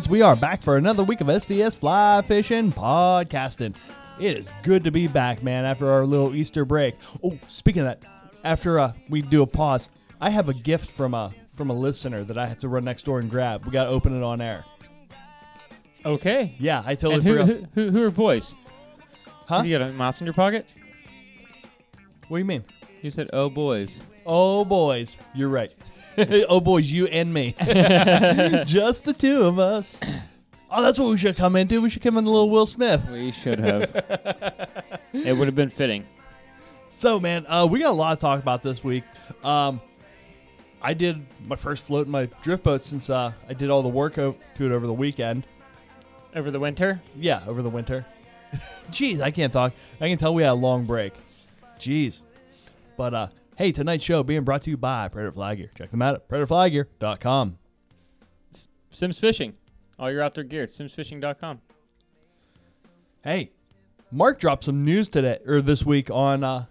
boys? We are back for another week of SVS Fly Fishing Podcasting. It is good to be back, man, after our little Easter break. Oh, speaking of that, after uh, we do a pause, I have a gift from a from a listener that I have to run next door and grab. We got to open it on air. Okay. Yeah, I totally And who, forgot. who, who, who are boys? Huh? You got a mouse in your pocket? What do you mean? You said, oh, boys. Oh, boys, you're right. oh, boys, you and me. Just the two of us. Oh, that's what we should come into. We should come in the little Will Smith. We should have. it would have been fitting. So, man, uh, we got a lot to talk about this week. Um, I did my first float in my drift boat since uh, I did all the work o- to it over the weekend. Over the winter? Yeah, over the winter. Jeez, I can't talk. I can tell we had a long break. Jeez. But uh, hey, tonight's show being brought to you by Predator Fly Gear. Check them out at predatorflygear.com. Simms Fishing. All your outdoor gear. SimmsFishing.com. Hey, Mark dropped some news today or this week on uh,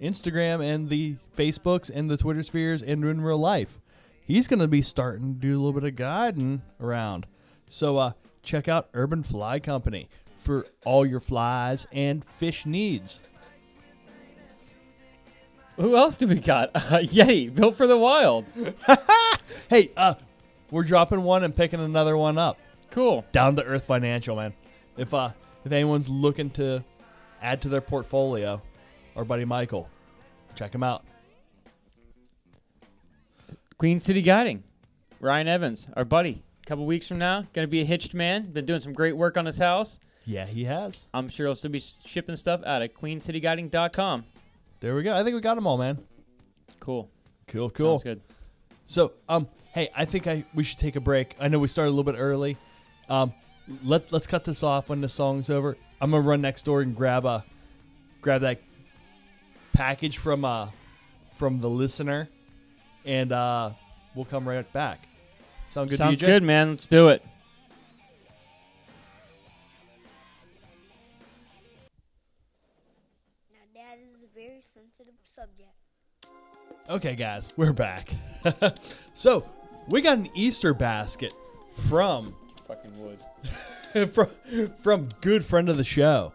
Instagram and the Facebooks and the Twitter spheres and in real life. He's going to be starting to do a little bit of guiding around. So uh, check out Urban Fly Company for all your flies and fish needs. Who else do we got? Uh, Yeti, built for the wild. Hey, uh, we're dropping one and picking another one up. Cool. Down to earth financial, man. If uh, if anyone's looking to add to their portfolio, our buddy Michael, check him out. Queen City Guiding. Ryan Evans, our buddy. A couple weeks from now, going to be a hitched man. Been doing some great work on his house. Yeah, he has. I'm sure he'll still be shipping stuff out at queencityguiding.com. There we go. I think we got them all, man. Cool. Cool, cool. Sounds good. So, um, hey, I think I we should take a break. I know we started a little bit early. Um, let let's cut this off when the song's over. I'm gonna run next door and grab a grab that package from uh from the listener, and uh, we'll come right back. Sound good? Sounds good, man. Let's do it. Okay, guys, we're back. so we got an Easter basket from Fucking wood. from from good friend of the show,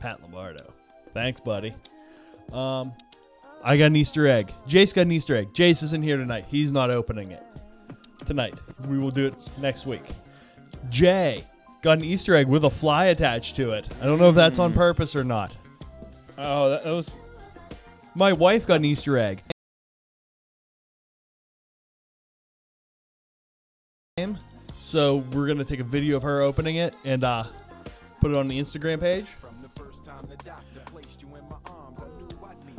Pat Lombardo. Thanks, buddy. Um, I got an Easter egg. Jace got an Easter egg. Jace isn't here tonight. He's not opening it tonight. We will do it next week. Jay got an Easter egg with a fly attached to it. I don't know if that's on purpose or not. Oh, that, that was My wife got an Easter egg. So we're gonna take a video of her opening it and uh, put it on the Instagram page.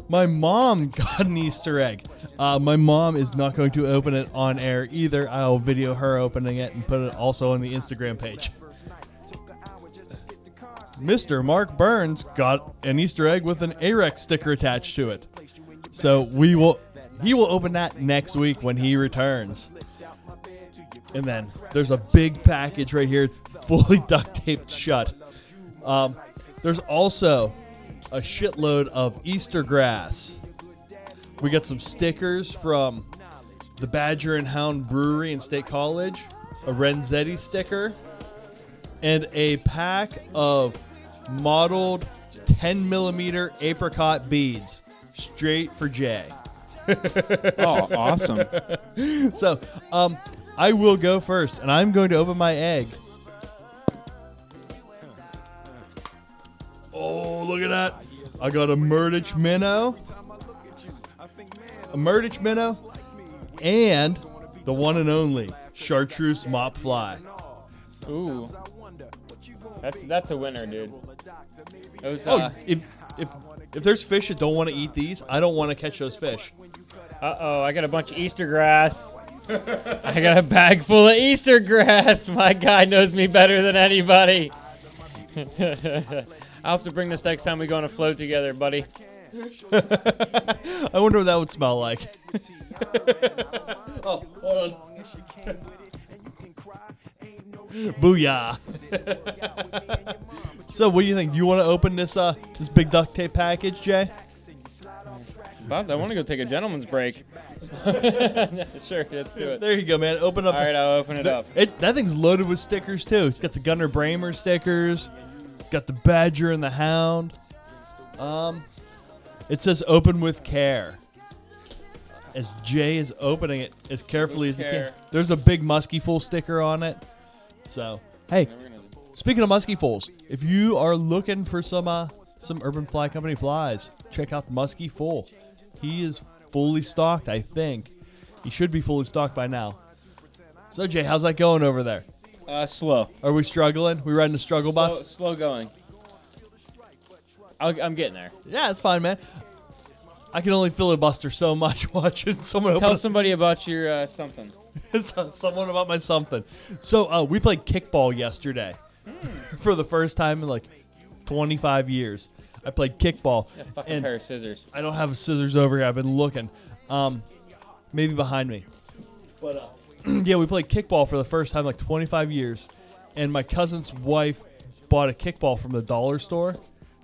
My mom got an Easter egg. Uh, my mom is not going to open it on air either. I'll video her opening it and put it also on the Instagram page. Mr. Mark Burns got an Easter egg with an Ahrex sticker attached to it. So we will he will open that next week when he returns. And then there's a big package right here, fully duct taped shut. Um, there's also a shitload of Easter grass. We got some stickers from the Badger and Hound Brewery in State College, a Renzetti sticker, and a pack of modeled 10 millimeter apricot beads, straight for Jay. oh awesome. So, um, I will go first, and I'm going to open my egg. Oh, look at that! I got a Murdich minnow, a Murdich minnow, and the one and only chartreuse mop fly. Ooh, that's that's a winner, dude. Those, Oh, uh, if if if there's fish that don't want to eat these, I don't want to catch those fish. uh oh, I got a bunch of Easter grass. I got a bag full of Easter grass. My guy knows me better than anybody. I'll have to bring this next time we go on a float together, buddy. I wonder what that would smell like. oh, hold on. Booyah. so, what do you think? Do you want to open this uh this big duct tape package, Jay? Bob, I want to go take a gentleman's break. sure, let's do it. There you go, man. Open up. All right, I'll open it up. It, that thing's loaded with stickers too. It's got the Gunner Bramer stickers. It's got the Badger and the Hound. Um, it says "Open with care." As Jay is opening it as carefully as he can, there's a big Muskie Fool sticker on it. So, hey, speaking of Muskie Fools, if you are looking for some uh, some Urban Fly Company flies, check out Muskie Fool. He is fully stocked, I think. He should be fully stocked by now. So Jay, how's that going over there? Uh, slow. Are we struggling? We riding the struggle Slow, bus? slow going. I'll, I'm getting there. Yeah, it's fine, man. I can only filibuster so much watching someone Tell somebody about your uh, something. someone about my something. So uh, we played kickball yesterday for the first time in like 25 years. I played kickball, Yeah, fucking and pair of scissors. I don't have scissors over here. I've been looking. Um, maybe behind me. But uh, yeah, we played kickball for the first time in like 25 years, and my cousin's wife bought a kickball from the dollar store.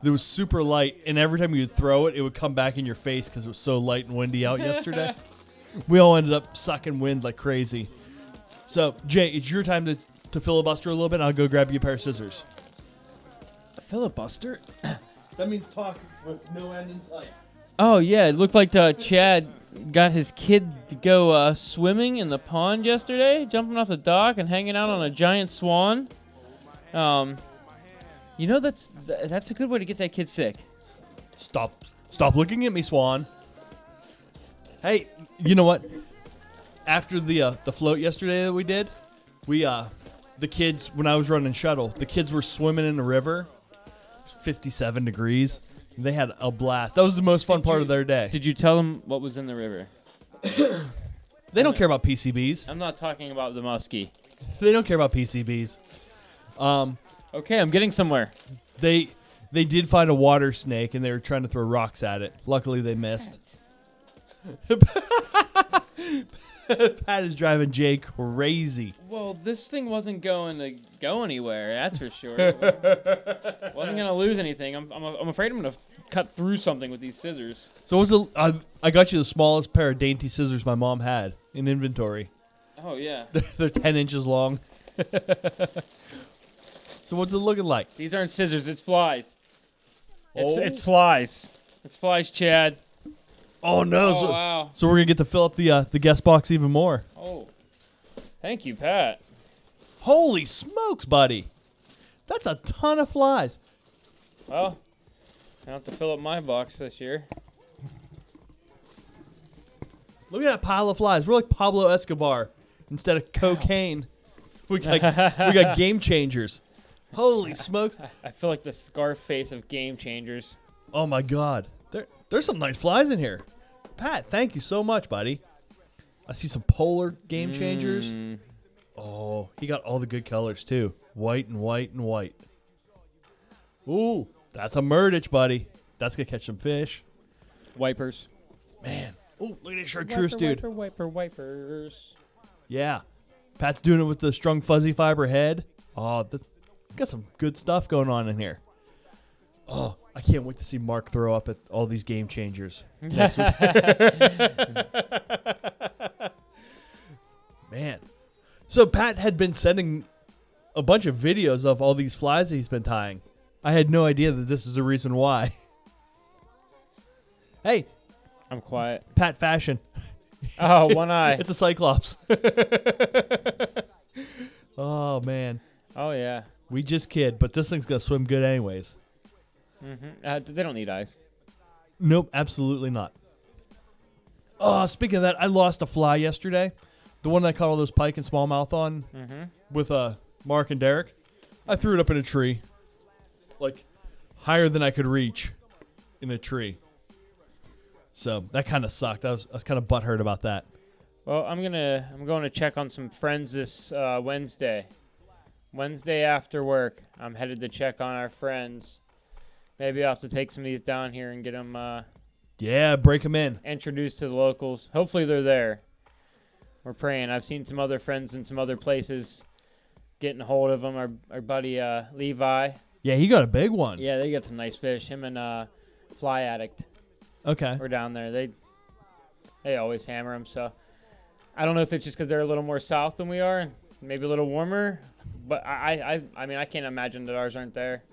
It was super light, and every time you would throw it, it would come back in your face because it was so light and windy out yesterday. we all ended up sucking wind like crazy. So Jay, it's your time to, to filibuster a little bit. I'll go grab you a pair of scissors. A filibuster. That means talk with no end in sight. Oh yeah, it looked like uh, Chad got his kid to go uh, swimming in the pond yesterday, jumping off the dock and hanging out on a giant swan. Um, you know that's th- that's a good way to get that kid sick. Stop stop looking at me, Swan. Hey, you know what? After the uh, the float yesterday that we did, we uh the kids when I was running shuttle, the kids were swimming in the river. 57 degrees. They had a blast. That was the most fun part of their day. Did you tell them what was in the river? they don't care about PCBs. I'm not talking about the muskie. They don't care about PCBs. Um, Okay, I'm getting somewhere. they they did find a water snake and they were trying to throw rocks at it. Luckily, they missed. Pat is driving Jay crazy. Well, this thing wasn't going to go anywhere. That's for sure. wasn't gonna lose anything. I'm, I'm, I'm afraid I'm gonna cut through something with these scissors. So what's the? Uh, I got you the smallest pair of dainty scissors my mom had in inventory. Oh yeah. They're, they're ten inches long. so what's it looking like? These aren't scissors. It's flies. It's Oh. it's flies. It's flies, Chad. Oh no! Oh so, wow. so we're gonna get to fill up the uh, the guest box even more. Oh. Thank you, Pat. Holy smokes, buddy! That's a ton of flies. Well, I have to fill up my box this year. Look at that pile of flies. We're like Pablo Escobar instead of cocaine. We got, we got game changers. Holy smokes! I feel like the Scarface of game changers. Oh my god, there there's some nice flies in here. Pat, thank you so much, buddy. I see some polar game changers. Mm, Oh, he got all the good colors too. White and white and white. Ooh, that's a Murdich, buddy. That's gonna catch some fish. wipers. Man. Ooh, look at this chartreuse, dude. Wiper, wiper, wipers. Yeah. Pat's doing it with the strung fuzzy fiber head. Oh, that, got some good stuff going on in here. Oh, I can't wait to see Mark throw up at all these game changers next week. Man. So Pat had been sending a bunch of videos of all these flies that he's been tying. I had no idea that this is the reason why. Hey, I'm quiet. Pat Fashion. Oh, one eye. It's a cyclops. oh man. oh yeah. We just kid, but this thing's gonna swim good anyways. Hmm Uh, they don't need eyes. Nope, absolutely not. Oh, speaking of that, I lost a fly yesterday. The one that I caught all those pike and smallmouth on Mm-hmm. with uh Mark and Derek. I threw it up in a tree. Like higher than I could reach in a tree. So that kind of sucked. I was I was kind of butthurt about that. Well, I'm gonna I'm going to check on some friends this uh, Wednesday. Wednesday after work, I'm headed to check on our friends. Maybe I'll have to take some of these down here and get them uh, Yeah, break them in. introduced to the locals. Hopefully they're there. We're praying. I've seen some other friends in some other places getting a hold of them. Our, our buddy uh, Levi. Yeah, he got a big one. Yeah, they got some nice fish. Him and uh, Fly Addict Okay. We're down there. They they always hammer them. So I don't know if it's just because they're a little more south than we are, and maybe a little warmer. But I, I, I mean, I can't imagine that ours aren't there.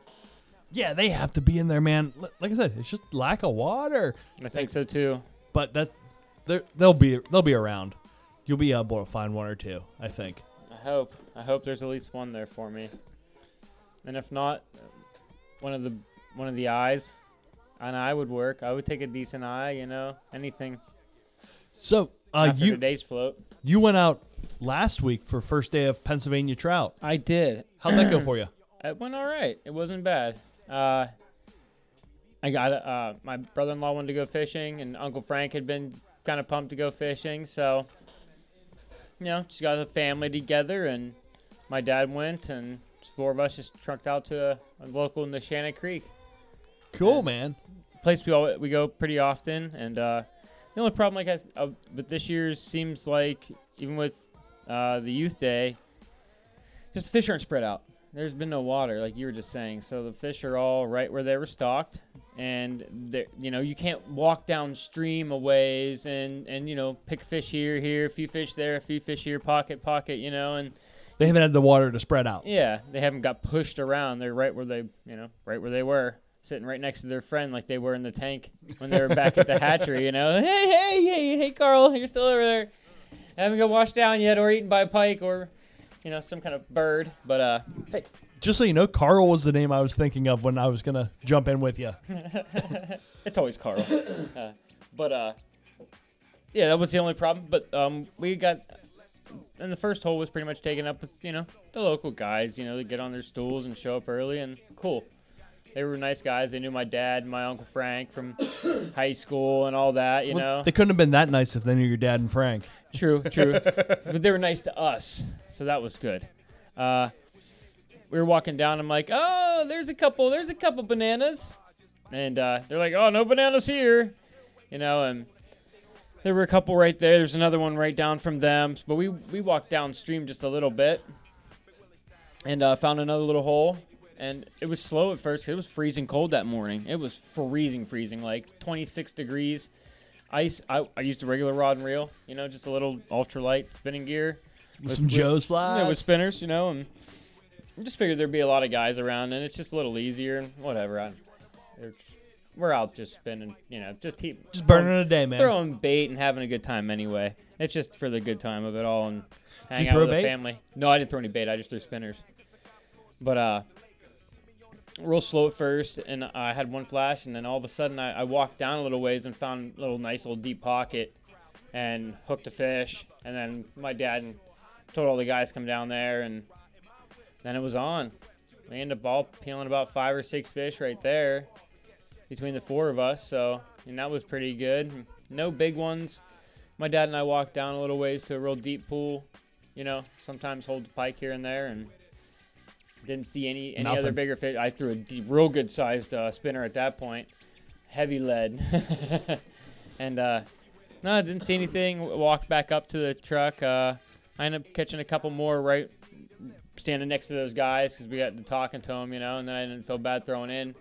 Yeah, they have to be in there, man. Li- Like I said, it's just lack of water. I think so too. But that they're- they'll be they'll be around. You'll be able to find one or two, I think. I hope. I hope there's at least one there for me. And if not, one of the one of the eyes, an eye would work. I would take a decent eye. You know, anything So uh, after you today's float. you went out last week for first day of Pennsylvania trout. I did. How'd that go for you? It went all right. It wasn't bad. Uh, I got uh, my brother-in-law wanted to go fishing, and Uncle Frank had been kind of pumped to go fishing. So, you know, just got the family together, and my dad went, and four of us just trucked out to a, a local in the Shannon Creek Cool, man. place we all we go pretty often. And uh, the only problem, like I, uh, with this year seems like even with uh, the youth day, just the fish aren't spread out. There's been no water, like you were just saying. So the fish are all right where they were stocked, and you know you can't walk downstream a ways and and you know pick fish here, here, a few fish there, a few fish here, pocket, pocket, you know, and They haven't had the water to spread out. yeah, they haven't got pushed around. They're right where they, you know, right where they were, sitting right next to their friend, like they were in the tank when they were back at the hatchery. You know, hey, hey, hey, hey, Carl, you're still over there. Haven't got washed down yet, or eaten by a pike, or, you know, some kind of bird. But uh, hey, Just so you know, Carl was the name I was thinking of when I was gonna jump in with you. it's always Carl. Uh, but uh, yeah, that was the only problem. But um, we got, and the first hole was pretty much taken up with you know the local guys. You know, they get on their stools and show up early, and cool. They were nice guys. They knew my dad, my uncle Frank from high school, and all that. You Well, know, they couldn't have been that nice if they knew your dad and Frank. True, true. but they were nice to us, so that was good. Uh, we were walking down. I'm like, oh, there's a couple. There's a couple bananas, and uh, they're like, oh, no bananas here, you know. And there were a couple right there. There's another one right down from them. But we we walked downstream just a little bit, and uh, found another little hole. And it was slow at first. it was freezing cold that morning. It was freezing, freezing, like 26 degrees ice. I, I used a regular rod and reel, you know, just a little ultralight spinning gear. With some Joe's flies. Yeah, with spinners, you know, and I just figured there'd be a lot of guys around, and it's just a little easier and whatever. I, we're out just spinning, you know, just keep Just burning a day, man. throwing bait and having a good time anyway. It's just for the good time of it all and hang you out throw with the family. No, I didn't throw any bait. I just threw spinners. But uh, real slow at first, and I had one flash, and then all of a sudden I, I walked down a little ways and found a little nice little deep pocket, and hooked a fish. And then my dad told all the guys come down there, and then it was on. We ended up all peeling about five or six fish right there between the four of us. So, and that was pretty good. No big ones. My dad and I walked down a little ways to a real deep pool. You know, sometimes hold the pike here and there, and didn't see any any other bigger fish. I threw a real good sized uh, spinner at that point, heavy lead, and uh, no, I didn't see anything. Walked back up to the truck. Uh, I ended up catching a couple more right standing next to those guys because we got to talking to them, you know, and then I didn't feel bad throwing in.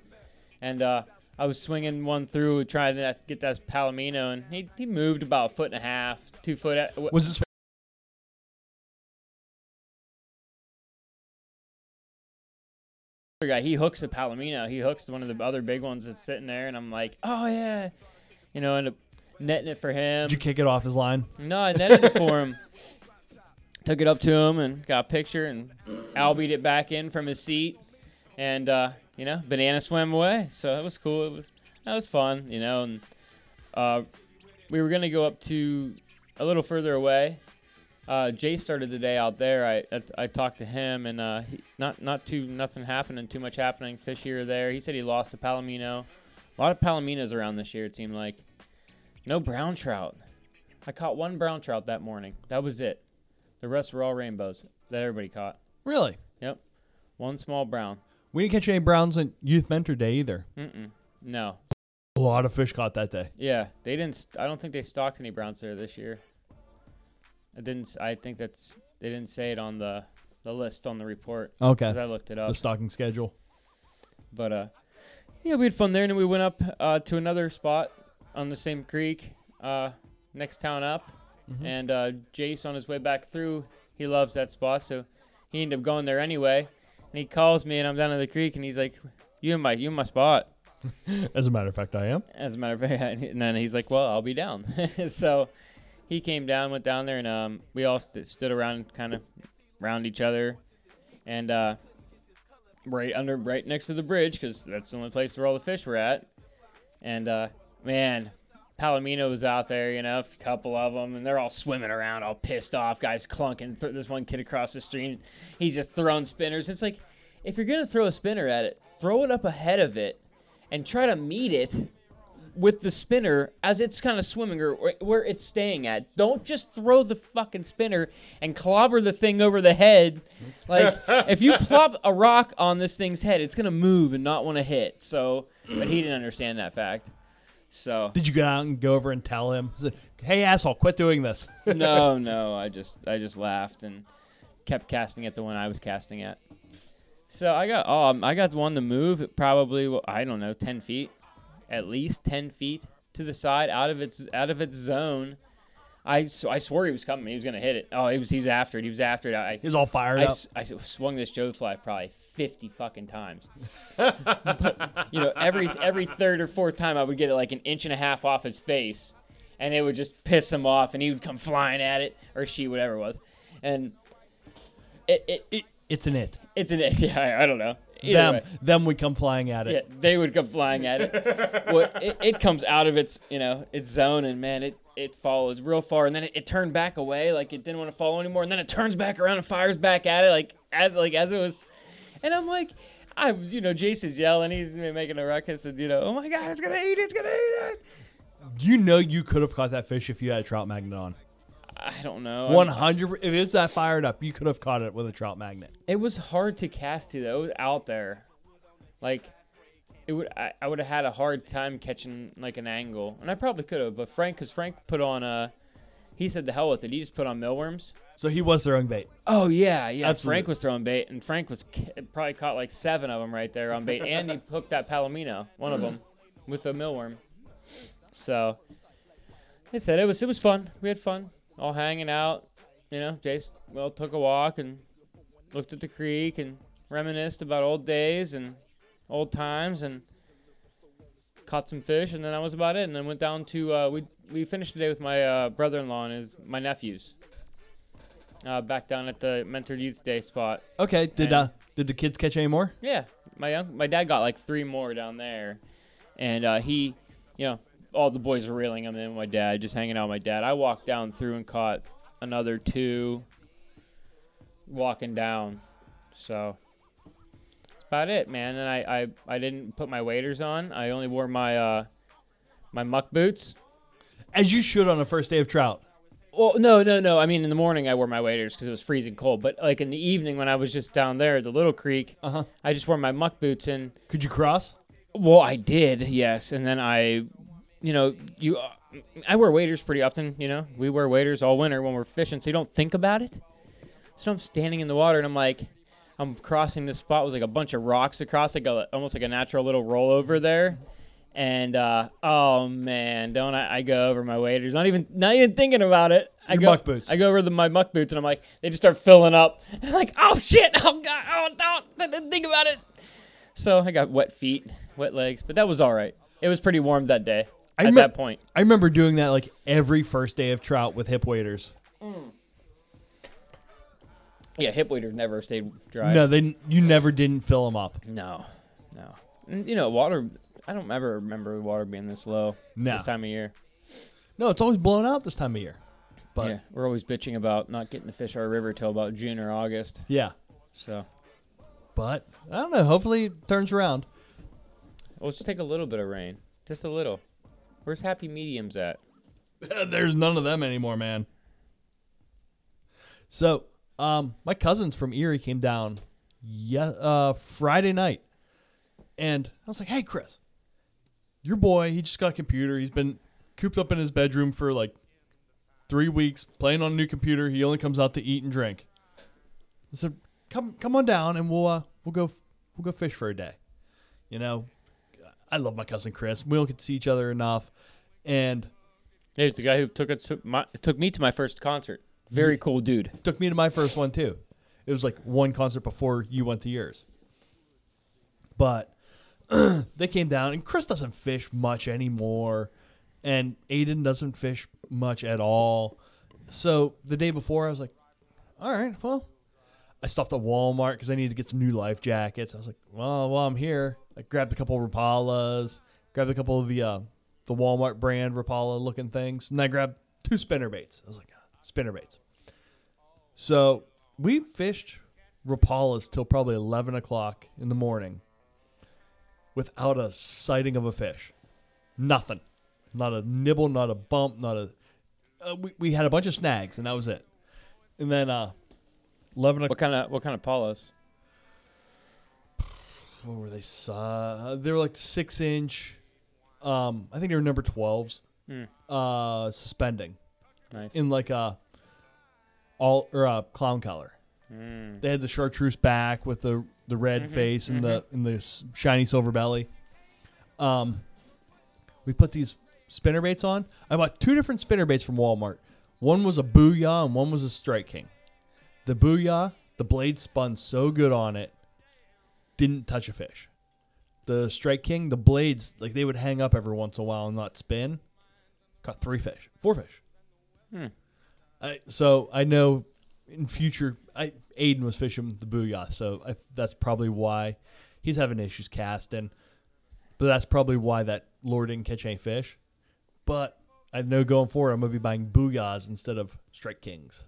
And uh, I was swinging one through trying to get that palomino, and he, he moved about a foot and a half, two foot. At, Was this guy, he hooks a palomino. He hooks one of the other big ones that's sitting there, and I'm like, oh yeah, you know, up netting it for him. did you kick it off his line? No, I netted it for him. Took it up to him and got a picture, and Al beat it back in from his seat, and uh, you know, banana swam away. So it was cool. It was that was fun, you know. And uh, we were gonna go up to a little further away. Uh, Jay started the day out there. I I, I talked to him, and uh, he, not not too nothing happening, too much happening. Fish here or there. He said he lost a palomino. A lot of palominos around this year. It seemed like. No brown trout. I caught one brown trout that morning. That was it. The rest were all rainbows that everybody caught. Really? Yep. One small brown. We didn't catch any browns on Youth Mentor Day either. Mm-mm. No. A lot of fish caught that day. Yeah, they didn't. St- I don't think they stocked any browns there this year. I didn't. I think that's. They didn't say it on the the list on the report Okay. I looked it up. The stocking schedule. But uh, yeah, we had fun there, and then we went up uh, to another spot on the same creek. Uh, next town up, and uh, Jace on his way back through, he loves that spot, so he ended up going there anyway. And he calls me, and I'm down in the creek, and he's like, "You in my you in my spot." As a matter of fact, I am. As a matter of fact, and then he's like, "Well, I'll be down." so he came down, went down there, and um, we all st- stood around, kind of around each other, and uh, right under, right next to the bridge, because that's the only place where all the fish were at. And uh, man, Palomino was out there, you know, a couple of them, and they're all swimming around, all pissed off. Guys clunking. Th- This one kid across the stream, he's just throwing spinners. It's like, if you're gonna throw a spinner at it, throw it up ahead of it, and try to meet it with the spinner as it's kind of swimming or or where it's staying at. Don't just throw the fucking spinner and clobber the thing over the head. Like if you plop a rock on this thing's head, it's gonna move and not want to hit. So, but he didn't understand that fact. So Did you go out and go over and tell him, say, "Hey, asshole, quit doing this"? no, no, I just I just laughed and kept casting at the one I was casting at. So I got um I got one to move probably well, I don't know ten feet, at least ten feet to the side out of its out of its zone. I so I swore he was coming. He was gonna hit it. Oh, he was he was after it. He was after it. I He was all fired I, up. I s- swung this Joe fly probably fifty fucking times. But, you know, every every third or fourth time I would get it like an inch and a half off his face, and it would just piss him off, and he would come flying at it or she, whatever it was, and it, it It, it's an it. it's an it. yeah I, I don't know. Either them, way. them would come flying at it. Yeah, they would come flying at it. well, it, it comes out of its, you know, its zone, and man, it it follows real far, and then it, it turned back away, like it didn't want to follow anymore, and then it turns back around and fires back at it, like as like as it was, and I'm like, I was, you know, Jason's yelling, he's making a ruckus, and you know, oh my god, it's gonna eat it, it's gonna eat it. You know you could have caught that fish if you had a trout magnet on. I don't know. One hundred. If it's that fired up, you could have caught it with a trout magnet. It was hard to cast to though. It was out there, like it would. I, I would have had a hard time catching like an angle, and I probably could have. But Frank, because Frank put on uh he said the hell with it. He just put on mealworms. So he was throwing bait. Oh yeah, yeah. Absolutely. Frank was throwing bait, and Frank was ca- probably caught like seven of them right there on bait, and he hooked that palomino, one of them, with a mealworm. So, I said it was it was fun. We had fun, all hanging out. You know, Jace well took a walk and looked at the creek and reminisced about old days and old times and caught some fish, and then that was about it. And then went down to uh, we we finished the day with my uh, brother-in-law and his my nephews. Uh, back down at the Mentor Youth Day spot. Okay. Did And- uh did the kids catch any more? Yeah, my young, my dad got like three more down there, and uh, he, you know, all the boys were reeling him in. My dad just hanging out with my dad. I walked down through and caught another two. Walking down, so that's about it, man. And I, I, I didn't put my waders on. I only wore my uh, my muck boots. As you should on the first day of trout. Well, no, no, no. I mean, in the morning I wore my waders because it was freezing cold. But like in the evening when I was just down there at the little creek, Uh huh. I just wore my muck boots and Could you cross? Well, I did, yes, and then I, you know, you, uh, I wear waders pretty often. You know, we wear waders all winter when we're fishing, so you don't think about it. So I'm standing in the water and I'm like, I'm crossing this spot with like a bunch of rocks across, like a almost like a natural little rollover there. And uh, oh man, don't I, I go over my waders? Not even not even thinking about it. I Your go, muck boots. I go over the, my muck boots and I'm like, they just start filling up. I'm like, oh shit, oh god, oh don't, I didn't think about it. So I got wet feet, wet legs, but that was all right. It was pretty warm that day. I at remem- that point, I remember doing that like every first day of trout with hip waders. Mm. yeah, hip waders never stayed dry. No, they you never didn't fill them up. no, no. And, you know, water. I don't ever remember water being this low No. this time of year. No, it's always blown out this time of year. But yeah, we're always bitching about not getting to fish our river till about June or August. yeah. So But I don't know. Hopefully it turns around. Let's just take a little bit of rain, just a little. Where's happy mediums at? There's none of them anymore, man. So, um, my cousins from Erie came down, yeah, uh, Friday night, and I was like, "Hey, Chris, your boy, he just got a computer. He's been cooped up in his bedroom for like three weeks playing on a new computer. He only comes out to eat and drink." I said, "Come, come on down, and we'll uh, we'll go we'll go fish for a day." You know, I love my cousin Chris. We don't get to see each other enough, and He's the guy who took it to my, took me to my first concert. Very cool dude. Took me to my first one too. It was like one concert before you went to yours. But they came down, and Chris doesn't fish much anymore, and Aiden doesn't fish much at all. So the day before, I was like, "All right, well." I stopped at Walmart because I needed to get some new life jackets. I was like, "Well, while I'm here, I grabbed a couple of Rapalas, grabbed a couple of the uh, the Walmart brand Rapala looking things, and I grabbed two spinner baits. I was like, spinner baits. So we fished Rapalas till probably 11 o'clock in the morning without a sighting of a fish. Nothing. Not a nibble, not a bump, not a. Uh, we, we had a bunch of snags, and that was it. And then uh, 11 o'clock. What kind of what kind of Paulos? What were they? Uh, they were like six inch. Um, I think they were number 12s. Hmm. Uh, suspending. Nice. in like a all or a clown color. Mm. They had the chartreuse back with the the red Mhm, face and the and the shiny silver belly. Um, we put these spinner baits on. I bought two different spinner baits from Walmart. One was a Booyah and one was a Strike King. The Booyah, the blade spun so good on it, didn't touch a fish. The Strike King, the blades like they would hang up every once in a while and not spin. Caught three fish, four fish. Hmm. I, so I know in future, I Aiden was fishing the booyah, so I, that's probably why he's having issues casting. But that's probably why that lure didn't catch any fish. But I know going forward, I'm gonna be buying booyahs instead of strike kings.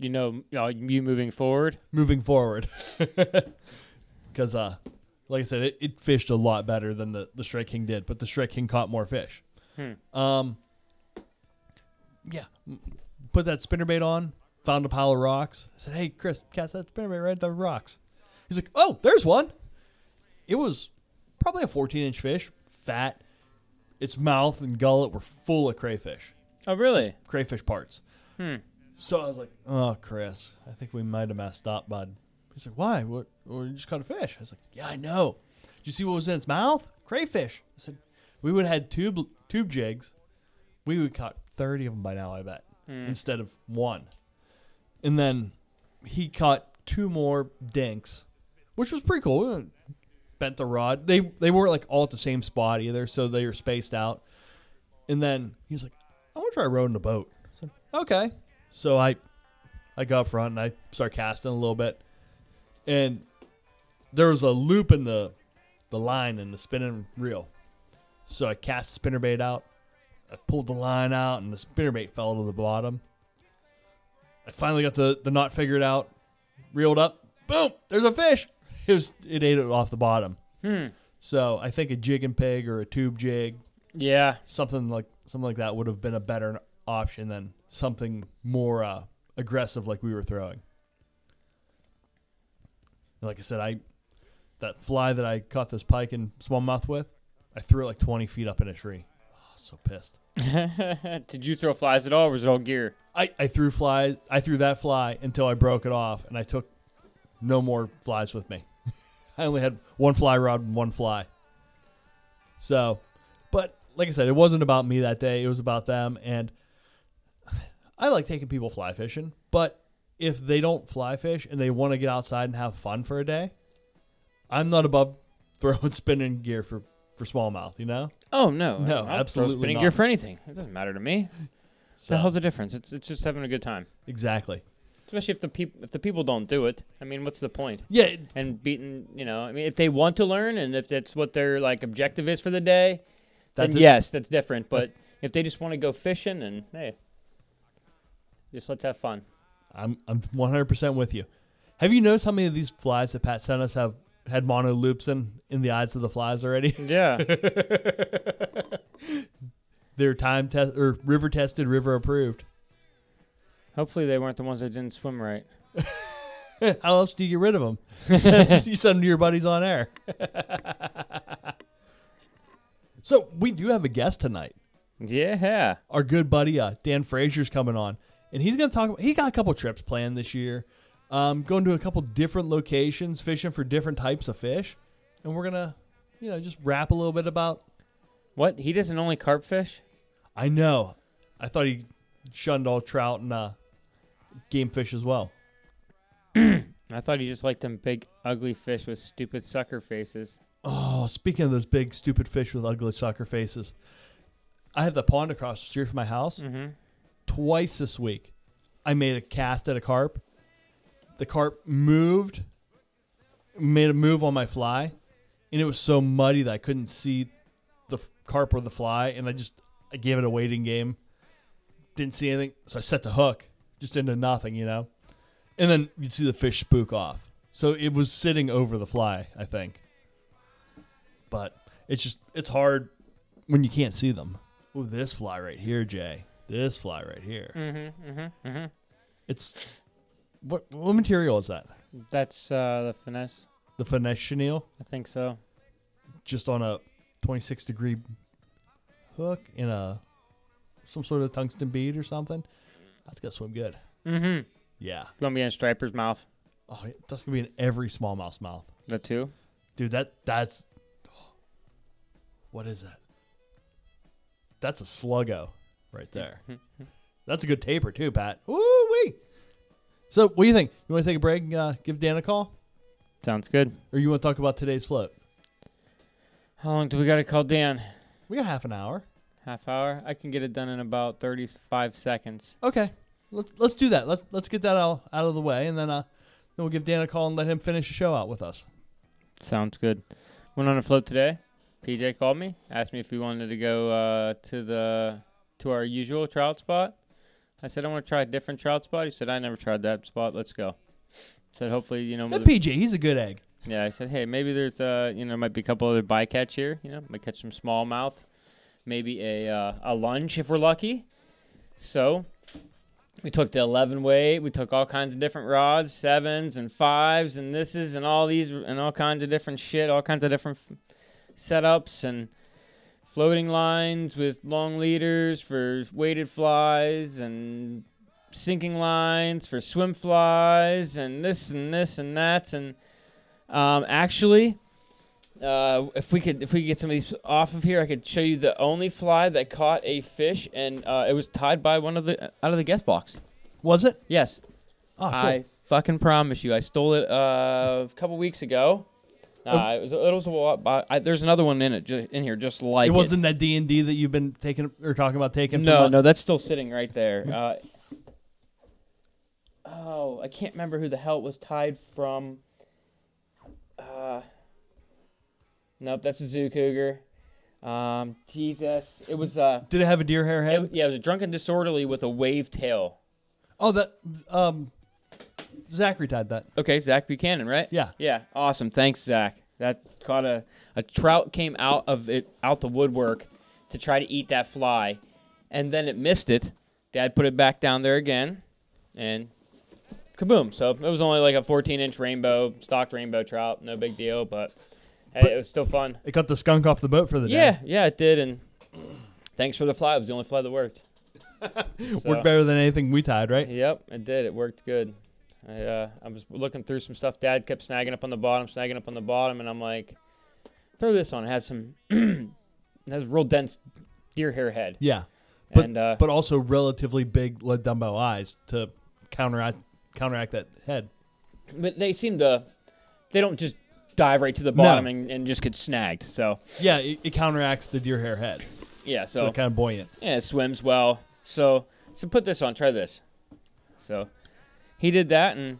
You know, you moving forward. Moving forward, because uh, like I said, it, it fished a lot better than the the strike king did, but the strike king caught more fish. Hmm. Um, yeah, put that spinnerbait on. Found a pile of rocks. I said, "Hey, Chris, cast that spinnerbait right at the rocks." He's like, "Oh, there's one." It was probably a 14 inch fish, fat. Its mouth and gullet were full of crayfish, Oh, really? crayfish parts. Hmm. So I was like, "Oh, Chris, I think we might have messed up, bud." He's like, "Why? What? Well, you just caught a fish." I was like, "Yeah, I know. Did you see what was in its mouth? Crayfish." I said, "We would have had tube tube jigs. We would have caught thirty of them by now, I bet, Hmm. instead of one." And then he caught two more dinks, which was pretty cool. We Bent the rod. They they weren't like all at the same spot either, so they were spaced out. And then he's like, "I want to try rowing the boat." I said, "Okay." So I I go up front and I start casting a little bit, and there was a loop in the the line in the spinning reel. So I cast the spinnerbait out. I pulled the line out, and the spinnerbait fell to the bottom. I finally got the, the knot figured out, reeled up. Boom! There's a fish. It was it ate it off the bottom. Hmm. So I think a jig and pig or a tube jig, Yeah. something like something like that would have been a better option than something more uh, aggressive like we were throwing. Like I said, I that fly that I caught this pike and smallmouth with, I threw it like 20 feet up in a tree. Oh, so pissed. Did you throw flies at all, or was it all gear? I, I threw flies. I threw that fly until I broke it off, and I took no more flies with me. I only had one fly rod and one fly. So, but like I said, it wasn't about me that day. It was about them, and I like taking people fly fishing. But if they don't fly fish and they want to get outside and have fun for a day, I'm not above throwing spinning gear for for smallmouth. You know, Oh no, No, I'll throw absolutely spinning not. gear for anything. It doesn't matter to me. so the hell's the difference? It's it's just having a good time. exactly. Especially if the people if the people don't do it. I mean, what's the point? Yeah, it- And beating, you know, I mean, if they want to learn and if that's what their like objective is for the day, that's then it. yes, that's different. But if they just want to go fishing and hey, just let's have fun. I'm I'm 100% with you. Have you noticed how many of these flies that Pat sent us have had mono loops in in the eyes of the flies already? Yeah. They're time test or river tested, river approved. Hopefully they weren't the ones that didn't swim right. How else do you get rid of them? You send, you send them to your buddies on air. so we do have a guest tonight. Yeah. Our good buddy uh, Dan Frasier's coming on, and he's going to talk. About, he got a couple trips planned this year, um, going to a couple different locations, fishing for different types of fish, and we're gonna, you know, just rap a little bit about. What? He doesn't only carp fish? I know, I thought he shunned all trout and uh, game fish as well. I thought he just liked them big, ugly fish with stupid sucker faces. Oh, speaking of those big stupid fish with ugly sucker faces, I have the pond across the street from my house. Mm-hmm. Twice this week, I made a cast at a carp. The carp moved, made a move on my fly, and it was so muddy that I couldn't see the carp or the fly, and I just I gave it a waiting game. Didn't see anything, so I set the hook just into nothing, you know. And then you'd see the fish spook off. So it was sitting over the fly, I think. But it's just it's hard when you can't see them. Ooh, this fly right here, Jay. This fly right here. Mm-hmm. Mm-hmm. Mm-hmm. It's what what material is that? That's uh, the finesse. The finesse chenille, I think so. just on a 26 degree hook in a some sort of tungsten bead or something. That's gonna swim good. Mm-hmm. Yeah. Gonna be in Striper's mouth. Oh, yeah, that's gonna be in every smallmouth's mouth, The two. dude. That that's what is that? That's a sluggo right there. That's a good taper too, Pat. Woo wee. So, what do you think? You want to take a break and uh, give Dan a call, Sounds good. or you want to talk about today's float? How long do we gotta call Dan? We got half an hour. Half hour. I can get it done in about thirty-five seconds. Okay, let's let's do that. Let's let's get that out out of the way, and then uh, then we'll give Dan a call and let him finish the show out with us. Sounds good. Went on a float today. PJ called me, asked me if we wanted to go uh, to the to our usual trout spot. I said I want to try a different trout spot. He said I never tried that spot. Let's go. Said hopefully you know. That the- PJ, he's a good egg. yeah, I said hey maybe there's uh you know might be a couple other bycatch here. You know might catch some smallmouth, maybe a uh, a lunch if we're lucky. So we took the 11 weight. We took all kinds of different rods, sevens and fives, and this is and all these and all kinds of different shit, all kinds of different f- setups and floating lines with long leaders for weighted flies and sinking lines for swim flies and this and this and that and um, actually uh, if we could if we could get some of these off of here i could show you the only fly that caught a fish and uh, it was tied by one of the out of the guest box Was it? yes Oh, cool. I fucking promise you. I stole it uh, a couple weeks ago. Oh. Uh, it was it was a lot. But I, there's another one in it ju- in here just like it wasn't that D and D that you've been taking or talking about taking. No, from, no, that's still sitting right there. Uh, oh, I can't remember who the hell it was tied from. Uh, nope, that's a zoo cougar. Um, Jesus, it was uh, Did it have a deer hair head? it- yeah, it was a drunken disorderly with a wave tail. oh, that um, Zachary tied that. Okay, Zach Buchanan, right? Yeah. Yeah, awesome. Thanks, Zach. That caught a a trout came out of it out the woodwork to try to eat that fly, and then it missed it. Dad put it back down there again, and kaboom! So it was only like a 14 inch rainbow, stocked rainbow trout. No big deal, but, hey, But- it was still fun. It cut the skunk off the boat for the day. Yeah, yeah, it did. And thanks for the fly. It was the only fly that worked. So- worked better than anything we tied, right? Yep, it did. It worked good. I uh, I was looking through some stuff. Dad kept snagging up on the bottom, snagging up on the bottom, and I'm like, throw this on. It has some, it has a real dense deer hair head, Yeah, But- and uh, but also relatively big lead Dumbo eyes to counteract counteract that head. but they seem to, they don't just dive right to the No. bottom and, and just get snagged. So Yeah, it, it counteracts the deer hair head, yeah, so, so kind of buoyant. yeah, it swims well. So so put this on. Try this. So he did that and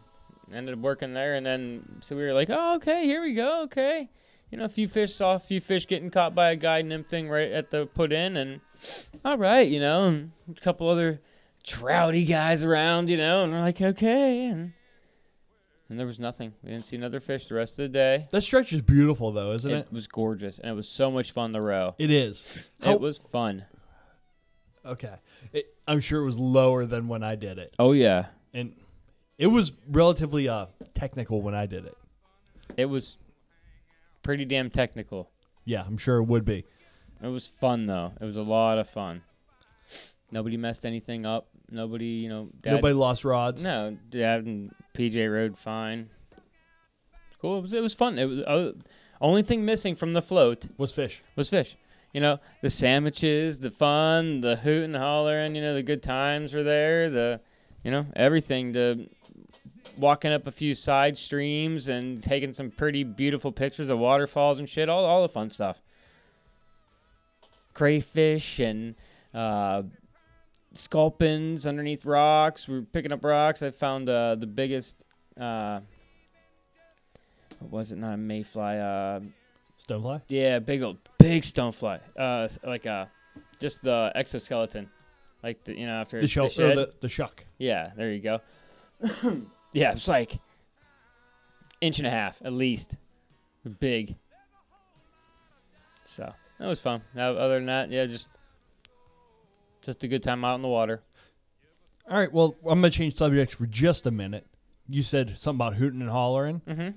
ended up working there. And then so we were like, oh, okay, here we go. Okay, you know, a few fish saw a few fish getting caught by a guide nymph thing right at the put in, and all right, you know, and a couple other trouty guys around, you know, and we're like, okay, and. And there was nothing. We didn't see another fish the rest of the day. That stretch is beautiful, though, isn't It, it? was gorgeous, and it was so much fun to row. It is. It was fun. okay. It, I'm sure it was lower than when I did it, Oh yeah, and it was relatively uh technical when I did it. It was pretty damn technical. Yeah, I'm sure it would be. It was fun though. It was a lot of fun. Nobody messed anything up. Nobody, you know, dad, Nobody lost rods. No, dad and PJ rode fine. Cool. It was. It was fun. It was. Uh, only thing missing from the float Was fish. was fish. you know, the sandwiches, the fun, the hoot and hollering, you know, the good times were there, the, you know, everything. The walking up a few side streams and taking some pretty beautiful pictures of waterfalls and shit, all, all the fun stuff. Crayfish and uh, sculpins underneath rocks. We were picking up rocks. I found uh, the biggest. Uh, what was it? Not a mayfly. Uh, Stonefly. yeah, big old big stonefly. Uh, like uh, just the exoskeleton, like the you know after The shell. the the, the shuck. Yeah, there you go. yeah, it's like inch and a half at least. Big. So that was fun. Now, other than that, yeah, just just a good time out in the water. All right. Well, I'm gonna change subjects for just a minute. You said something about hooting and hollering. Mm-hmm.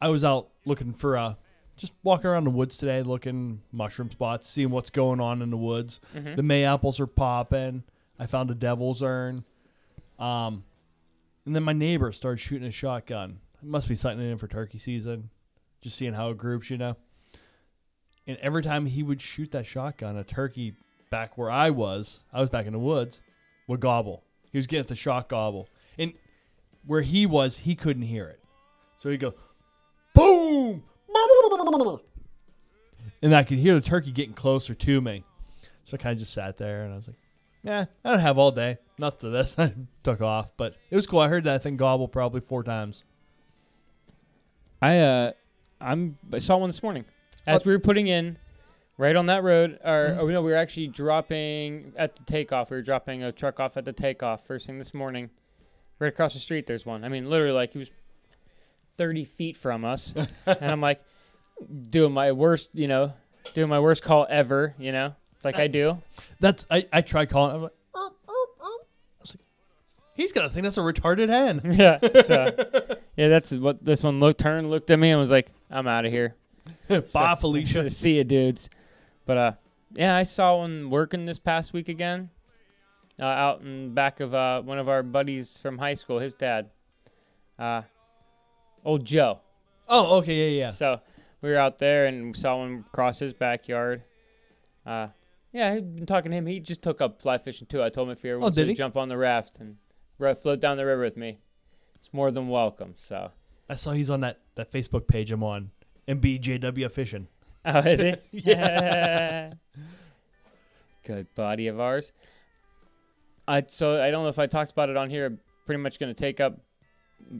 I was out looking for uh just walking around the woods today, looking mushroom spots, seeing what's going on in the woods. Mhm. The May apples are popping. I found a devil's urn. Um, and then my neighbor started shooting a shotgun. It must be something in for turkey season. Just seeing how it groups, you know. And every time he would shoot that shotgun, a turkey back where I was, I was back in the woods, would gobble. He was getting the shot gobble, and where he was, he couldn't hear it. So he'd go, boom, and I could hear the turkey getting closer to me. So I kind of just sat there and I was like, yeah, I don't have all day. Not to this. I took off, but it was cool. I heard that thing gobble probably four times. I uh, I'm I saw one this morning as What? we were putting in right on that road. Or Mhm. oh no, we were actually dropping at the takeoff. We were dropping a truck off at the takeoff first thing this morning. Right across the street, there's one. I mean, literally, like he was thirty feet from us, and I'm like doing my worst, you know, doing my worst call ever, you know, like I do. That's I, I tried calling. I'm like, "Erp, erp, erp." I was like, he's gonna think that's a retarded hen. yeah. So yeah, that's what this one looked. Turned, looked at me, and was like, "I'm out of here." Bye, Felicia. See you, dudes. But uh, yeah, I saw one working this past week again, uh, out in back of uh one of our buddies from high school. His dad, uh, old Joe. Oh, okay, yeah, yeah. So we were out there and saw one cross his backyard. Uh, yeah, I've been talking to him. He just took up fly fishing too. I told him if he ever Oh, wants to he? jump on the raft and float down the river with me, it's more than welcome. So. I saw he's on that, that Facebook page I'm on, MBJW Fishing. Oh, is he? Yeah. Good buddy of ours. I so I don't know if I talked about it on here. Pretty much going to take up,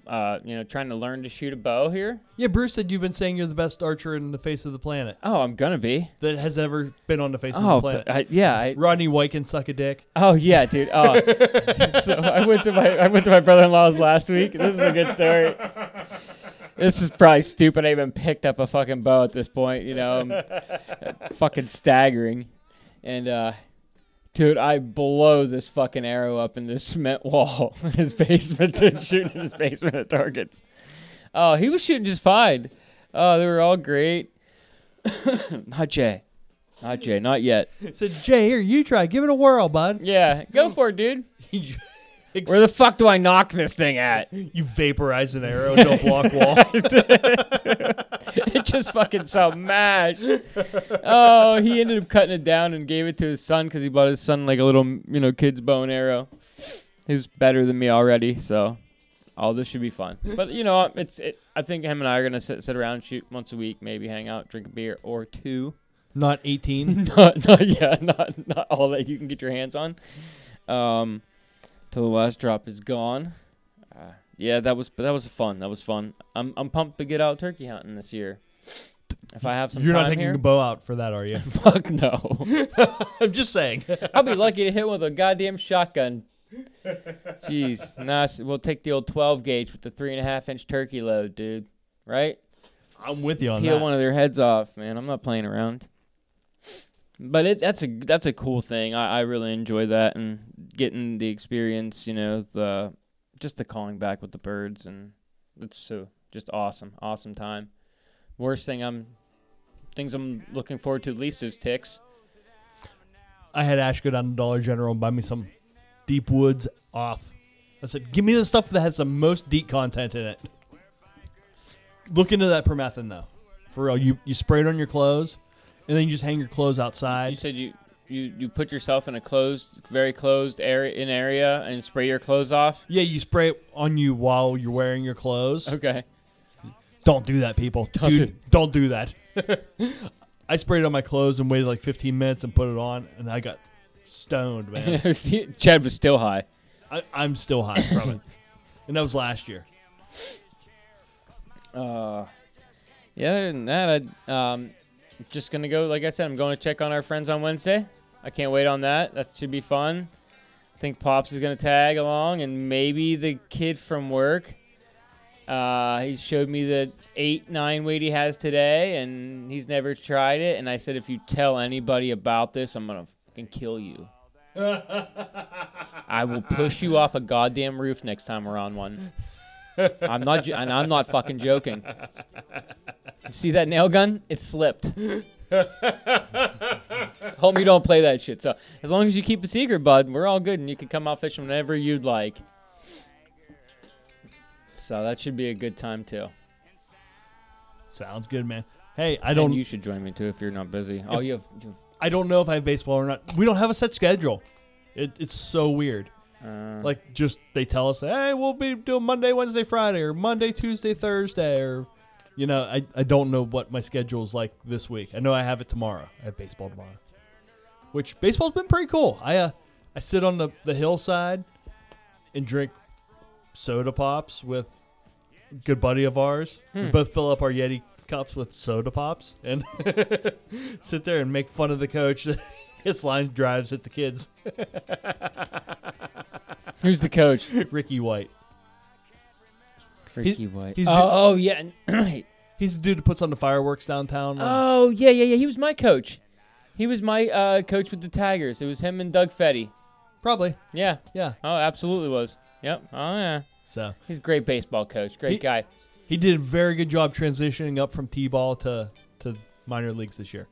uh, you know, trying to learn to shoot a bow here. Yeah, Bruce said you've been saying you're the best archer in the face of the planet Oh, I'm gonna be. that has ever been on the face Oh, of the planet. I, yeah. I, Rodney White can suck a dick. oh yeah, dude. Oh, so I went to my I went to my brother-in-law's last week. This is a good story. This is probably stupid. I even picked up a fucking bow at this point. You know, I'm fucking staggering. And uh, dude, I blow this fucking arrow up in this cement wall in his basement to shoot in his basement at targets. Oh, he was shooting just fine. Oh, they were all great. not Jay. Not Jay. Not yet. Said Jay, here you try, give it a whirl, bud. Yeah, go for it, dude. You Where the fuck do I knock this thing at? You vaporize an arrow into a block wall. it just fucking so smashed. Oh, he ended up cutting it down and gave it to his son because he bought his son like a little, you know, kid's bow and arrow. He was better than me already, so all this should be fun. But you know, it's. It, I think him and I are gonna sit, sit around, shoot once a week, maybe hang out, drink a beer or two. Not 18. not, not yeah, not not all that you can get your hands on. Um, till the last drop is gone. Uh, yeah, that was that was fun. That was fun. I'm I'm pumped to get out turkey hunting this year. If I have some You're not taking here, a bow out for that, are you? fuck no. I'm just saying. I'll be lucky to hit one with a goddamn shotgun. Jeez, nah, we'll take the old 12 gauge with the three and a half inch turkey load, dude. Right? I'm with you on peel that. Peel one of their heads off, man. I'm not playing around. But it that's a that's a cool thing. I, I really enjoy that and getting the experience. You know the just the calling back with the birds and it's so just awesome, awesome time. Worst thing I'm things I'm looking forward to least is ticks. I had Ash go down to Dollar General and buy me some Deep Woods off. I said, give me the stuff that has the most DEET content in it. Look into that permethrin though. For real, you you spray it on your clothes. And then you just hang your clothes outside. You said you, you you put yourself in a closed, very closed area in area and spray your clothes off. Yeah, you spray it on you while you're wearing your clothes. Okay. Don't do that, people. Don't Dude, do- don't do that. I sprayed it on my clothes and waited like 15 minutes and put it on, and I got stoned, man. See, Chad was still high. I, I'm still high from it, and that was last year. Uh, yeah. Other than that, I um, just gonna go. Like I said, I'm going to check on our friends on Wednesday. I can't wait on that. That should be fun. I think Pops is gonna tag along, and maybe the kid from work. Uh, he showed me the eight nine weight he has today, and he's never tried it. And I said, if you tell anybody about this, I'm gonna fucking kill you. I will push you off a goddamn roof next time we're on one. I'm not, and I'm not fucking joking. You see that nail gun? It slipped. Hope you don't play that shit. So as long as you keep a secret, bud, we're all good, and you can come out fishing whenever you'd like. So that should be a good time too. Sounds good, man. Hey, I don't. you should join me too if you're not busy. Oh, you have. You have I don't know if I have baseball or not. We don't have a set schedule. It, it's so weird. Uh, Like, just they tell us, hey, we'll be doing Monday, Wednesday, Friday, or Monday, Tuesday, Thursday, or you know, I, I don't know what my schedule's like this week. I know I have it tomorrow. I have baseball tomorrow, which baseball's been pretty cool. I uh, I sit on the the hillside and drink soda pops with a good buddy of ours. We Hmm. both fill up our Yeti cups with soda pops and sit there and make fun of the coach. His line drives at the kids. who's the coach? Ricky White. Ricky White. he's oh, oh yeah. and- He's the dude that puts on the fireworks downtown. oh yeah, yeah, yeah. He was my coach. He was my uh, coach with the Tigers. It was him and Doug Fetty. Probably. Yeah. Yeah. Oh, absolutely was. Yep. Oh yeah. So He's a great baseball coach. Great He- guy. he did a very good job transitioning up from T-ball to to minor leagues this year.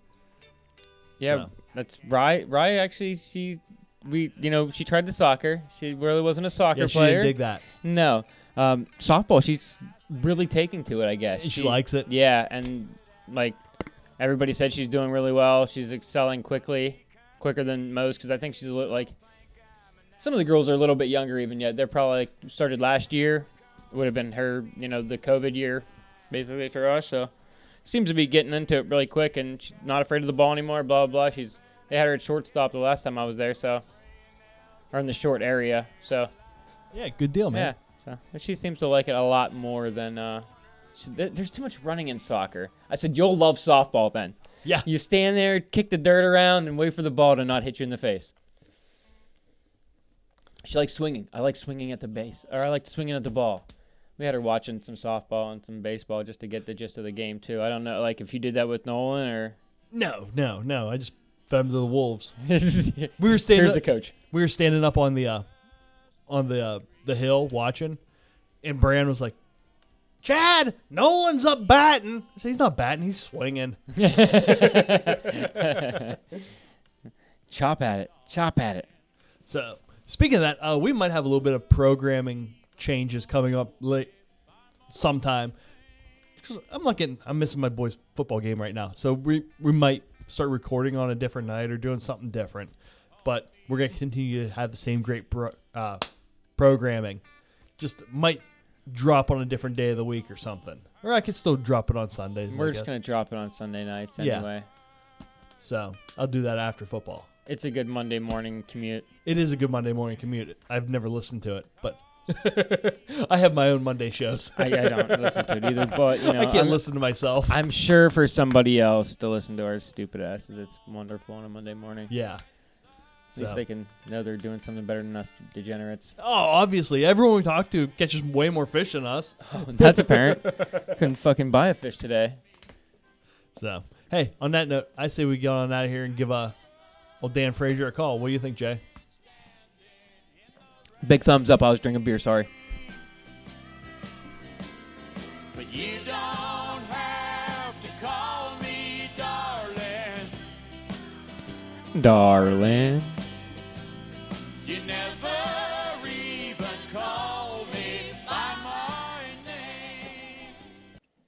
Yeah, So. That's Rye. Rye actually, she, we, you know, she tried the soccer. She really wasn't a soccer Yeah, she player. didn't dig that. no, um, softball. She's really taking to it. I guess She, likes it. Yeah, and like everybody said, she's doing really well. She's excelling quickly, quicker than most. Because I think she's a little like some of the girls are a little bit younger even yet. They're probably like, started last year. It would have been her, you know, the COVID year, basically for us. So seems to be getting into it really quick, and she's not afraid of the ball anymore. Blah blah. blah. She's they had her at shortstop the last time I was there, so or in the short area. So Yeah, good deal, man. yeah, so she seems to like it a lot more than. Uh, she, th- there's too much running in soccer. I said you'll love softball then. Yeah. You stand there, kick the dirt around, and wait for the ball to not hit you in the face. She likes swinging. I like swinging at the base, or I like swinging at the ball. We had her watching some softball and some baseball just to get the gist of the game too. I don't know, like if you did that with Nolan or. No, no, no. I just fed him to the wolves. We were standing. the up, coach. we were standing up on the uh, on the uh, the hill watching, and Brand was like, "Chad, Nolan's up batting." Said, "He's not batting. He's swinging." Chop at it. Chop at it. So, speaking of that, uh, we might have a little bit of programming changes coming up late sometime. 'Cause I'm not getting, I'm missing my boys' football game right now. So we we might start recording on a different night or doing something different. But we're gonna continue to have the same great pro, uh, programming. Just might drop on a different day of the week or something. Or I could still drop it on Sundays. We're just gonna drop it on Sunday nights Yeah. anyway. So I'll do that after football. It's a good Monday morning commute. It is a good Monday morning commute. I've never listened to it, but I have my own Monday shows. I, I don't listen to it either, but you know, I can't I'm, listen to myself. I'm sure for somebody else to listen to our stupid asses, it's wonderful on a Monday morning. yeah. At least So- they can know they're doing something better than us degenerates. Oh, obviously, everyone we talk to catches way more fish than us. That's apparent. Couldn't fucking buy a fish today. So, hey, on that note, I say we get on out of here and give uh, old Dan Frasier a call. What do you think, Jay? Big thumbs up. I was drinking beer. Sorry. But you don't have to call me darling. Darling. You never even call me by my name.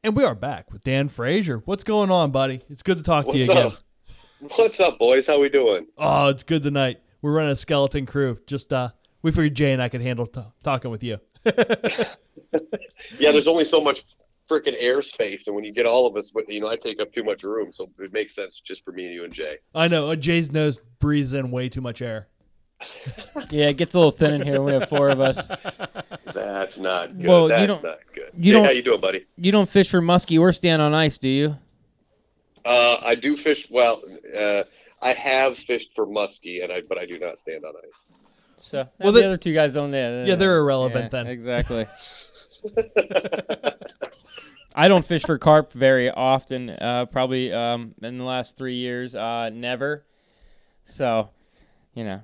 And we are back with Dan Frasier. What's going on, buddy? It's good to talk to What's you again. What's up, boys? How we doing? Oh, it's good tonight. We're running a skeleton crew. Just uh, we figured Jay and I could handle t- talking with you. Yeah, there's only so much freaking airspace, and when you get all of us, but you know, I take up too much room, so it makes sense just for me and you and Jay. I know uh, Jay's nose breathes in way too much air. Yeah, it gets a little thin in here when we have four of us. That's not good. Well, you That's don't- not good. you Jay, don't- how you doing, buddy? You don't fish for muskie or stand on ice, do you? Uh, I do fish. Well, uh, I have fished for muskie, and I but I do not stand on ice. So Well, the they- other two guys don't. Yeah, Yeah, they're irrelevant yeah, then. Exactly. I don't fish for carp very often. Uh, probably um, in the last three years, uh, never. So, you know,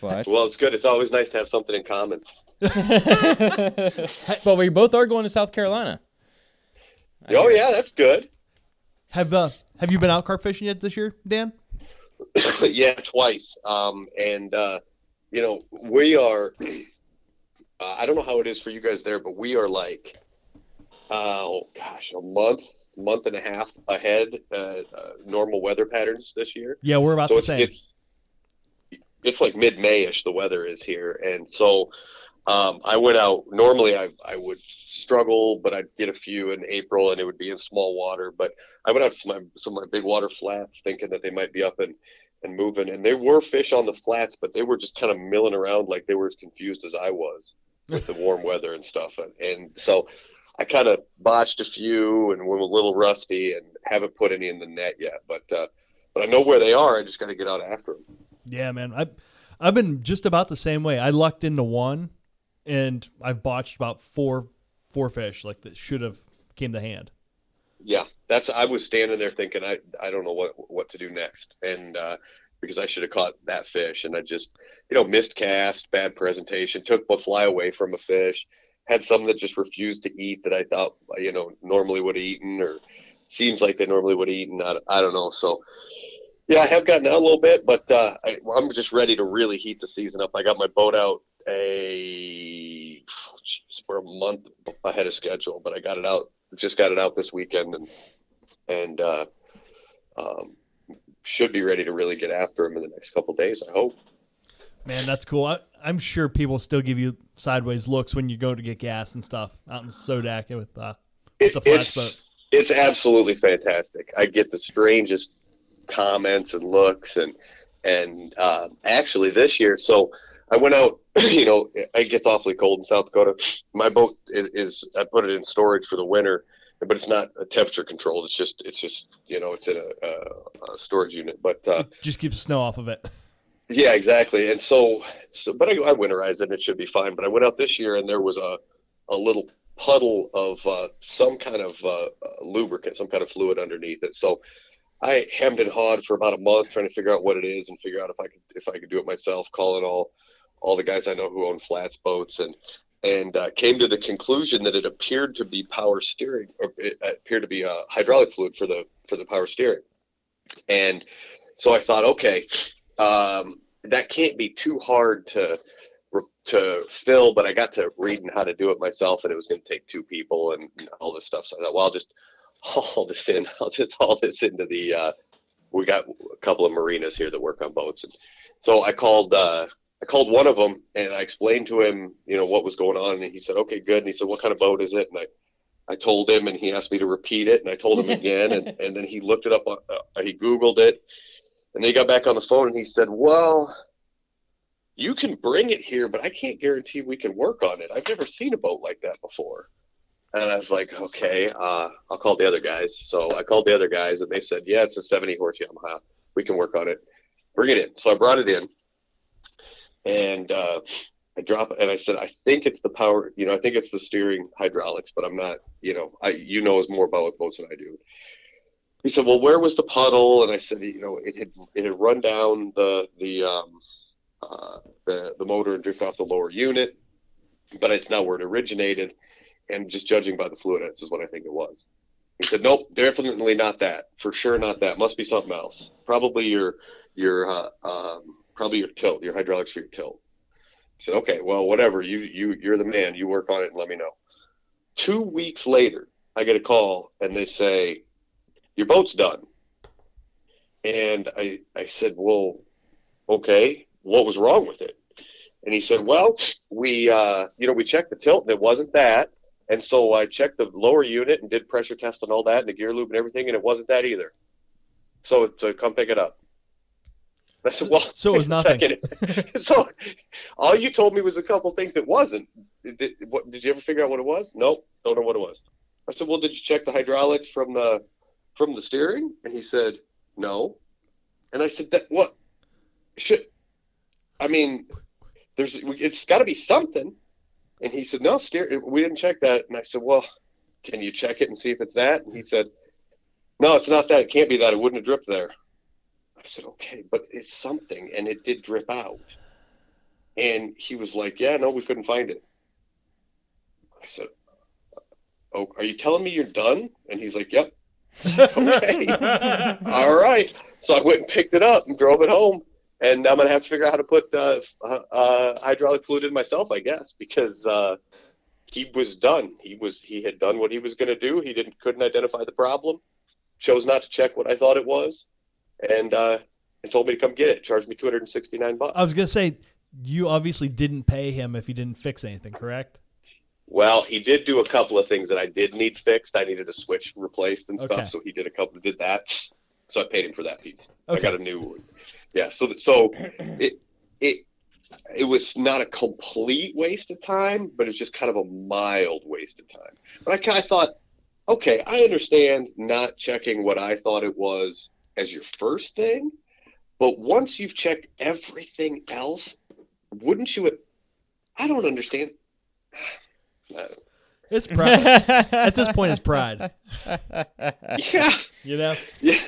but Well, it's good. It's always nice to have something in common. but we both are going to South Carolina. Oh yeah, that's good. Have uh, have you been out carp fishing yet this year, Dan? yeah, twice. Um, and uh, you know, we are. Uh, I don't know how it is for you guys there, but we are like, uh, oh gosh, a month, month and a half ahead uh, uh, normal weather patterns this year. Yeah, we're about so the it's same. it's it's like mid Mayish the weather is here, and so um, I went out. Normally, I I would struggle, but I'd get a few in April, and it would be in small water. But I went out to some of my, some of my big water flats, thinking that they might be up and and moving, and there were fish on the flats, but they were just kind of milling around like they were as confused as I was with the warm weather and stuff, and, and so. I kind of botched a few and were a little rusty and haven't put any in the net yet, but uh, but I know where they are. I just got to get out after them. Yeah, man. I I've been just about the same way. I lucked into one, and I've botched about four four fish like that should have came to hand. Yeah, that's. I was standing there thinking, I I don't know what what to do next, and uh, because I should have caught that fish, and I just you know missed cast, bad presentation, took a fly away from a fish, had some that just refused to eat that I thought you know normally would have eaten, or seems like they normally would have eaten. I, I don't know. So yeah, I have gotten out a little bit, but uh, I, I'm just ready to really heat the season up. I got my boat out a we're a month ahead of schedule, but I got it out. Just got it out this weekend, and and uh, um, should be ready to really get after him in the next couple days. I hope. Man, that's cool. I, I'm sure people still give you sideways looks when you go to get gas and stuff out in Sodak with uh, It, the flash it's boat. it's absolutely fantastic. I get the strangest comments and looks, and and uh, actually this year, so I went out. You know, it gets awfully cold in South Dakota. My boat is, is I put it in storage for the winter, but it's not a temperature controlled. It's just it's just you know it's in a, a, a storage unit, but. Uh, Just keeps snow off of it. Yeah, exactly. And so, so but I, I winterized it and it should be fine. But I went out this year and there was a, a little puddle of uh, some kind of uh, uh, lubricant, some kind of fluid underneath it. So I hemmed and hawed for about a month trying to figure out what it is and figure out if I could if I could do it myself. Call it all all the guys I know who own flats boats and and uh, came to the conclusion that it appeared to be power steering or it appeared to be uh, hydraulic fluid for the for the power steering. And so I thought, okay, um, that can't be too hard to to fill. But I got to reading how to do it myself, and it was going to take two people and all this stuff. So I thought, well, I'll just haul this in. I'll just haul this into the. Uh, we got a couple of marinas here that work on boats, and so I called. Uh, I called one of them and I explained to him, you know, what was going on, and he said, "Okay, good." And he said, "What kind of boat is it?" And I, I told him, and he asked me to repeat it, and I told him again, and, and then he looked it up. On, uh, he Googled it, and then he got back on the phone and he said, Well, you can bring it here, but I can't guarantee we can work on it. I've never seen a boat like that before. And I was like, Okay, uh, I'll call the other guys. So I called the other guys and they said, Yeah, it's a 70 horse Yamaha. We can work on it. Bring it in. So I brought it in and uh, I drop it and I said, I think it's the power, you know, I think it's the steering hydraulics, but I'm not, you know, I, you know, as more about boats than I do he said, "Well, where was the puddle?" And I said, "You know, it had it had run down the the um, uh, the the motor and drift off the lower unit, but it's not where it originated. And just judging by the fluid, this is what I think it was." He said, "Nope, definitely not that. For sure, not that. Must be something else. Probably your your uh, um, probably your tilt, your hydraulics for your tilt." He said, "Okay, well, whatever. You you you're the man. You work on it and let me know." Two weeks later, I get a call and they say your boat's done. And I, I said, well, okay, what was wrong with it? And he said, well, we, uh, you know, we checked the tilt and it wasn't that. And so I checked the lower unit and did pressure test and all that and the gear loop and everything, and it wasn't that either. So, so come pick it up. I said, well, So it was nothing. so all you told me was a couple things it wasn't. Did, what, did you ever figure out what it was? Nope, don't know what it was. I said, well, did you check the hydraulics from the from the steering? And he said, no. And I said, that what? Should I mean, there's it's got to be something. And he said, no, steer. We didn't check that. And I said, well, can you check it and see if it's that? And he said, no, it's not that. It can't be that. It wouldn't have dripped there. I said, okay, but it's something, and it did drip out. And he was like, yeah, no, we couldn't find it. I said, oh, are you telling me you're done? And he's like, yep. okay. All right. So I went and picked it up and drove it home. And I'm gonna have to figure out how to put uh, uh, uh, hydraulic fluid in myself, I guess, because uh, he was done. He was he had done what he was gonna do. He didn't couldn't identify the problem. Chose not to check what I thought it was, and uh, and told me to come get it. Charged me 269 bucks. I was gonna say you obviously didn't pay him if he didn't fix anything, correct? Well, he did do a couple of things that I did need fixed. I needed a switch replaced and stuff, Okay. so he did a couple. Did that, so I paid him for that piece. I got a new one. Yeah, so so it it it was not a complete waste of time, but it's just kind of a mild waste of time. But I kind of thought, okay, I understand not checking what I thought it was as your first thing, but once you've checked everything else, wouldn't you? I don't understand. Uh, It's pride. At this point, it's pride. Yeah, You know. yeah,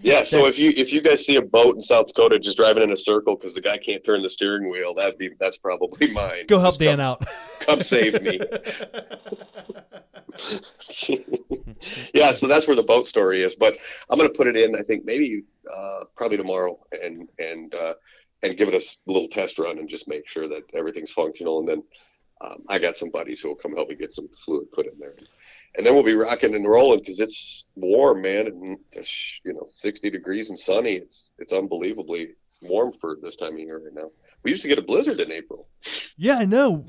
yeah. So That's- if you if you guys see a boat in South Dakota just driving in a circle because the guy can't turn the steering wheel, that'd be that's probably mine. Go help Just Dan come, out. Come save me. yeah, so that's where the boat story is. But I'm gonna put it in. I think maybe uh, probably tomorrow, and and uh, and give it a little test run and just make sure that everything's functional. And then um, I got some buddies who will come help me get some fluid put in there. And then we'll be rocking and rolling because it's warm, man, and it's you know 60 degrees and sunny. It's it's unbelievably warm for this time of year right now. We used to get a blizzard in April. Yeah, I know.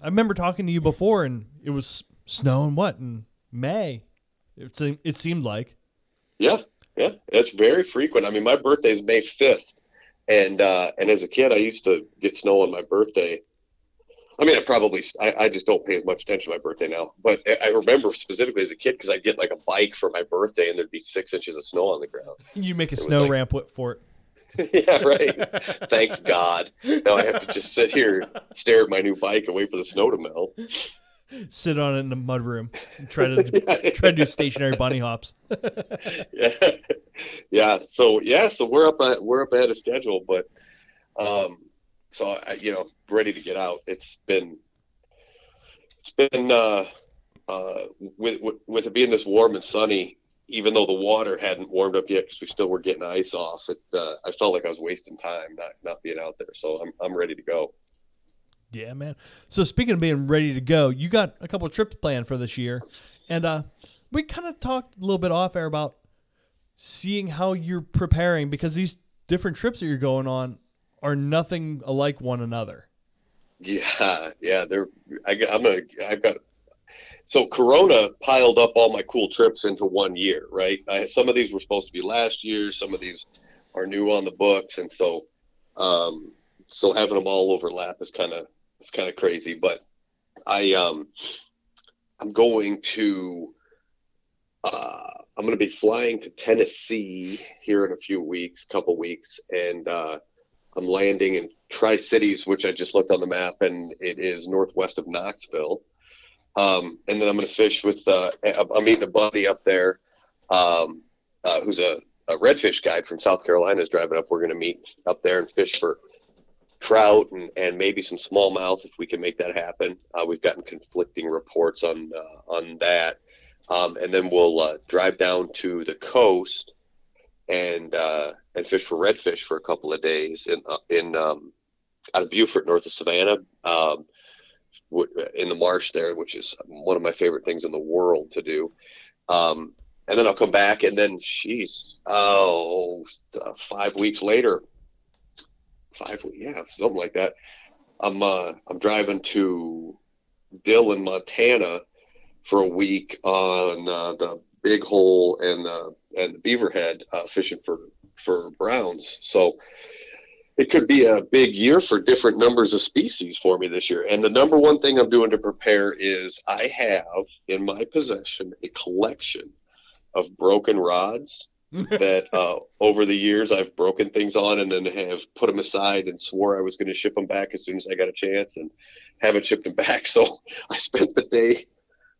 I remember talking to you before, and it was snowing what in May. It seemed, it seemed like. Yeah, yeah, it's very frequent. I mean, my birthday is May fifth, and uh, and as a kid, I used to get snow on my birthday. I mean, I probably I, I just don't pay as much attention to my birthday now, but I- remember specifically as a kid because I'd get like a bike for my birthday, and there'd be six inches of snow on the ground. You make a was snow like- ramp for it. yeah, right. Thanks God. Now I have to just sit here, stare at my new bike, and wait for the snow to melt. Sit on it in the mud room. And try to try to do stationary bunny hops. yeah, yeah. So yeah, so we're up at, we're up ahead of schedule, but um, so I, you know, ready to get out. It's been it's been uh, uh, with, with with it being this warm and sunny. Even though the water hadn't warmed up yet, because we still were getting ice off, it uh, I felt like I was wasting time not not being out there. So I'm I'm ready to go. Yeah, man. So speaking of being ready to go, you got a couple of trips planned for this year, and uh, we kind of talked a little bit off air about seeing how you're preparing because these different trips that you're going on are nothing alike one another. Yeah, yeah. They're. I, I'm gonna. I've got. So Corona piled up all my cool trips into one year, right? I, some of these were supposed to be last year. Some of these are new on the books, and so, um, so having them all overlap is kind of it's kind of crazy. But I um, I'm going to. Uh, I'm going to be flying to Tennessee here in a few weeks, couple weeks, and uh, I'm landing in Tri Cities, which I just looked on the map, and it is northwest of Knoxville. Um, and then I'm going to fish with. Uh, I'm meeting a buddy up there, um, uh, who's a, a redfish guide from South Carolina. Is driving up. We're going to meet up there and fish for trout and, and maybe some smallmouth if we can make that happen. Uh, we've gotten conflicting reports on uh, on that, um, and then we'll uh, drive down to the coast and uh, and fish for redfish for a couple of days in uh, in um, out of Beaufort, north of Savannah, um, in the marsh there, which is one of my favorite things in the world to do. Um, and then I'll come back, and then she's oh, uh, five weeks later, five yeah, something like that. I'm uh, I'm driving to Dillon, Montana, for a week on uh, the Big Hole and the and the Beaverhead uh, fishing for for browns. So it could be a big year for different numbers of species for me this year. And the number one thing I'm doing to prepare is I have in my possession a collection of broken rods that uh, over the years I've broken things on and then have put them aside and swore I was going to ship them back as soon as I got a chance and haven't shipped them back. So I spent the day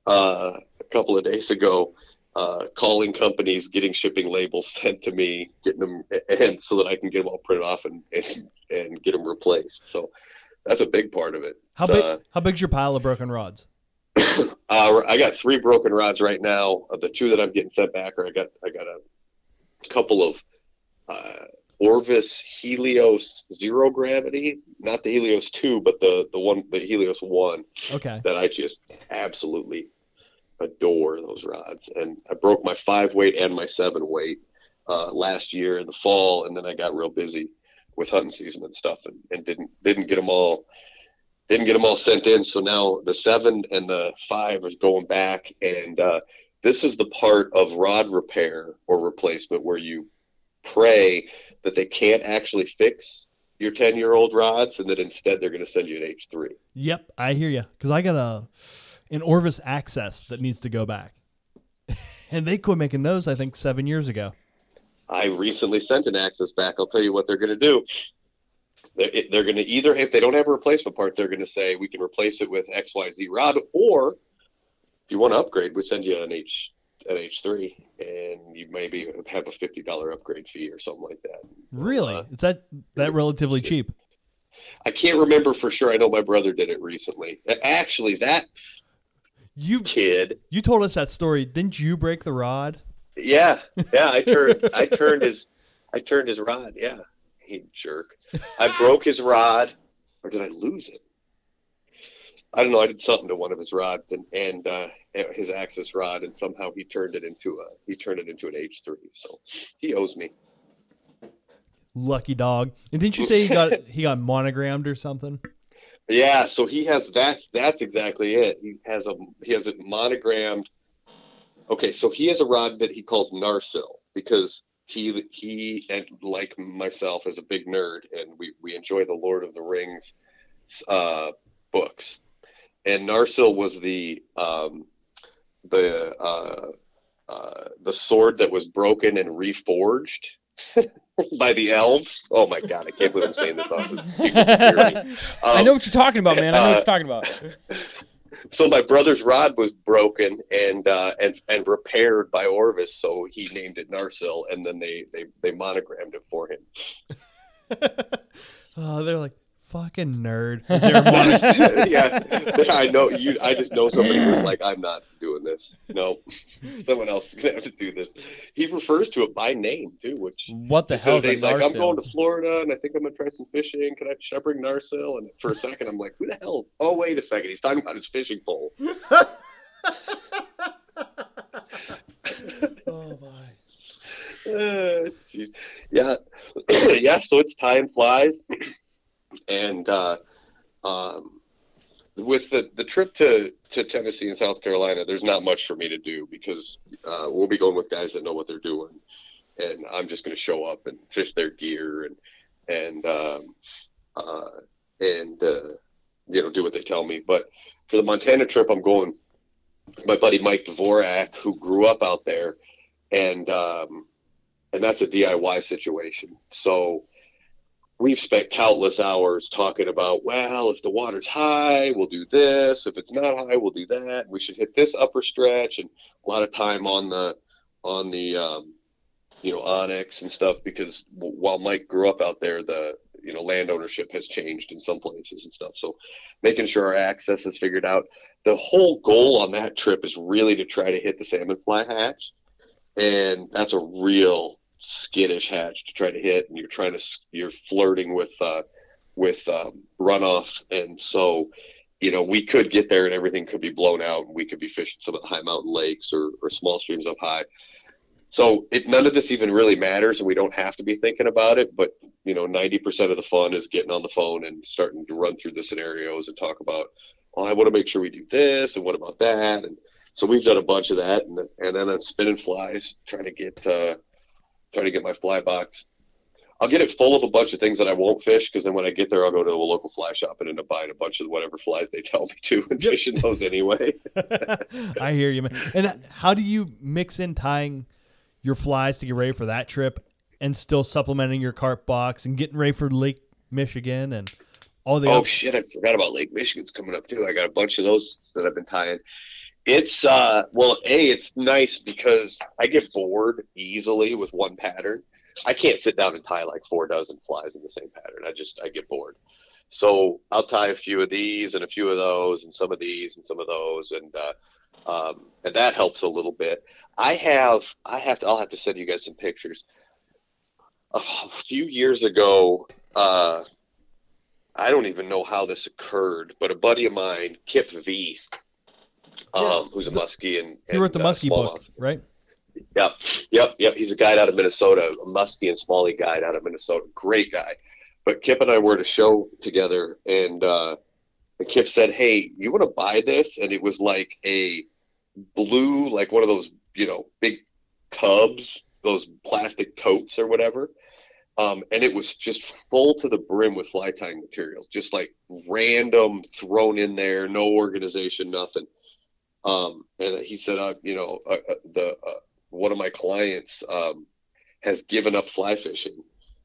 uh, a couple of days ago uh, calling companies, getting shipping labels sent to me, getting them, and so that I can get them all printed off and and, and get them replaced. So that's a big part of it. How So, big? uh, How big's your pile of broken rods? uh, I got three broken rods right now. Of the two that I'm getting sent back, or I got I got a couple of uh, Orvis Helios zero gravity, not the Helios two, but the the one the Helios one Okay. that I just absolutely adore those rods. And I broke my five weight and my seven weight uh, last year in the fall, and then I got real busy with hunting season and stuff, and, and didn't didn't get them all didn't get them all sent in. So now the seven and the five is going back, and uh, this is the part of rod repair or replacement where you pray that they can't actually fix your 10 year old rods and that instead they're going to send you an H3. Yep, I hear you. Because I got a an Orvis Access that needs to go back, and they quit making those. I think seven years ago. I recently sent an Access back. I'll tell you what they're going to do. They're, they're going to either, if they don't have a replacement part, they're going to say we can replace it with XYZ rod, or if you want to upgrade, we send you an H an H3, and you maybe have a fifty dollar upgrade fee or something like that. Really? Uh, Is that that relatively cheap? I can't remember for sure. I know my brother did it recently. Actually, that You kid you told us that story. Didn't you break the rod? Yeah, yeah. I turned, I turned his, I turned his rod. Yeah, he jerk. I broke his rod, or did I lose it? I don't know. I did something to one of his rods and and uh, his Access rod, and somehow he turned it into a he turned it into an H three. So he owes me. Lucky dog. And didn't you say he got he got monogrammed or something? Yeah, so he has that's that's exactly it. He has a he has it monogrammed. Okay, so he has a rod that he calls Narsil because he he and like myself is a big nerd and we we enjoy the Lord of the Rings uh, books. And Narsil was the um, the uh, uh, the sword that was broken and reforged by the elves. Oh my god, I can't believe I'm saying this on people can hear me. I Um, know what you're talking about, man. I know what uh, you're talking about. so my brother's rod was broken and uh, and and repaired by Orvis, so he named it Narsil, and then they they they monogrammed it for him. Oh, they're like fucking nerd. Is there a mono- yeah, I know you. I just know somebody was like, I'm not doing this. No, someone else is gonna have to do this. He refers to it by name too, which. What the hell the is other a day he's like, I'm going to Florida and I think I'm gonna try some fishing. Can I, should I bring Narsil? And for a second, I'm like, who the hell? Oh, wait a second. He's talking about his fishing pole. oh my. Uh, yeah, yeah. So it's time flies, and uh, um, with the the trip to to Tennessee and South Carolina, there's not much for me to do because uh, we'll be going with guys that know what they're doing, and I'm just going to show up and fish their gear and and um, uh, and uh, you know do what they tell me. But for the Montana trip, I'm going my buddy Mike Dvorak, who grew up out there, and um, and that's a DIY situation. So we've spent countless hours talking about, well, if the water's high, we'll do this. If it's not high, we'll do that. We should hit this upper stretch, and a lot of time on the on the um, you know onX and stuff because while Mike grew up out there, the you know land ownership has changed in some places and stuff. So making sure our access is figured out. The whole goal on that trip is really to try to hit the salmon fly hatch and that's a real skittish hatch to try to hit and you're trying to you're flirting with uh with um, runoff and so you know we could get there and everything could be blown out and we could be fishing some of the high mountain lakes or, or small streams up high So it none of this even really matters, and we don't have to be thinking about it. But you know, ninety percent of the fun is getting on the phone and starting to run through the scenarios and talk about, well, I want to make sure we do this, and what about that, and so we've done a bunch of that, and and then on spinning flies, trying to get uh, trying to get my fly box. I'll get it full of a bunch of things that I won't fish because then when I get there, I'll go to a local fly shop and end up buying a bunch of whatever flies they tell me to and Yep. fishing those anyway. I hear you, man. And how do you mix in tying your flies to get ready for that trip and still supplementing your carp box and getting ready for Lake Michigan and all the Oh other shit, I forgot about Lake Michigan's coming up too. I got a bunch of those that I've been tying. It's uh well, A, it's nice because I get bored easily with one pattern. I can't sit down and tie like four dozen flies in the same pattern. I just I get bored. So I'll tie a few of these and a few of those and some of these and some of those and uh um, and that helps a little bit. I have I have to I'll have to send you guys some pictures. A few years ago, uh I don't even know how this occurred, but a buddy of mine, Kip V, um, Yeah, who's a muskie and, You wrote the uh, Muskie book, right? Yep, yep, yep. He's a guide out of Minnesota, a muskie and smallie guide out of Minnesota. Great guy. But Kip and I were at a show together, and uh, and Kip said, "Hey, you want to buy this?" And it was like a blue, like one of those, you know, big tubs, those plastic totes or whatever. Um, and it was just full to the brim with fly tying materials, just like random thrown in there, no organization, nothing. Um, and he said, uh, you know, uh, uh, the uh, one of my clients um, has given up fly fishing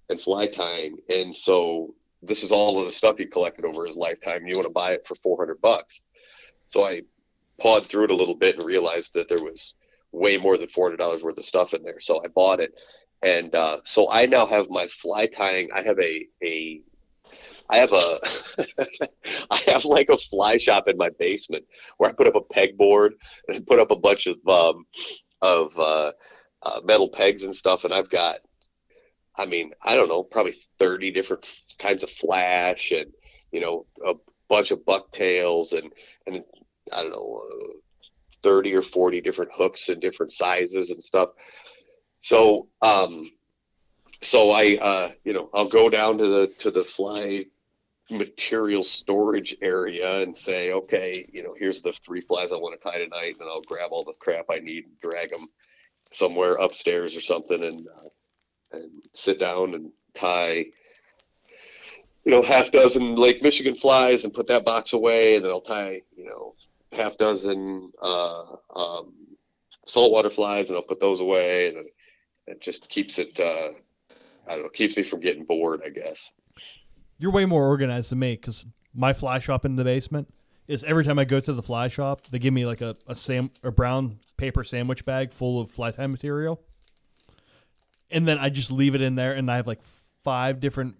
and fly tying, and so this is all of the stuff he collected over his lifetime. You want to buy it for four hundred bucks? So I pawed through it a little bit and realized that there was way more than four hundred dollars worth of stuff in there. So I bought it, and uh, so I now have my fly tying. I have a a I have a I have like a fly shop in my basement where I put up a pegboard and put up a bunch of um, of uh, uh, metal pegs and stuff, and I've got, I mean, I don't know, probably thirty different kinds of flash, and you know, a bunch of bucktails, and and I don't know, uh, thirty or forty different hooks and different sizes and stuff. So, um, so I, uh, you know, I'll go down to the to the fly material storage area and say, okay, you know, here's the three flies I want to tie tonight, and then I'll grab all the crap I need and drag them somewhere upstairs or something, and uh, and sit down and tie, you know, half dozen Lake Michigan flies and put that box away, and then I'll tie, you know, half dozen uh, um, saltwater flies, and I'll put those away, and it just keeps it. Uh, I don't know, keeps me from getting bored, I guess. You're way more organized than me because my fly shop in the basement is every time I go to the fly shop, they give me like a a sam a brown paper sandwich bag full of fly tie material, and then I just leave it in there, and I have like five different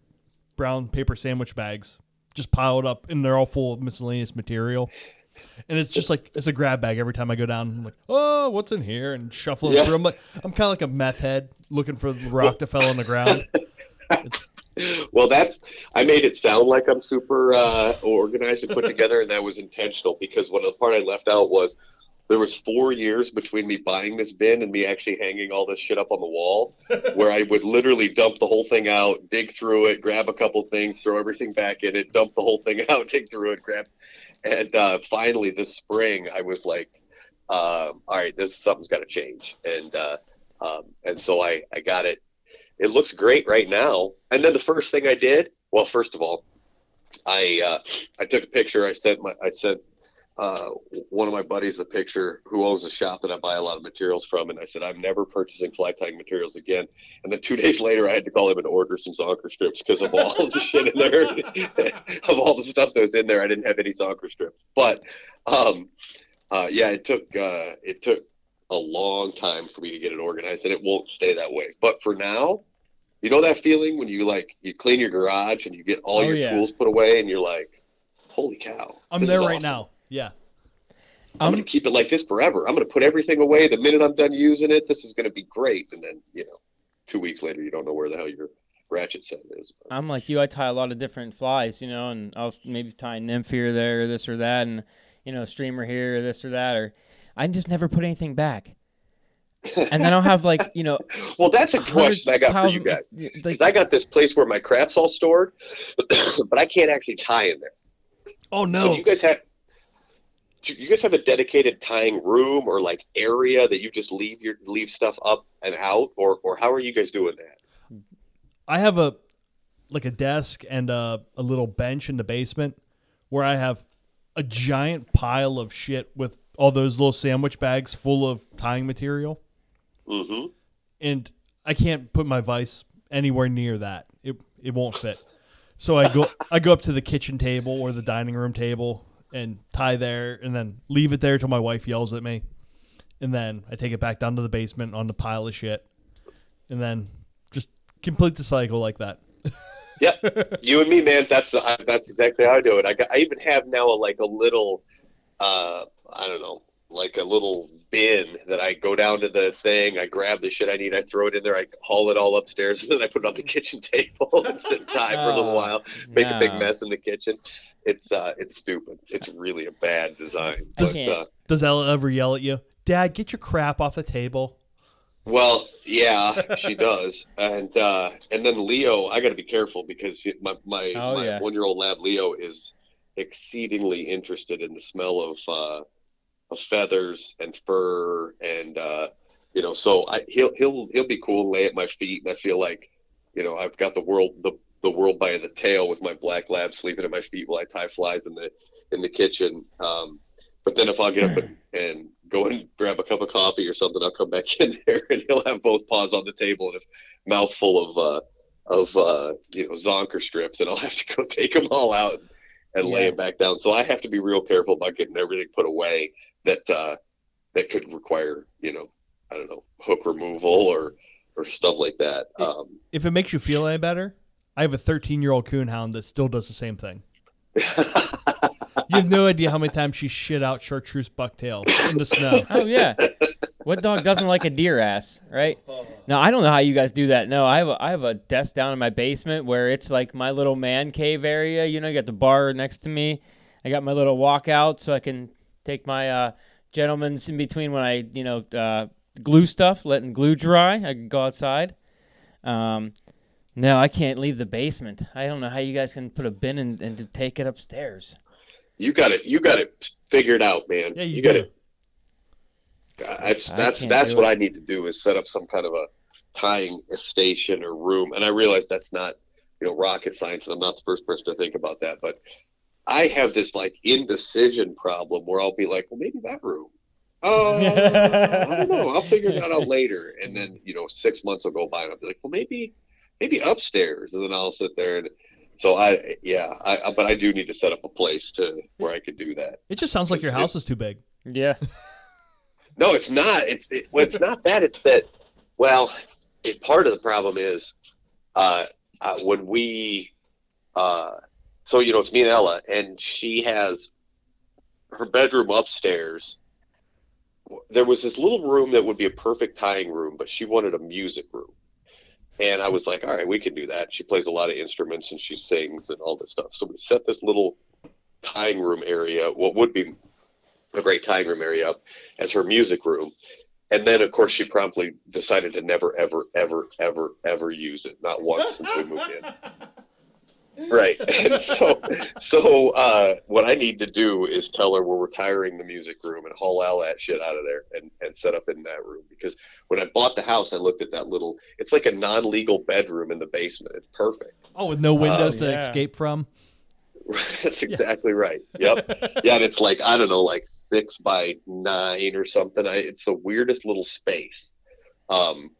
brown paper sandwich bags just piled up, and they're all full of miscellaneous material. And it's just like it's a grab bag every time I go down. I'm like, oh, what's in here? And shuffling Yeah. through. I'm like, I'm kind of like a meth head looking for the rock to fell on the ground. well, that's I made it sound like I'm super uh, organized and put together, and that was intentional because one of the part I left out was there was four years between me buying this bin and me actually hanging all this shit up on the wall, where I would literally dump the whole thing out, dig through it, grab a couple things, throw everything back in it, dump the whole thing out, dig through it, grab, and uh, finally this spring I was like, um, all right, this something's got to change, and uh, um, and so I I got it it looks great right now. And then the first thing I did, well, first of all, I uh, I took a picture. I sent my I sent uh, one of my buddies a picture who owns a shop that I buy a lot of materials from, and I said I'm never purchasing fly tying materials again. And then two days later, I had to call him and order some zonker strips because of all the shit in there, of all the stuff that was in there. I didn't have any zonker strips, but um, uh, yeah, it took uh, it took a long time for me to get it organized, and it won't stay that way. But for now, you know that feeling when you like you clean your garage and you get all Oh, your yeah. tools put away, and you're like, "Holy cow!" I'm there there is right awesome. now. Yeah. I'm Um, going to keep it like this forever. I'm going to put everything away the minute I'm done using it. This is going to be great. And then you know, two weeks later, you don't know where the hell your ratchet set is. I'm like you. I tie a lot of different flies, you know, and I'll maybe tie a nymph here, there, or this or that, and you know, streamer here, or this or that, or I just never put anything back. and then I'll have like you know. Well, that's a question I got for you of- guys. Like, Because I got this place where my crap's all stored, but I can't actually tie in there. Oh So no! you guys have do you guys have a dedicated tying room or like area that you just leave your leave stuff up and out, or or how are you guys doing that? I have a like a desk and a, a little bench in the basement where I have a giant pile of shit with all those little sandwich bags full of tying material, Mm-hmm. and I can't put my vice anywhere near that. It it won't fit. So I go I go up to the kitchen table or the dining room table and tie there, and then leave it there till my wife yells at me, and then I take it back down to the basement on the pile of shit, and then just complete the cycle like that. yeah, you and me, man. That's the, that's exactly how I do it. I got, I even have now a, like a little, uh, I don't know, like a little bin that I go down to the thing. I grab the shit I need. I throw it in there. I haul it all upstairs, and then I put it on the kitchen table and sit and tie for a little Oh, while. Make a big mess in the kitchen. It's uh, it's stupid. It's really a bad design. I But uh, Does Ella ever yell at you, Dad? Get your crap off the table. Well, yeah, she does, and uh, and then Leo, I got to be careful because my my, Oh, my yeah. one year old lab Leo is exceedingly interested in the smell of uh, of feathers and fur, and uh, you know, so I he'll he'll he'll be cool and lay at my feet, and I feel like you know I've got the world the the world by the tail with my black lab sleeping at my feet while I tie flies in the in the kitchen. Um, but then if I get up and, and go and grab a cup of coffee or something, I'll come back in there and he'll have both paws on the table and a mouthful of uh, of uh, you know zonker strips, and I'll have to go take them all out and lay Yeah. them back down. So I have to be real careful about getting everything put away that uh, that could require you know I don't know hook removal or or stuff like that. It- Um, If it makes you feel any better, I have a 13 year old coonhound that still does the same thing. You have no idea how many times she shit out chartreuse bucktail in the snow. Oh yeah. What dog doesn't like a deer ass, right? Now I don't know how you guys do that. No, I have a, I have a desk down in my basement where it's like my little man cave area. You know, you got the bar next to me. I got my little walkout so I can take my uh, gentleman's in between when I, you know, uh, glue stuff, letting glue dry. I can go outside. Um, no, I can't leave the basement. I don't know how you guys can put a bin and, and to take it upstairs. you got it. You got it figured out, man. Yeah, you, got it. That's I that's that's what it. I need to do is set up some kind of a tying station or room. And I realize that's not you know rocket science, and I'm not the first person to think about that. But I have this like indecision problem where I'll be like, well, maybe that room. Oh, I don't know. I'll figure that out later. And then you know, six months will go by, and I'll be like, well, maybe maybe upstairs, and then I'll sit there and. So I, yeah, I, I- but I do need to set up a place to where I could do that. It just sounds like your house is too big. Yeah. No, it's not. It's it, well, it's not that. It's that. Well, it, part of the problem is uh, uh, when we. Uh, so you know, it's me and Ella, and she has her bedroom upstairs. There was this little room that would be a perfect tying room, but she wanted a music room. And I was like, all right, we can do that. She plays a lot of instruments and she sings and all this stuff. So we set this little tying room area, what would be a great tying room area up as her music room. And then, of course, she promptly decided to never, ever, ever, ever, ever use it. Not once since we moved in. Right. And so, so uh, what I need to do is tell her we're retiring the music room and haul all that shit out of there and, and set up in that room. Because when I bought the house, I looked at that little, it's like a non legal bedroom in the basement. It's perfect. Oh, with no windows to yeah. escape from. That's exactly right. Yep. yeah, and it's like I don't know, like six by nine or something. I, it's the weirdest little space. Um,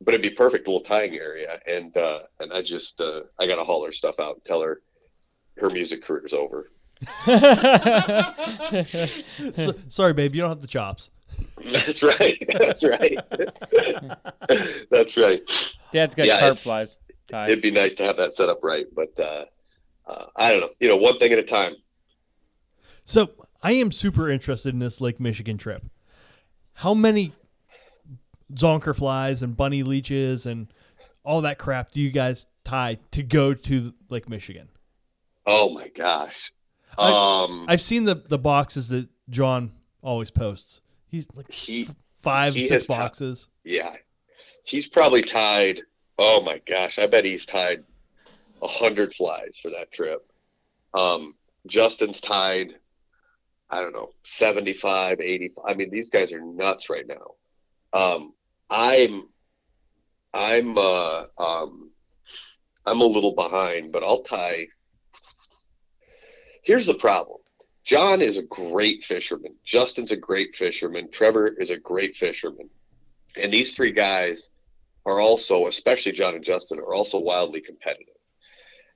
but it'd be perfect little tying area, and uh, and I just uh, I gotta haul her stuff out and tell her her music career's over. So, sorry, babe, you don't have the chops. That's right. That's right. That's right. Dad's got Yeah, carp flies. tied. It'd be nice to have that set up right, but uh, uh, I don't know. You know, one thing at a time. So I am super interested in this Lake Michigan trip. How many zonker flies and bunny leeches and all that crap do you guys tie to go to Lake Michigan? Oh my gosh. I- Um, I've seen the the boxes that John always posts. He's like he five, He six boxes. Yeah, he's probably tied. Oh my gosh, I bet he's tied a hundred flies for that trip. Um, Justin's tied. I don't know, 75, 80. I mean, these guys are nuts right now. Um, I'm, I'm, uh, um, I'm a little behind, but I'll tie. Here's the problem. John is a great fisherman. Justin's a great fisherman. Trevor is a great fisherman. And these three guys are also, especially John and Justin, are also wildly competitive.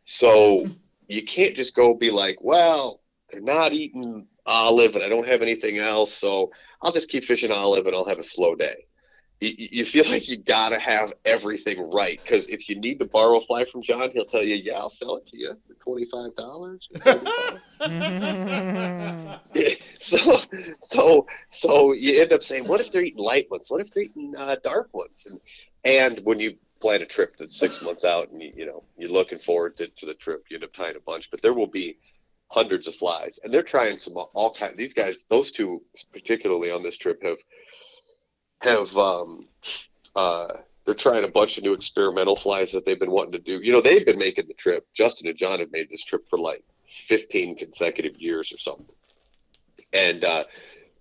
So you can't just go be like, well, they're not eating olive and I don't have anything else. So I'll just keep fishing olive and I'll have a slow day. You, feel like you got to have everything right. Because if you need to borrow a fly from John, he'll tell you, yeah, I'll sell it to you for $25. so so so you end up saying what if they're eating light ones what if they're eating uh, dark ones and and when you plan a trip that's six months out and you, you know you're looking forward to, to the trip you end up tying a bunch but there will be hundreds of flies and they're trying some all kind these guys those two particularly on this trip have have um uh they're trying a bunch of new experimental flies that they've been wanting to do. You know they've been making the trip. Justin and john have made this trip for like 15 consecutive years or something. And uh,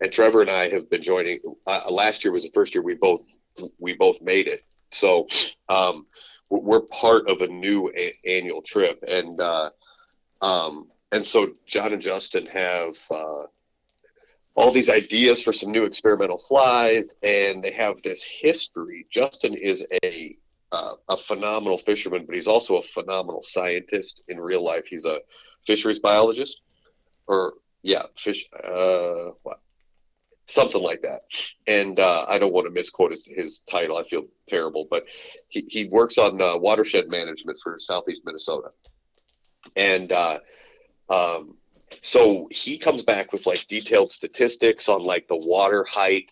and Trevor and I have been joining. Uh, last year was the first year we both we both made it, so um, we're- part of a new a- annual trip, and uh, um, and so John and Justin have uh, all these ideas for some new experimental flies, and they have this history. Justin is a uh, a phenomenal fisherman, but he's also a phenomenal scientist in real life. He's a fisheries biologist, or yeah, fish, uh, what, something like that. And uh, I don't want to misquote his, his title. I feel terrible, but he, he works on uh, watershed management for Southeast Minnesota. And uh, um, so he comes back with like detailed statistics on like the water height,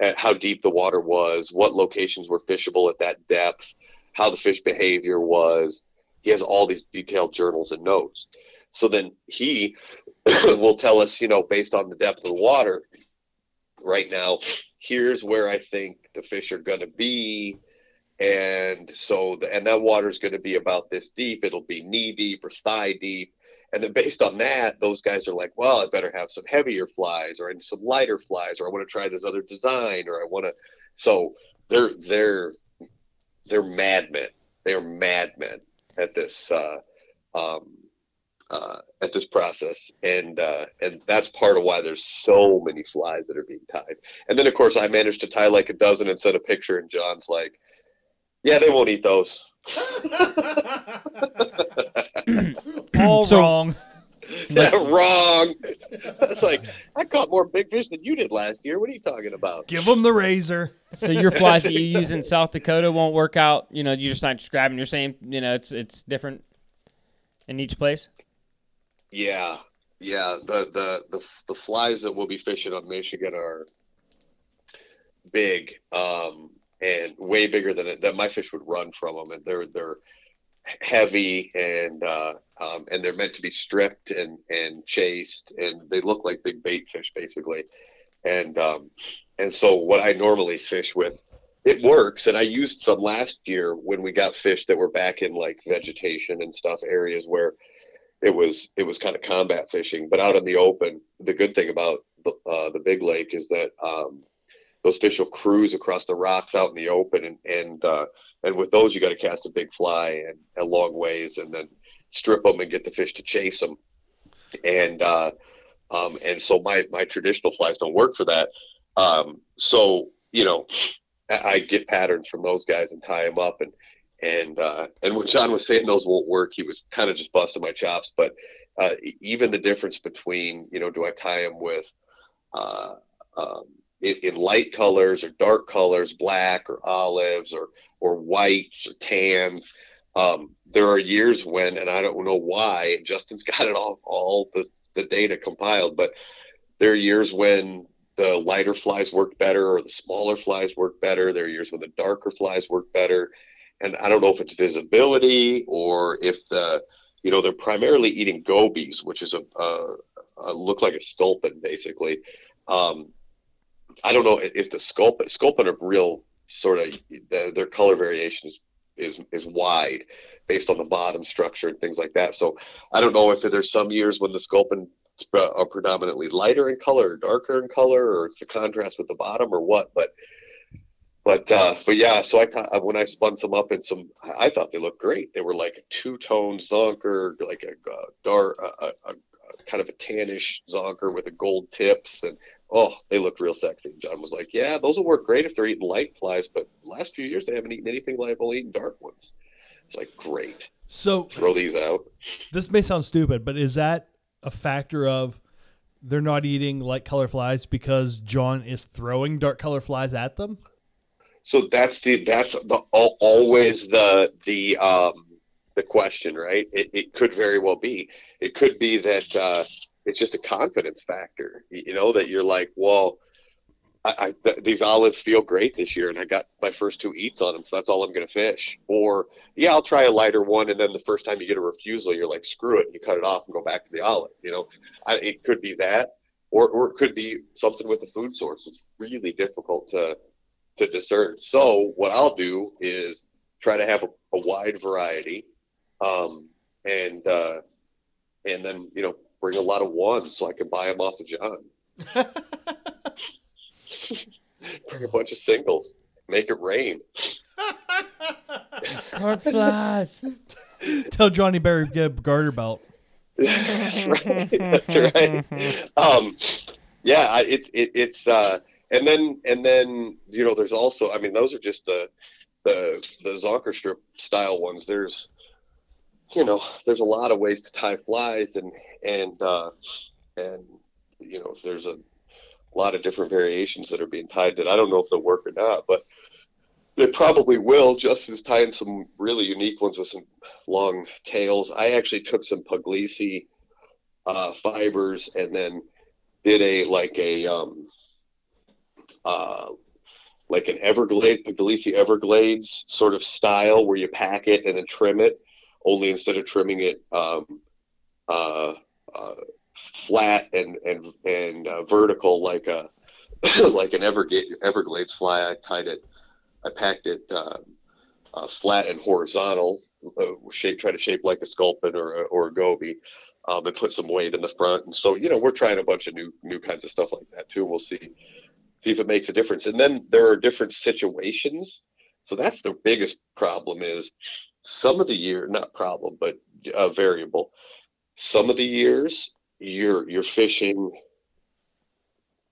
uh, how deep the water was, what locations were fishable at that depth, how the fish behavior was. He has all these detailed journals and notes. So then he will tell us, you know, based on the depth of the water, right now, here's where I think the fish are going to be. And so, the, and that water is going to be about this deep. It'll be knee deep or thigh deep. And then based on that, those guys are like, well, I better have some heavier flies or some lighter flies, or I want to try this other design, or I want to. So they're they're they're madmen. They're madmen at this uh, um, uh, at this process, and uh, and that's part of why there's so many flies that are being tied. And then of course I managed to tie like a dozen and send a picture, and John's like, "Yeah, they won't eat those." All So- wrong. Yeah, wrong. It's like I caught more big fish than you did last year. What are you talking about? Give them the razor. So your flies that you use in South Dakota won't work out. You know, you're just not describing. You're saying, you know, it's it's different in each place. Yeah, yeah. The the the the flies that we'll be fishing on Michigan are big, um, and way bigger than it, that my fish would run from them, and they're they're heavy and uh, um, and they're meant to be stripped and and chased, and they look like big bait fish basically, and um, and so what I normally fish with. It works, and I used some last year when we got fish that were back in like vegetation and stuff areas where it was it was kind of combat fishing. But out in the open, the good thing about the, uh, the big lake is that um, those fish will cruise across the rocks out in the open, and and uh, and with those you got to cast a big fly and a long ways, and then strip them and get the fish to chase them. And uh, um, and so my my traditional flies don't work for that. Um, so you know, I, get patterns from those guys and tie them up and and uh, and when John was saying those won't work, he was kind of just busting my chops. But uh, even the difference between you know, do I tie them with uh, um, in, in light colors or dark colors, black or olives or or whites or tans. Um, there are years when, and I don't know why, and Justin's got it all all the the data compiled, but there are years when the lighter flies work better or the smaller flies work better. There are years when the darker flies work better and I don't know if it's visibility or if the, you know, they're primarily eating gobies, which is a, a, a look like a sculpin basically. Um, I don't know if the sculpin sculpin are real sort of their, color variation is, is is wide based on the bottom structure and things like that. So I don't know if there's some years when the sculpin are predominantly lighter in color, or darker in color, or it's the contrast with the bottom, or what. But but uh, but yeah, so I when I spun some up in some, I thought they looked great. They were like a two tone zonker, like a, uh dark, a, a, a kind of a tannish zonker with a gold tips, and oh, they looked real sexy. John was like, yeah, those will work great if they're eating light flies, but last few years they haven't eaten anything like only eaten dark ones. It's like great, So throw these out. this may sound stupid, but is that a factor of they're not eating light color flies because John is throwing dark color flies at them? So that's the that's the always the the um the question, right? It, it could very well be. It could be that uh, it's just a confidence factor. You know that you're like, well, I, I th- these olives feel great this year, and I got my first two eats on them, so that's all I'm going to fish. Or yeah, I'll try a lighter one, and then the first time you get a refusal, you're like, screw it, you cut it off and go back to the olive. You know, I, it could be that, or or it could be something with the food source. It's really difficult to to discern. So what I'll do is try to have a, a wide variety, um, and uh, and then you know bring a lot of ones so I can buy them off of John. bring a bunch of singles, make it rain. Carp flies. Tell Johnny Berry to get a garter belt. That's right. That's right. Um, yeah, I, it, it it's uh, and then and then you know there's also I mean those are just the the the zonker strip style ones. There's you know there's a lot of ways to tie flies and and uh, and you know there's a lot of different variations that are being tied that I don't know if they'll work or not, but they probably will. Justin's tying some really unique ones with some long tails. I actually took some Puglisi uh, fibers and then did a like a um, uh, like an Everglade Puglisi Everglades sort of style where you pack it and then trim it. Only instead of trimming it um, uh, uh, flat and and and uh, vertical like a like an Everglade, Everglades fly, I tied it. I packed it uh, uh, flat and horizontal, uh, shape, try to shape like a sculpin or a, or a goby, um, and put some weight in the front. And so, you know, we're trying a bunch of new new kinds of stuff like that too. We'll see see if it makes a difference. And then there are different situations. So that's the biggest problem is some of the year, not problem, but a variable. Some of the years you're you're fishing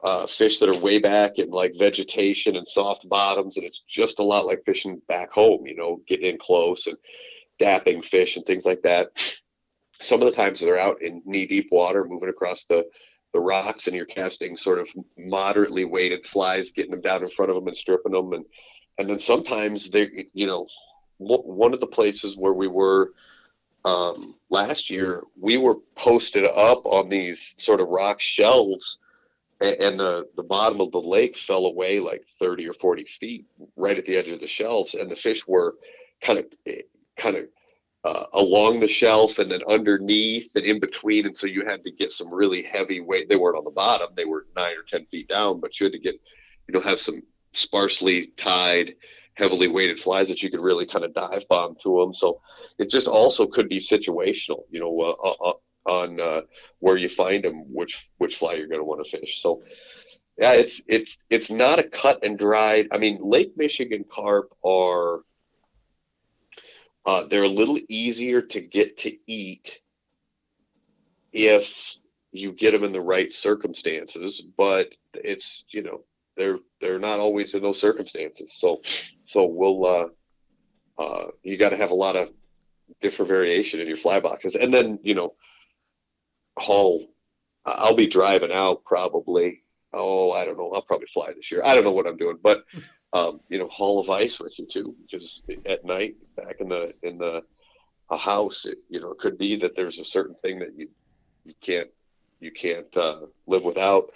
uh, fish that are way back in like vegetation and soft bottoms, and it's just a lot like fishing back home. You know, getting in close and dapping fish and things like that. Some of the times they're out in knee deep water, moving across the the rocks, and you're casting sort of moderately weighted flies, getting them down in front of them and stripping them, and and then sometimes they, you know, one of the places where we were um, last year, we were posted up on these sort of rock shelves a- and the the bottom of the lake fell away like 30 or 40 feet right at the edge of the shelves and the fish were kind of kind of uh, along the shelf and then underneath and in between and so you had to get some really heavy weight. They weren't on the bottom they were nine or ten feet down but you had to get you know have some sparsely tied heavily weighted flies that you could really kind of dive bomb to them so it just also could be situational you know uh, uh, on uh, where you find them, which which fly you're going to want to fish. So, yeah, it's it's it's not a cut and dried. I mean, Lake Michigan carp are uh, they're a little easier to get to eat if you get them in the right circumstances, but it's you know they're they're not always in those circumstances. So so we'll uh, uh, you got to have a lot of different variation in your fly boxes, and then you know haul. I'll be driving out probably. Oh, I don't know. I'll probably fly this year. I don't know what I'm doing, but um, you know, haul of ice with you too, because at night back in the in the a house, it, you know, it could be that there's a certain thing that you you can't you can't uh, live without.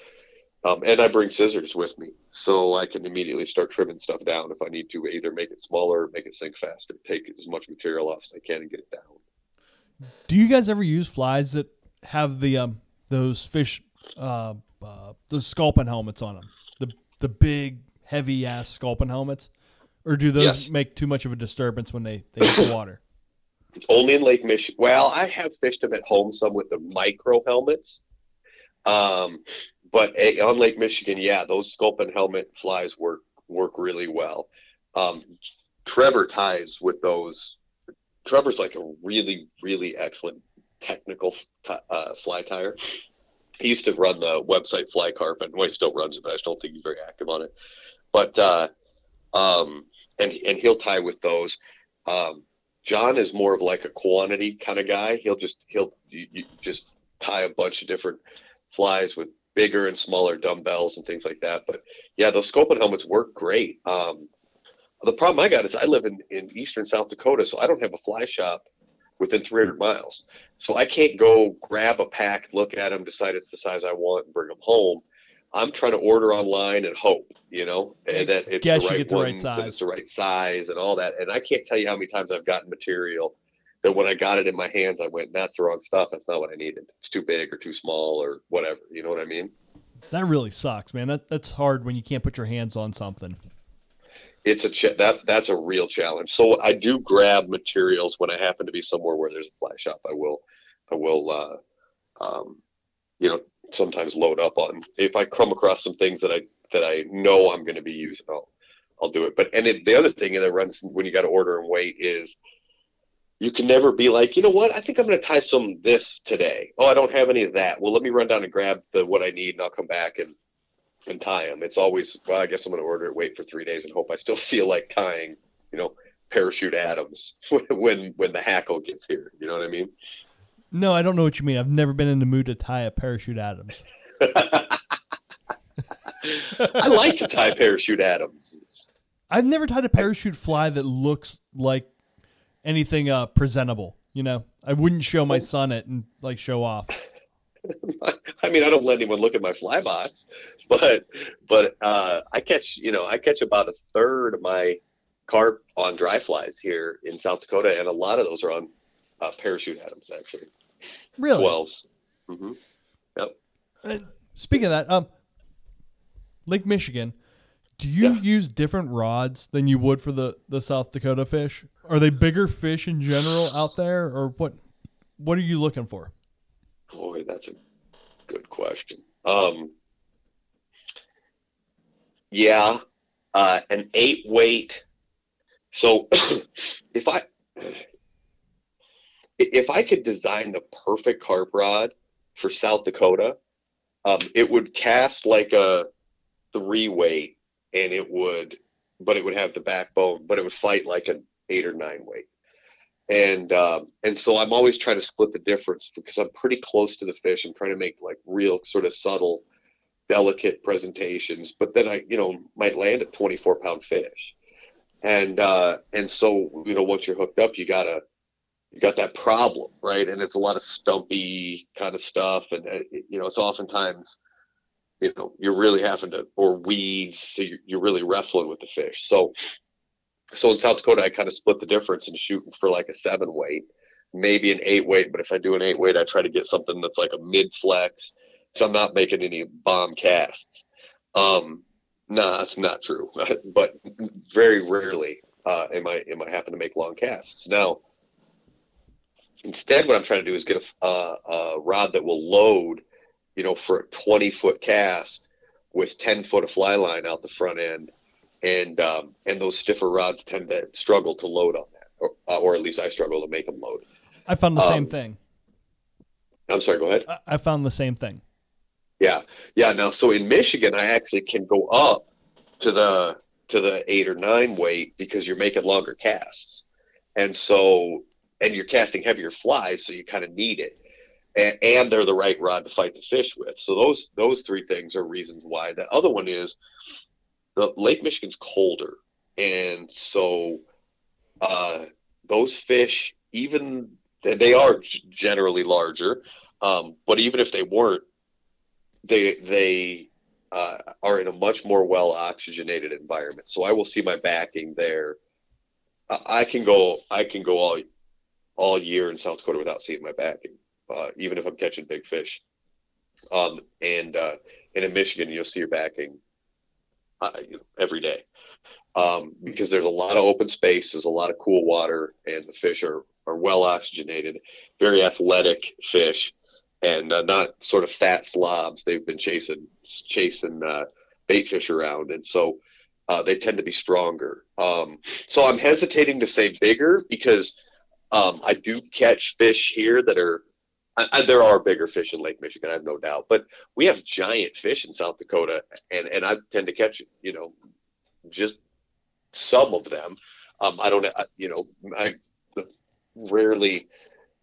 Um, and I bring scissors with me, so I can immediately start trimming stuff down if I need to, either make it smaller, make it sink faster, take as much material off as I can, and get it down. Do you guys ever use flies that have the um those fish uh, uh those sculpin helmets on them? The the big heavy ass sculpin helmets, or do those Yes. make too much of a disturbance when they they hit the water? It's only in Lake Michigan. Well, I have fished them at home some with the micro helmets. Um, but a, on Lake Michigan, yeah, those sculpin helmet flies work work really well. Um, Trevor ties with those. Trevor's like a really really excellent technical uh, fly tire. He used to run the website Fly Carpin. Well, he still runs it, but I just don't think he's very active on it. But uh, um, and and he'll tie with those. Um, John is more of like a quantity kind of guy. He'll just he'll you, you just tie a bunch of different flies with bigger and smaller dumbbells and things like that. But yeah, those sculpin helmets work great. Um, the problem I got is I live in, in eastern South Dakota, so I don't have a fly shop within 300 miles. So I can't go grab a pack, look at them, decide it's the size I want, and bring them home. I'm trying to order online and hope, you know, and that it's Guess the you right get the right size. it's the right size and all that. And I can't tell you how many times I've gotten material that when I got it in my hands, I went, "That's the wrong stuff. That's not what I needed. It's too big or too small or whatever." You know what I mean? That really sucks, man. That that's hard when you can't put your hands on something. It's a ch- that that's a real challenge. So I do grab materials when I happen to be somewhere where there's a fly shop. I will, I will, uh, um, you know, sometimes load up on if I come across some things that I that I know I'm going to be using. I'll I'll do it. But and it, the other thing that runs when you got to order and wait is you can never be like, you know what? I think I'm going to tie some this today. Oh, I don't have any of that. Well, let me run down and grab the what I need, and I'll come back and and tie them. It's always, well, I guess I'm going to order it, wait for three days, and hope I still feel like tying, you know, parachute Adams when when the hackle gets here. You know what I mean? No, I don't know what you mean. I've never been in the mood to tie a parachute Adams. I like to tie parachute Adams. I've never tied a parachute fly that looks like anything uh, presentable. You know, I wouldn't show my son it and like show off. I mean, I don't let anyone look at my fly box, but but uh, I catch you know I catch about a third of my carp on dry flies here in South Dakota, and a lot of those are on uh, parachute Adams actually, Really? twelves. hmm Uh, speaking of that, um, Lake Michigan, do you Yeah. use different rods than you would for the the South Dakota fish? Are they bigger fish in general out there, or what? What are you looking for? Boy, that's a good question. Um, yeah, uh, an eight weight. So if I if I could design the perfect carp rod for South Dakota, um, it would cast like a three weight, and it would, but it would have the backbone, but it would fight like an eight or nine weight and um, and so I'm always trying to split the difference because I'm pretty close to the fish. I'm trying to make like real sort of subtle, delicate presentations, but then I you know might land a 24 pound fish, and uh, and so you know once you're hooked up, you gotta you got that problem right, and it's a lot of stumpy kind of stuff, and uh, you know it's oftentimes you know you're really having to or weeds, so you're, you're really wrestling with the fish. So so in South Dakota, I kind of split the difference and shooting for like a seven weight, maybe an eight weight. But if I do an eight weight, I try to get something that's like a mid flex. So I'm not making any bomb casts. Um, nah, that's not true. but very rarely uh, am I am I happen to make long casts. Now, instead, what I'm trying to do is get a, uh, a rod that will load, you know, for a 20 foot cast with 10 foot of fly line out the front end and um, and those stiffer rods tend to struggle to load on that, or, uh, or at least I struggle to make them load. I found the same Um, thing. I'm sorry, go ahead. I, I found the same thing. Yeah, yeah. Now, so in Michigan, I actually can go up to the to the eight or nine weight because you're making longer casts, and so and you're casting heavier flies, so you kind of need it, and, and they're the right rod to fight the fish with. So those those three things are reasons why. The other one is the Lake Michigan's colder, and so uh, those fish, even they are generally larger, um, but even if they weren't, they they uh, are in a much more well oxygenated environment. So I will see my backing there. I can go I can go all all year in South Dakota without seeing my backing, uh, even if I'm catching big fish. Um, and uh, and in Michigan, you'll see your backing uh, you know, every day um, because there's a lot of open space, there's a lot of cool water, and the fish are, are well oxygenated, very athletic fish, and uh, not sort of fat slobs. They've been chasing chasing uh, bait fish around, and so uh, they tend to be stronger. Um, so I'm hesitating to say bigger because um, I do catch fish here that are. I, I, there are bigger fish in Lake Michigan, I have no doubt, but we have giant fish in South Dakota, and and I tend to catch you know just some of them. Um, I don't, you know, I rarely,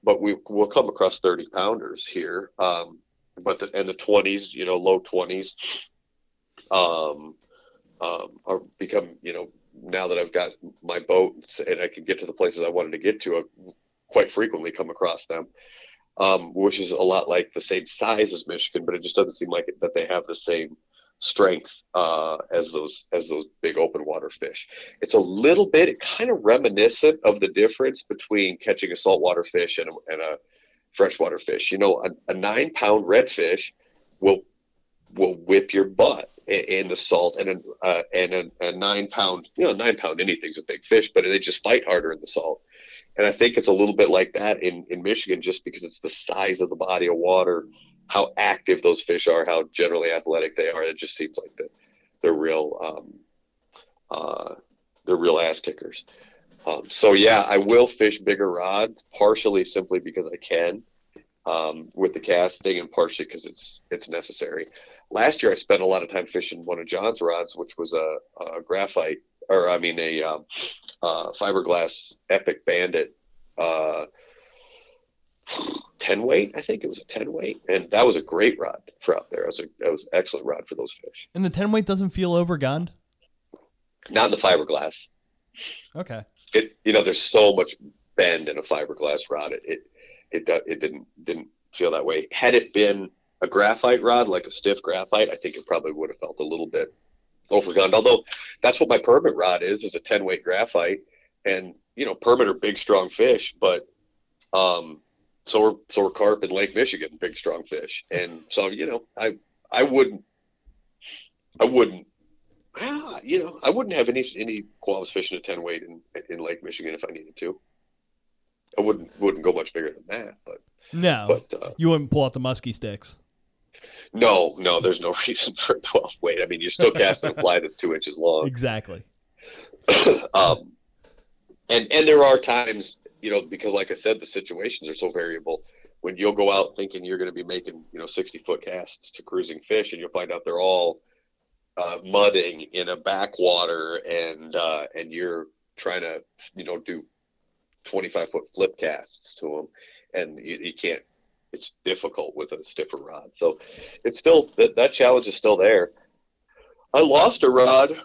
but we will come across 30 pounders here. Um, but the, and the 20s, you know, low 20s, um, um, are become, you know, now that I've got my boat and I can get to the places I wanted to get to, I quite frequently come across them. Um, which is a lot like the same size as Michigan, but it just doesn't seem like it, that they have the same strength uh, as those as those big open water fish. It's a little bit kind of reminiscent of the difference between catching a saltwater fish and a, and a freshwater fish. You know, a, a nine pound redfish will will whip your butt in, the salt, and a, uh, and a, a, nine pound you know nine pound anything's a big fish, but they just fight harder in the salt. And I think it's a little bit like that in, in Michigan, just because it's the size of the body of water how active those fish are, how generally athletic they are. It just seems like the, they're real, um, uh, they're real ass kickers. Um, so yeah, I will fish bigger rods, partially simply because I can um, with the casting, and partially because it's it's necessary. Last year, I spent a lot of time fishing one of John's rods, which was a, a graphite, or I mean a um, uh, fiberglass Epic Bandit. Uh, 10 weight. I think it was a 10 weight. And that was a great rod for out there. It was, a, it was an excellent rod for those fish. And the 10 weight doesn't feel overgunned? Not in the fiberglass. Okay. It, you know, there's so much bend in a fiberglass rod. It, it, it, it didn't, didn't feel that way. Had it been a graphite rod, like a stiff graphite, I think it probably would have felt a little bit overgunned. Although that's what my permit rod is, is a 10 weight graphite. And, you know, permit are big, strong fish, but, um, so are so are carp in Lake Michigan, big strong fish. And so you know, I I wouldn't I wouldn't ah, you know I wouldn't have any any qualms fishing a ten weight in in Lake Michigan if I needed to. I wouldn't wouldn't go much bigger than that, but no, but uh, you wouldn't pull out the musky sticks. No, no, there's no reason for a 12 weight. I mean, you're still casting a fly that's two inches long. Exactly. um, and and there are times you know, because like I said, the situations are so variable. When you'll go out thinking you're going to be making, you know, 60 foot casts to cruising fish, and you'll find out they're all uh, mudding in a backwater, and uh, and you're trying to, you know, do 25 foot flip casts to them, and you, you can't. It's difficult with a stiffer rod. So it's still that that challenge is still there. I lost a rod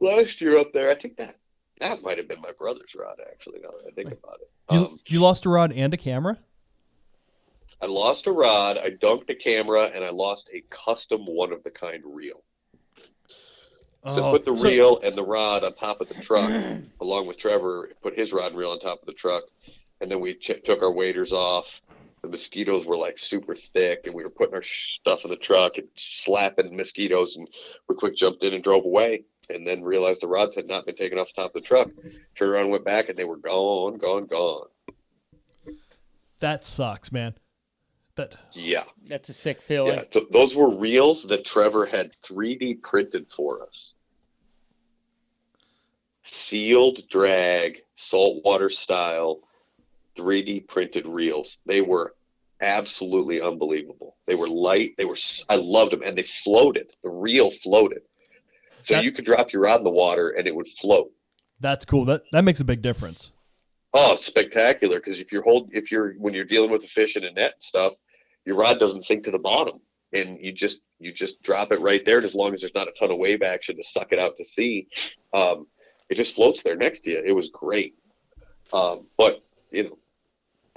last year up there. I think that that might have been my brother's rod, actually. Now that I think about it. You, Um, you lost a rod and a camera? I lost a rod, I dunked a camera, and I lost a custom one of the kind reel. So I put the Oh, so- reel and the rod on top of the truck, along with Trevor. Put his rod and reel on top of the truck, and then we ch- took our waders off. The mosquitoes were like super thick, and we were putting our stuff in the truck and slapping mosquitoes. And we quick jumped in and drove away, and then realized the rods had not been taken off the top of the truck. Turned around, and went back, and they were gone, gone, gone. that sucks, man. That Yeah, That's a sick feeling. yeah. So those were reels that Trevor had 3D printed for us. Sealed drag, saltwater style, 3D printed reels. They were absolutely unbelievable. They were light. They were. I loved them, and they floated. The reel floated, so That- you could drop your rod in the water and it would float. that's cool. That that makes a big difference. Oh, it's spectacular because if you're hold, if you're when you're dealing with a fish in a net and stuff, your rod doesn't sink to the bottom, and you just you just drop it right there. And as long as there's not a ton of wave action to suck it out to sea, um, it just floats there next to you. It was great, um, but you know,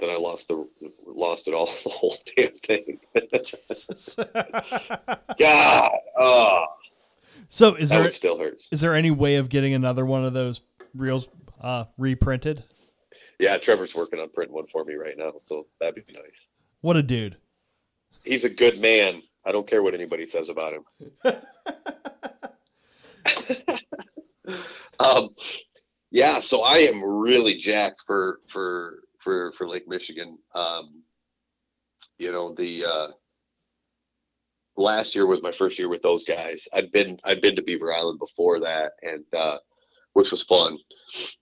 then I lost the lost it all, the whole damn thing. God, oh, so is that there still hurts. is there any way of getting another one of those reels uh, reprinted? Yeah, Trevor's working on printing one for me right now, so that'd be nice. What a dude. He's a good man. I don't care what anybody says about him. um, yeah, so I am really jacked for for for for Lake Michigan. Um, you know, the uh, last year was my first year with those guys. I'd been I'd been to Beaver Island before that, and uh, which was fun.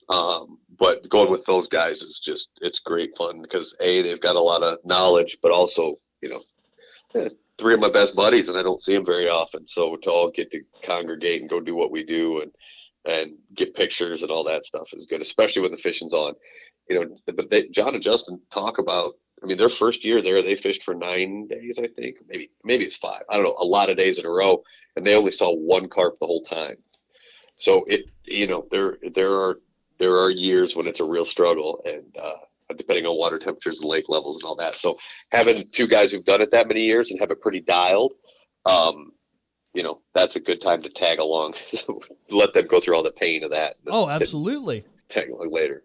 Um, but going with those guys is just it's great fun because a they've got a lot of knowledge, but also you know eh, three of my best buddies, and I don't see them very often. So to all get to congregate and go do what we do and and get pictures and all that stuff is good, especially when the fishing's on. You know, but they, John and Justin talk about. I mean, their first year there, they fished for nine days, I think, maybe maybe it's five. I don't know, a lot of days in a row, and they only saw one carp the whole time. So it, you know, there there are there are years when it's a real struggle, and uh, depending on water temperatures and lake levels and all that. So having two guys who've done it that many years and have it pretty dialed, um, you know, that's a good time to tag along. Let them go through all the pain of that. Oh, absolutely. Tag along later.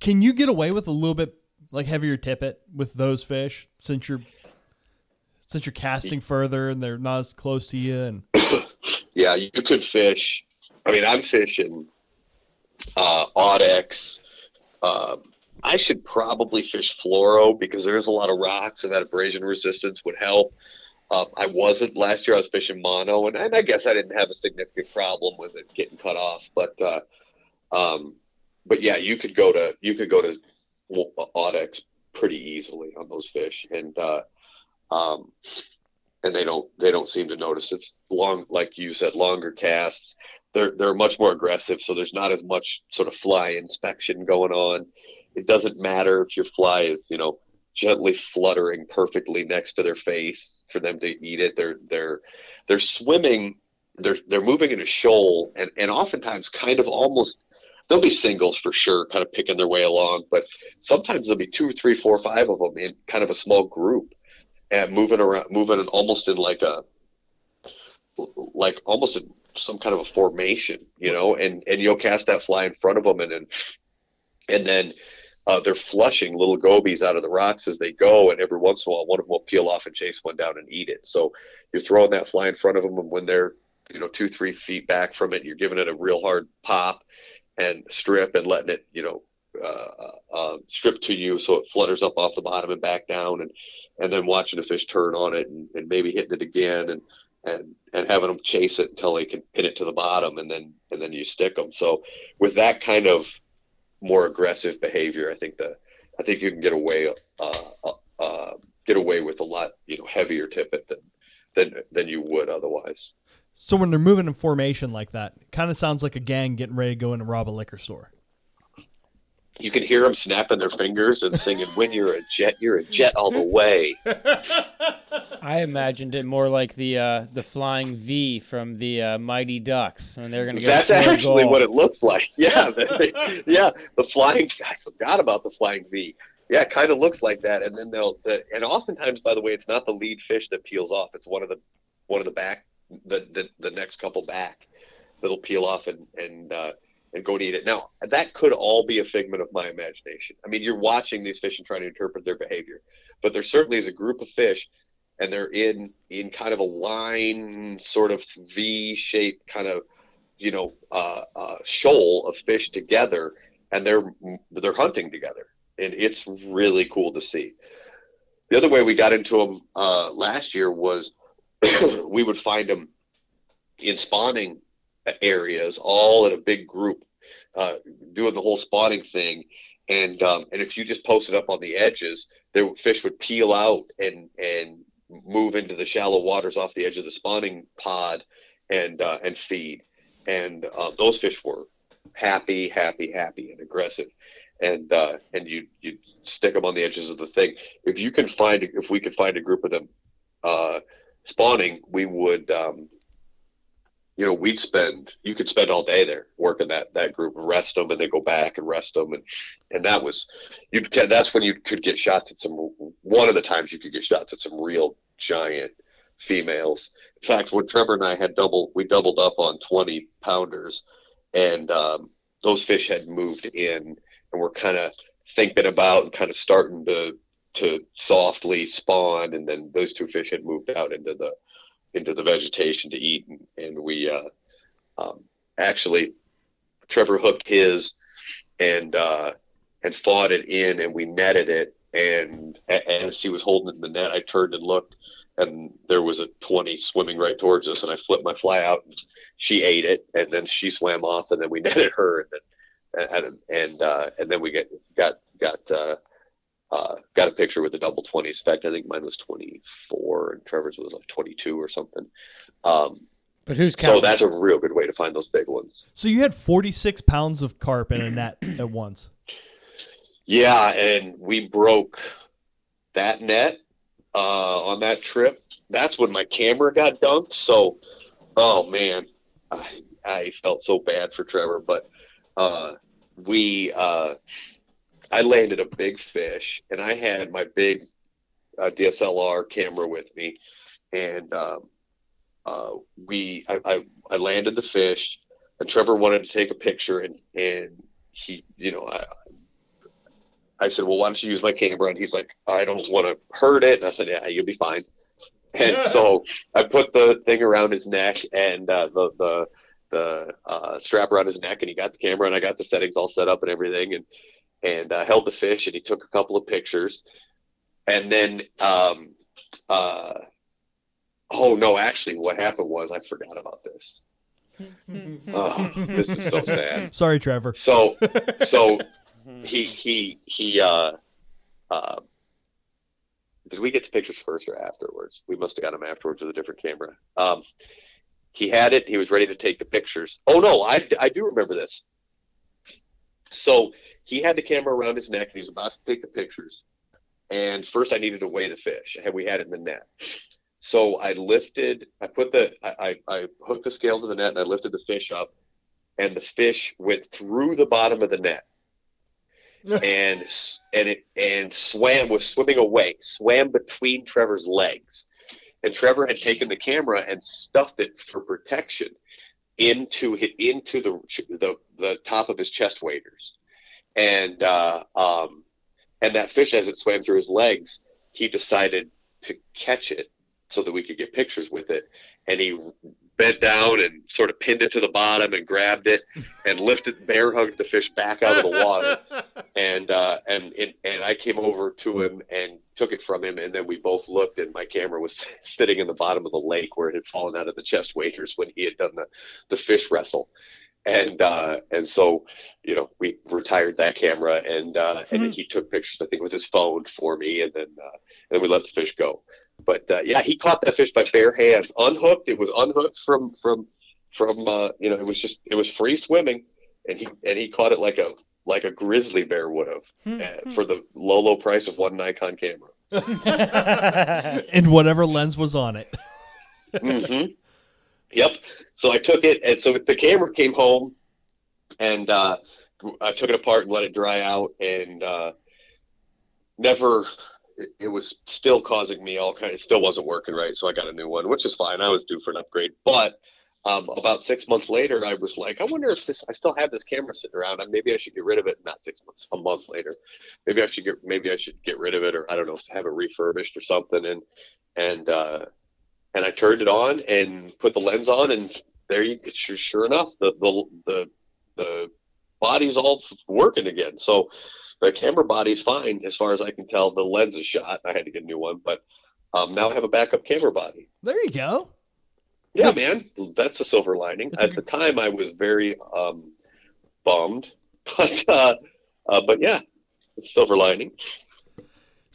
Can you get away with a little bit like heavier tippet with those fish since you're since you're casting further and they're not as close to you and Yeah, you could fish. I mean, I'm fishing uh, Audex. Um, I should probably fish fluoro because there's a lot of rocks and that abrasion resistance would help. Um, I wasn't last year. I was fishing mono, and, and I guess I didn't have a significant problem with it getting cut off. But uh, um, but yeah, you could go to you could go to Audex pretty easily on those fish, and uh, um, and they don't they don't seem to notice. It's long, like you said, longer casts. They're they're much more aggressive, so there's not as much sort of fly inspection going on. It doesn't matter if your fly is you know gently fluttering perfectly next to their face for them to eat it. They're they're they're swimming. They're they're moving in a shoal, and and oftentimes kind of almost there'll be singles for sure, kind of picking their way along, but sometimes there'll be two, three, four, five of them in kind of a small group and moving around, moving in almost in like a, like almost in some kind of a formation, you know, and, and you'll cast that fly in front of them and then, and then, uh, they're flushing little gobies out of the rocks as they go, and every once in a while, one of them will peel off and chase one down and eat it. So you're throwing that fly in front of them, and when they're, you know, two, three feet back from it, you're giving it a real hard pop, and strip and letting it, you know, uh, uh, strip to you so it flutters up off the bottom and back down, and and then watching the fish turn on it and, and maybe hitting it again and and and having them chase it until they can pin it to the bottom, and then and then you stick them. So with that kind of more aggressive behavior, I think that I think you can get away uh, uh, uh, get away with a lot you know heavier tippet than than than you would otherwise. So when they're moving in formation like that, kind of sounds like a gang getting ready to go in and rob a liquor store. You can hear them snapping their fingers and singing, "When you're a jet, you're a jet all the way." I imagined it more like the uh, the flying V from the uh, Mighty Ducks when they're going to go. That's actually goal. what it looks like. Yeah, they- yeah. The flying. I forgot about the flying V. Yeah, it kind of looks like that. And then they'll. The, and oftentimes, by the way, it's not the lead fish that peels off. It's one of the one of the back, the the, the next couple back, that'll peel off and and uh, and go and eat it. Now that could all be a figment of my imagination. I mean, you're watching these fish and trying to interpret their behavior, but there certainly is a group of fish and they're in in kind of a line sort of v-shaped kind of you know uh, uh, shoal of fish together and they're they're hunting together and it's really cool to see the other way we got into them uh, last year was we would find them in spawning areas all in a big group uh, doing the whole spawning thing and um, and if you just posted up on the edges the fish would peel out and and move into the shallow waters off the edge of the spawning pod and uh, and feed. And uh, those fish were happy, happy, happy, and aggressive. And uh, and you you stick them on the edges of the thing. If you can find if we could find a group of them uh, spawning, we would. Um, you know, we'd spend. You could spend all day there working that that group, and rest them, and then go back and rest them, and and that was you can that's when you could get shots at some one of the times you could get shots at some real giant females in fact when trevor and i had double we doubled up on 20 pounders and um, those fish had moved in and were kind of thinking about and kind of starting to to softly spawn and then those two fish had moved out into the into the vegetation to eat and, and we uh um, actually, Trevor hooked his and uh, and fought it in, and we netted it. And as he was holding in the net, I turned and looked, and there was a 20 swimming right towards us, and I flipped my fly out. And she ate it, and then she swam off, and then we netted her, and then and and uh, and then we get got got uh, uh, got a picture with the double 20s. In fact, I think mine was 24 and Trevor's was like 22 or something. Um, But who's so counting? that's a real good way to find those big ones. So you had 46 pounds of carp in a net at once. Yeah, and we broke that net uh, on that trip. That's when my camera got dunked. So, oh man, I, I felt so bad for Trevor. But uh, we, uh, I landed a big fish, and I had my big uh, DSLR camera with me, and um, uh, we, I, I, I landed the fish, and Trevor wanted to take a picture, and and he, you know, I, I said, well, why don't you use my camera? And he's like, I don't want to hurt it. And I said, yeah, you'll be fine. And so I put the thing around his neck and uh, the the the uh, strap around his neck, and he got the camera, and I got the settings all set up and everything, and and uh, held the fish, and he took a couple of pictures, and then um, uh, oh no, actually, what happened was I forgot about this. oh, this is so sad. Sorry, Trevor. So so he he he uh uh did we get the pictures first or afterwards? We must have got them afterwards with a different camera. Um, he had it. He was ready to take the pictures. Oh no, I, I do remember this. So he had the camera around his neck and he was about to take the pictures. And first, I needed to weigh the fish. And we had it in the net. So I lifted. I put the. I, I, I hooked the scale to the net and I lifted the fish up, and the fish went through the bottom of the net and and it and swam was swimming away, swam between Trevor's legs, and Trevor had taken the camera and stuffed it for protection into into the the, the top of his chest waders, and uh, um, and that fish as it swam through his legs, he decided to catch it so that we could get pictures with it, and he bent down and sort of pinned it to the bottom and grabbed it and lifted bear hugged the fish back out of the water. And uh, and and I came over to him and took it from him, and then we both looked, and my camera was sitting in the bottom of the lake where it had fallen out of the chest waders when he had done the, the fish wrestle, and uh, and so you know we retired that camera, and uh, and then he took pictures I think with his phone for me, and then uh, and then we let the fish go. But uh, yeah, he caught that fish by bare hands, unhooked. It was unhooked from from from uh, you know it was just it was free swimming, and he and he caught it like a like a grizzly bear would have uh, for the low low price of one Nikon camera. And whatever lens was on it. hmm Yep. So I took it, and so the camera came home, and uh, I took it apart and let it dry out, and uh, never. It, was still causing me all kind. It still wasn't working right, so I got a new one, which is fine. I was due for an upgrade, but um, about six months later, I was like, I wonder if this. I still have this camera sitting around. Maybe I should get rid of it. Not six months, a month later. Maybe I should get. Maybe I should get rid of it, or I don't know, have it refurbished or something. And and uh, and I turned it on and put the lens on, and there you sure, sure enough, the the the the body's all working again. So the camera body's fine as far as I can tell. The lens is shot. I had to get a new one, but um, now I have a backup camera body. There you go. Yeah, man, that's a silver lining. That's At the time, I was very um, bummed, but uh, uh, but yeah, silver lining.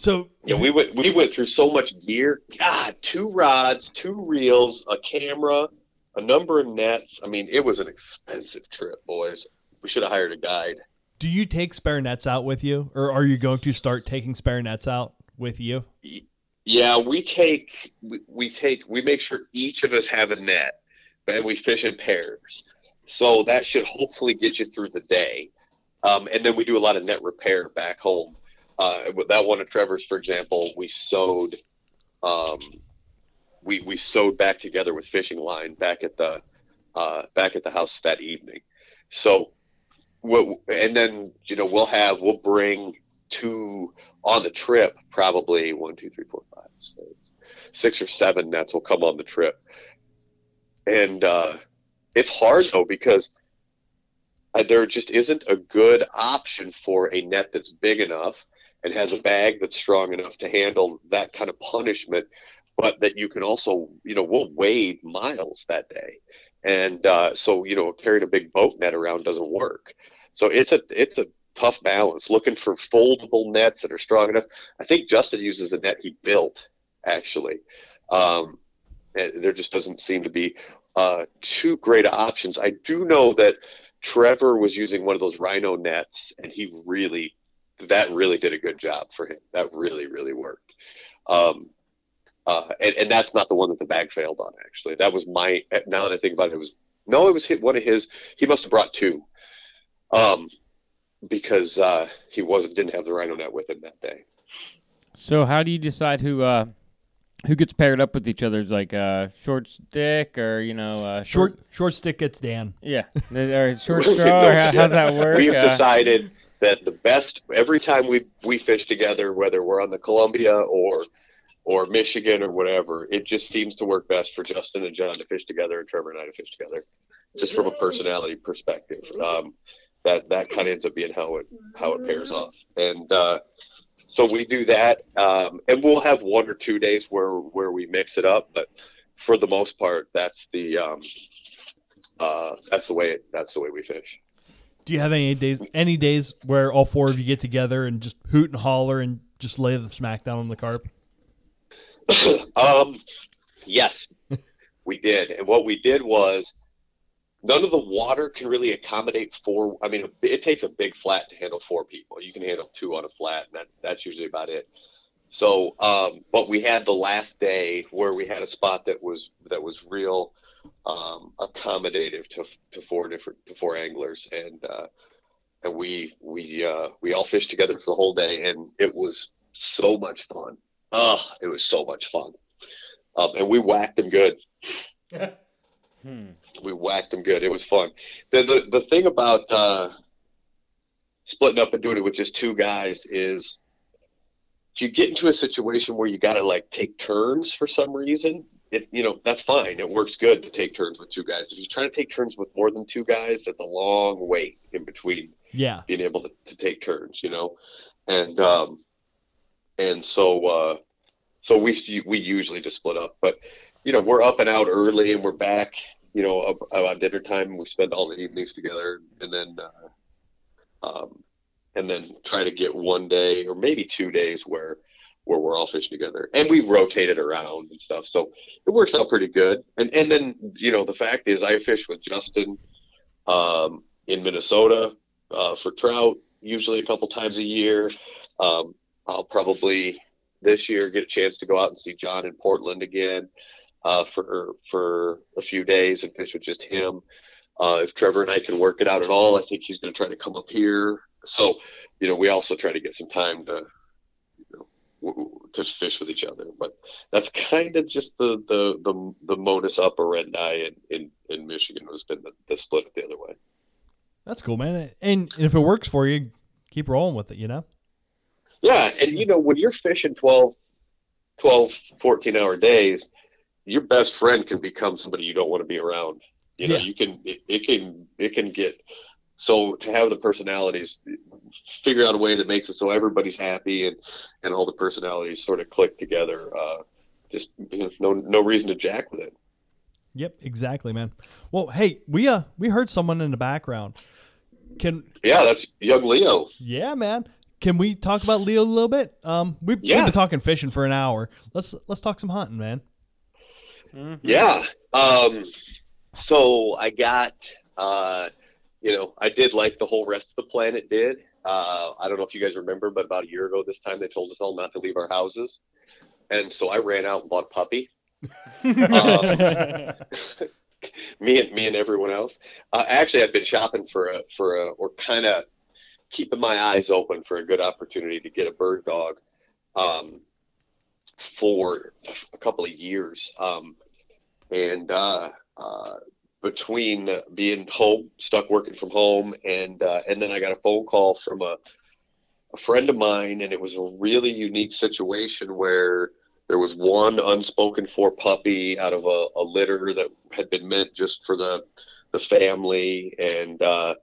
So Yeah, we went we went through so much gear. God, two rods, two reels, a camera, a number of nets. I mean, it was an expensive trip, boys. We should have hired a guide. do you take spare nets out with you, or are you going to start taking spare nets out with you? Yeah, we take we, we take we make sure each of us have a net, and we fish in pairs. So that should hopefully get you through the day. Um, and then we do a lot of net repair back home. Uh, with that one of Trevor's, for example, we sewed, um, we we sewed back together with fishing line back at the uh, back at the house that evening. So, we'll, and then you know we'll have we'll bring two on the trip probably one two three four five six six or seven nets will come on the trip and uh it's hard though because uh, there just isn't a good option for a net that's big enough and has a bag that's strong enough to handle that kind of punishment, but that you can also, you know, we'll wade miles that day, and uh, so you know, carrying a big boat net around doesn't work. So it's a it's a tough balance. Looking for foldable nets that are strong enough. I think Justin uses a net he built actually. Um, and there just doesn't seem to be uh, two great options. I do know that Trevor was using one of those Rhino nets, and he really that really did a good job for him. That really really worked. Um, uh, and, and that's not the one that the bag failed on. Actually, that was my. Now that I think about it, it was no, it was hit one of his. He must have brought two, um, because uh, he wasn't didn't have the Rhino net with him that day. So how do you decide who uh, who gets paired up with each other? Is like uh, short stick or you know uh, Short short stick gets Dan. Yeah, or short straw. Or how, how's that work? We've Uh, decided that the best every time we we fish together, whether we're on the Columbia or or Michigan or whatever, it just seems to work best for Justin and John to fish together and Trevor and I to fish together, just from a personality perspective. Um, that that kind of ends up being how it how it pairs off, and uh, so we do that, um, and we'll have one or two days where where we mix it up, but for the most part, that's the um, uh, that's the way that's the way we fish. Do you have any days any days where all four of you get together and just hoot and holler and just lay the smack down on the carp? um, yes, we did. And what we did was none of the water can really accommodate four. I mean, it takes a big flat to handle four people. You can handle two on a flat, and that, that's usually about it. So, um, but we had the last day where we had a spot that was that was real um, accommodative to to four different to four anglers, and uh, and we we uh, we all fished together for the whole day, and it was so much fun. Oh, it was so much fun. Um, and we whacked them good. hmm. We whacked them good. It was fun. The the, the thing about uh, splitting up and doing it with just two guys is you get into a situation where you got to like take turns for some reason. It you know that's fine. It works good to take turns with two guys. If you try to take turns with more than two guys, that's a long wait in between Yeah. being able to, to take turns, you know, and um, and so uh, so we we usually just split up, but you know we're up and out early and we're back, you know, about dinner time. We spend all the evenings together, and then uh, um, and then try to get one day or maybe two days where where we're all fishing together, and we rotate it around and stuff. So it works out pretty good. And and then you know the fact is I fish with Justin um, in Minnesota uh, for trout, usually a couple times a year. Um, I'll probably this year get a chance to go out and see John in Portland again uh, for for a few days and fish with just him. Uh, if Trevor and I can work it out at all, I think he's going to try to come up here. So, you know, we also try to get some time to, you know, w- w- to fish with each other. But that's kind of just the the the, the modus operandi in, in, in Michigan has been the, the split the other way. That's cool, man. And if it works for you, keep rolling with it, you know? Yeah, and you know when you're fishing 12, 12 14 hour days, your best friend can become somebody you don't want to be around. You know, Yeah. you can it, it can it can get so to have the personalities figure out a way that makes it so everybody's happy and and all the personalities sort of click together. Uh, just you know, no no reason to jack with it. Yep, exactly, man. Well, hey, we uh we heard someone in the background. Can Yeah, that's young Leo. yeah, man. Can we talk about Leo a little bit? Um, we, we've been talking fishing for an hour. Let's let's talk some hunting, man. Mhm. Yeah. Um, so I got, uh, you know, I did like the whole rest of the planet did. Uh, I don't know if you guys remember, but about a year ago this time they told us all not to leave our houses. And so I ran out and bought a puppy. Um, me and me and everyone else. Uh, actually, I've been shopping for a for a or kind of keeping my eyes open for a good opportunity to get a bird dog um, for a couple of years. Um, and uh, uh, between being home, stuck working from home, and uh, and then I got a phone call from a a friend of mine, and it was a really unique situation where there was one unspoken for puppy out of a, a litter that had been meant just for the the family, and uh,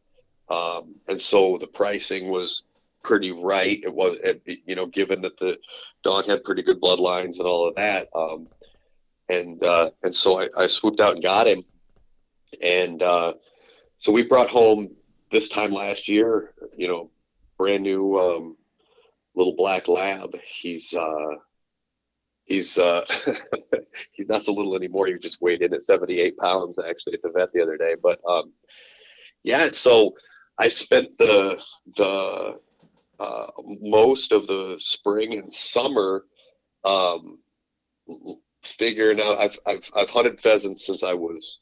um, and so the pricing was pretty right. It was, you know, given that the dog had pretty good bloodlines and all of that. Um, and uh, and so I, I swooped out and got him, and uh, so we brought home this time last year, you know, brand new um, little black lab. He's uh, he's uh, he's not so little anymore. He just weighed in at 78 pounds actually at the vet the other day. But um, yeah, so I spent the the uh, most of the spring and summer um, figuring out. I've I've I've hunted pheasants since I was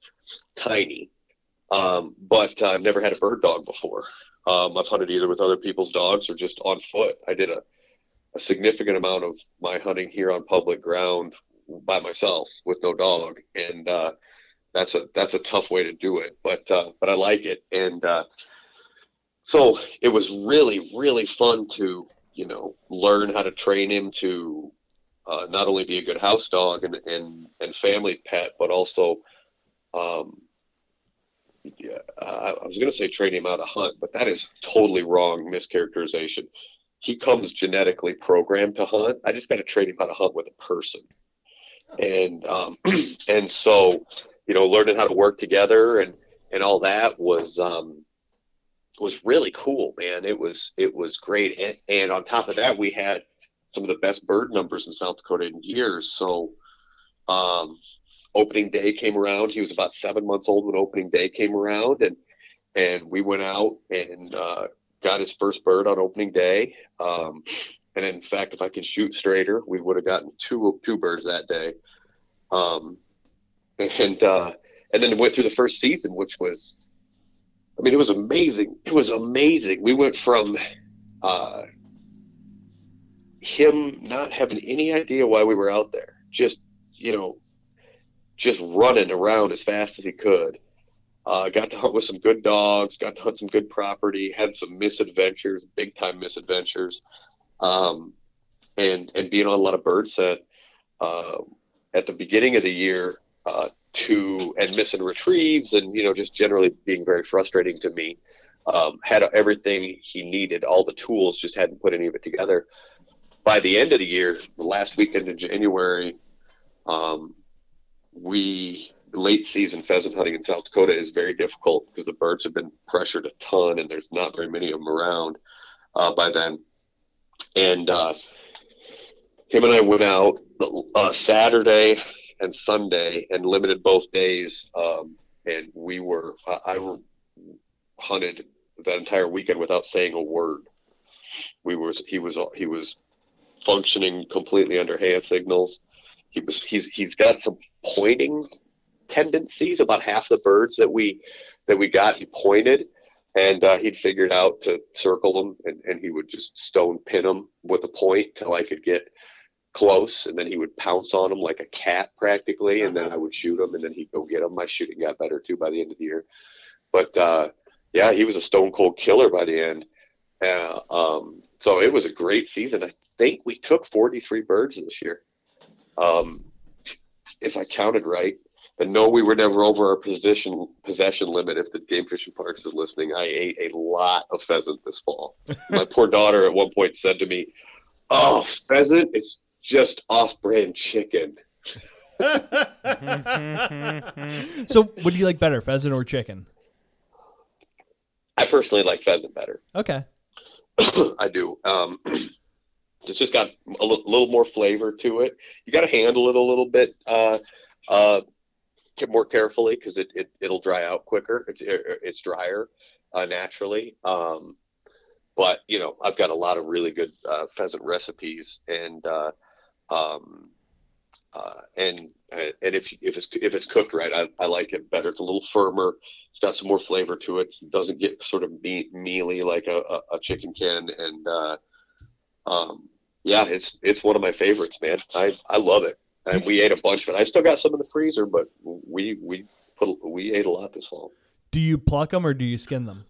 tiny, um, but I've never had a bird dog before. Um, I've hunted either with other people's dogs or just on foot. I did a, a significant amount of my hunting here on public ground by myself with no dog, and uh, that's a that's a tough way to do it. But uh, but I like it, and uh, so it was really really fun to you know learn how to train him to uh, not only be a good house dog and and, and family pet, but also um, yeah, I, I was going to say train him how to hunt, but that is totally wrong mischaracterization. He comes genetically programmed to hunt. I just got to train him how to hunt with a person, and um, and so you know, learning how to work together and and all that was um, was really cool, man. It was it was great, and, and on top of that, we had some of the best bird numbers in South Dakota in years. So um, opening day came around. He was about seven months old when opening day came around, and and we went out and uh, got his first bird on opening day. Um, and in fact, if I could shoot straighter, we would have gotten two two birds that day. Um, and uh, and then went through the first season, which was, I mean, it was amazing. It was amazing. We went from uh, him not having any idea why we were out there, just you know, just running around as fast as he could. Uh, got to hunt with some good dogs, got to hunt some good property, had some misadventures, big time misadventures, um, and and being on a lot of bird set Uh, at the beginning of the year, uh, to and missing retrieves, and you know just generally being very frustrating to me. Um, had everything he needed, all the tools, just hadn't put any of it together. By the end of the year, the last weekend in January, um, we late season pheasant hunting in South Dakota is very difficult because the birds have been pressured a ton and there's not very many of them around uh, by then. And uh, him and I went out uh, Saturday and Sunday and limited both days. Um, and we were, I, I hunted that entire weekend without saying a word. We was, he was, he was functioning completely under hand signals. He was, he's, he's got some pointing tendencies. About half the birds that we, that we got, he pointed and uh, he'd figured out to circle them and, and he would just stone pin them with a point till I could get close and then he would pounce on them like a cat practically and then I would shoot him and then he'd go get them. My shooting got better too by the end of the year. But uh, yeah, he was a stone cold killer by the end. Uh, um, so it was a great season. I think we took 43 birds this year. Um, if I counted right. But no, we were never over our position possession limit. If the Game Fish and Parks is listening, I ate a lot of pheasant this fall. My poor daughter at one point said to me, "Oh, pheasant, it's just off-brand chicken." so, what do you like better, pheasant or chicken? I personally like pheasant better. Okay. I do. Um, it's just got a l- little more flavor to it. You got to handle it a little bit uh, uh, more carefully because it, it it'll dry out quicker. It's it's drier uh, naturally. Um, but you know, I've got a lot of really good uh, pheasant recipes, and uh, um, uh, and and if if it's if it's cooked right, I, I like it better. It's a little firmer. It's got some more flavor to it. It doesn't get sort of meat mealy like a, a, a chicken can, and uh, um, yeah, it's it's one of my favorites, man. I I love it, and we ate a bunch of it. I still got some in the freezer, but we we put we ate a lot this fall. Do you pluck them or do you skin them?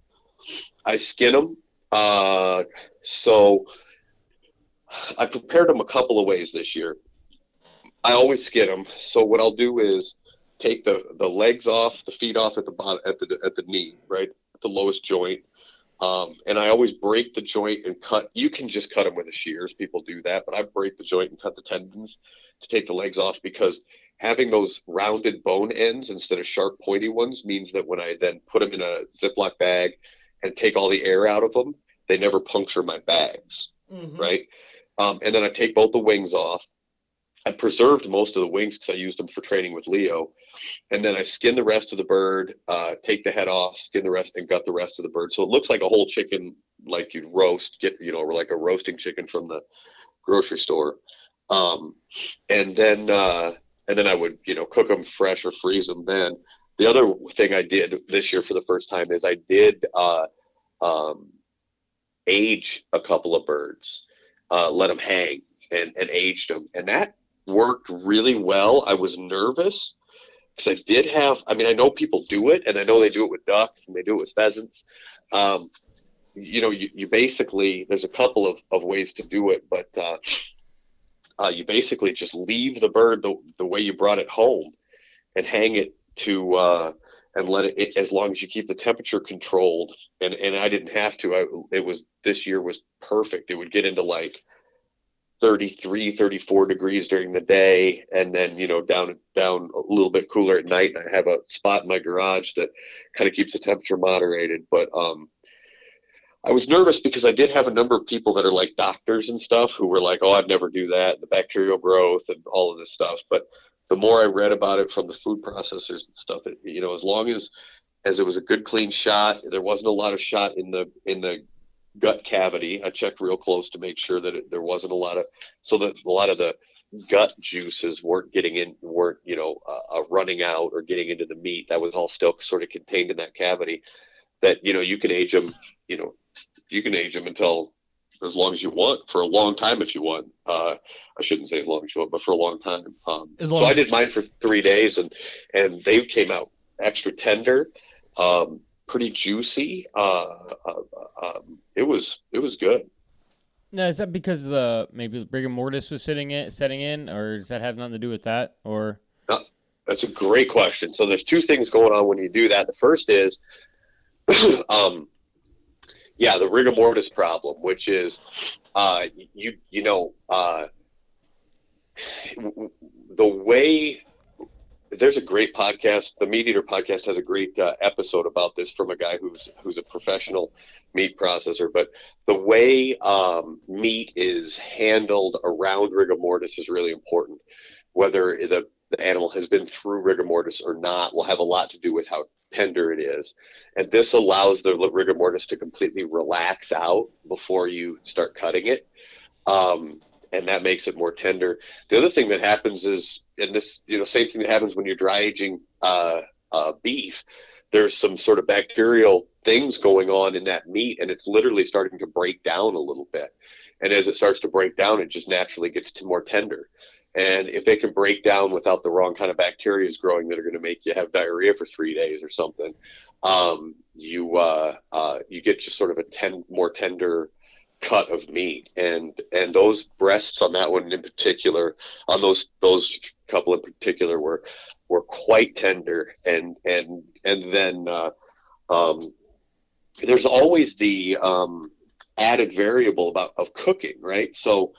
I skin them. Uh, so I prepared them a couple of ways this year. I always skin them. So what I'll do is take the the legs off, the feet off at the bottom at the at the knee, right at the lowest joint. Um, and I always break the joint and cut. You can just cut them with a shears. People do that, but I break the joint and cut the tendons to take the legs off because having those rounded bone ends instead of sharp pointy ones means that when I then put them in a Ziploc bag and take all the air out of them, they never puncture my bags, right? Um, and then I take both the wings off. I preserved most of the wings because I used them for training with Leo, and then I skin the rest of the bird, uh, take the head off, skin the rest, and gut the rest of the bird. So it looks like a whole chicken, like you'd roast, get you know, like a roasting chicken from the grocery store. Um, and then uh, and then I would you know cook them fresh or freeze them. Then the other thing I did this year for the first time is I did uh, um, age a couple of birds, uh, let them hang and, and aged them, and that worked really well. I was nervous because I did have. I mean, I know people do it, and I know they do it with ducks and they do it with pheasants. Um, you know, you, you basically there's a couple of, of ways to do it, but uh, uh, you basically just leave the bird the, the way you brought it home and hang it to uh, and let it, it as long as you keep the temperature controlled and and I didn't have to I, it was this year was perfect it would get into like 33 34 degrees during the day and then you know down down a little bit cooler at night and I have a spot in my garage that kind of keeps the temperature moderated but um I was nervous because I did have a number of people that are like doctors and stuff who were like, "Oh, I'd never do that." The bacterial growth and all of this stuff. But the more I read about it from the food processors and stuff, it, you know, as long as as it was a good clean shot, there wasn't a lot of shot in the in the gut cavity. I checked real close to make sure that it, there wasn't a lot of so that a lot of the gut juices weren't getting in weren't you know uh, uh, running out or getting into the meat. That was all still sort of contained in that cavity. That you know you can age them, you know, you can age them until as long as you want for a long time if you want. Uh, I shouldn't say as long as you want, but for a long time. Um, As so long I did mine for three days, and and they came out extra tender, um, pretty juicy. Uh, uh, um, it was it was good. Now, is that because the maybe rigor mortis was sitting in, setting in, or does that have nothing to do with that? Or That's a great question. So there's two things going on when you do that. The first is, um, yeah, the rigor mortis problem, which is, uh, you you know, uh, the way there's a great podcast. The MeatEater podcast has a great uh, episode about this from a guy who's who's a professional meat processor. But the way um, meat is handled around rigor mortis is really important. Whether the, the animal has been through rigor mortis or not will have a lot to do with how tender it is. And this allows the rigor mortis to completely relax out before you start cutting it. Um, and that makes it more tender. The other thing that happens is, and this, you know, same thing that happens when you're dry aging uh, uh, beef. There's some sort of bacterial things going on in that meat, and it's literally starting to break down a little bit. And as it starts to break down, it just naturally gets to more tender. And if it can break down without the wrong kind of bacteria is growing that are going to make you have diarrhea for three days or something, um, you uh, uh, you get just sort of a ten more tender cut of meat. And and those breasts on that one in particular, on those those couple in particular, were were quite tender. And and and then uh, um, there's always the um, added variable about of cooking, right? So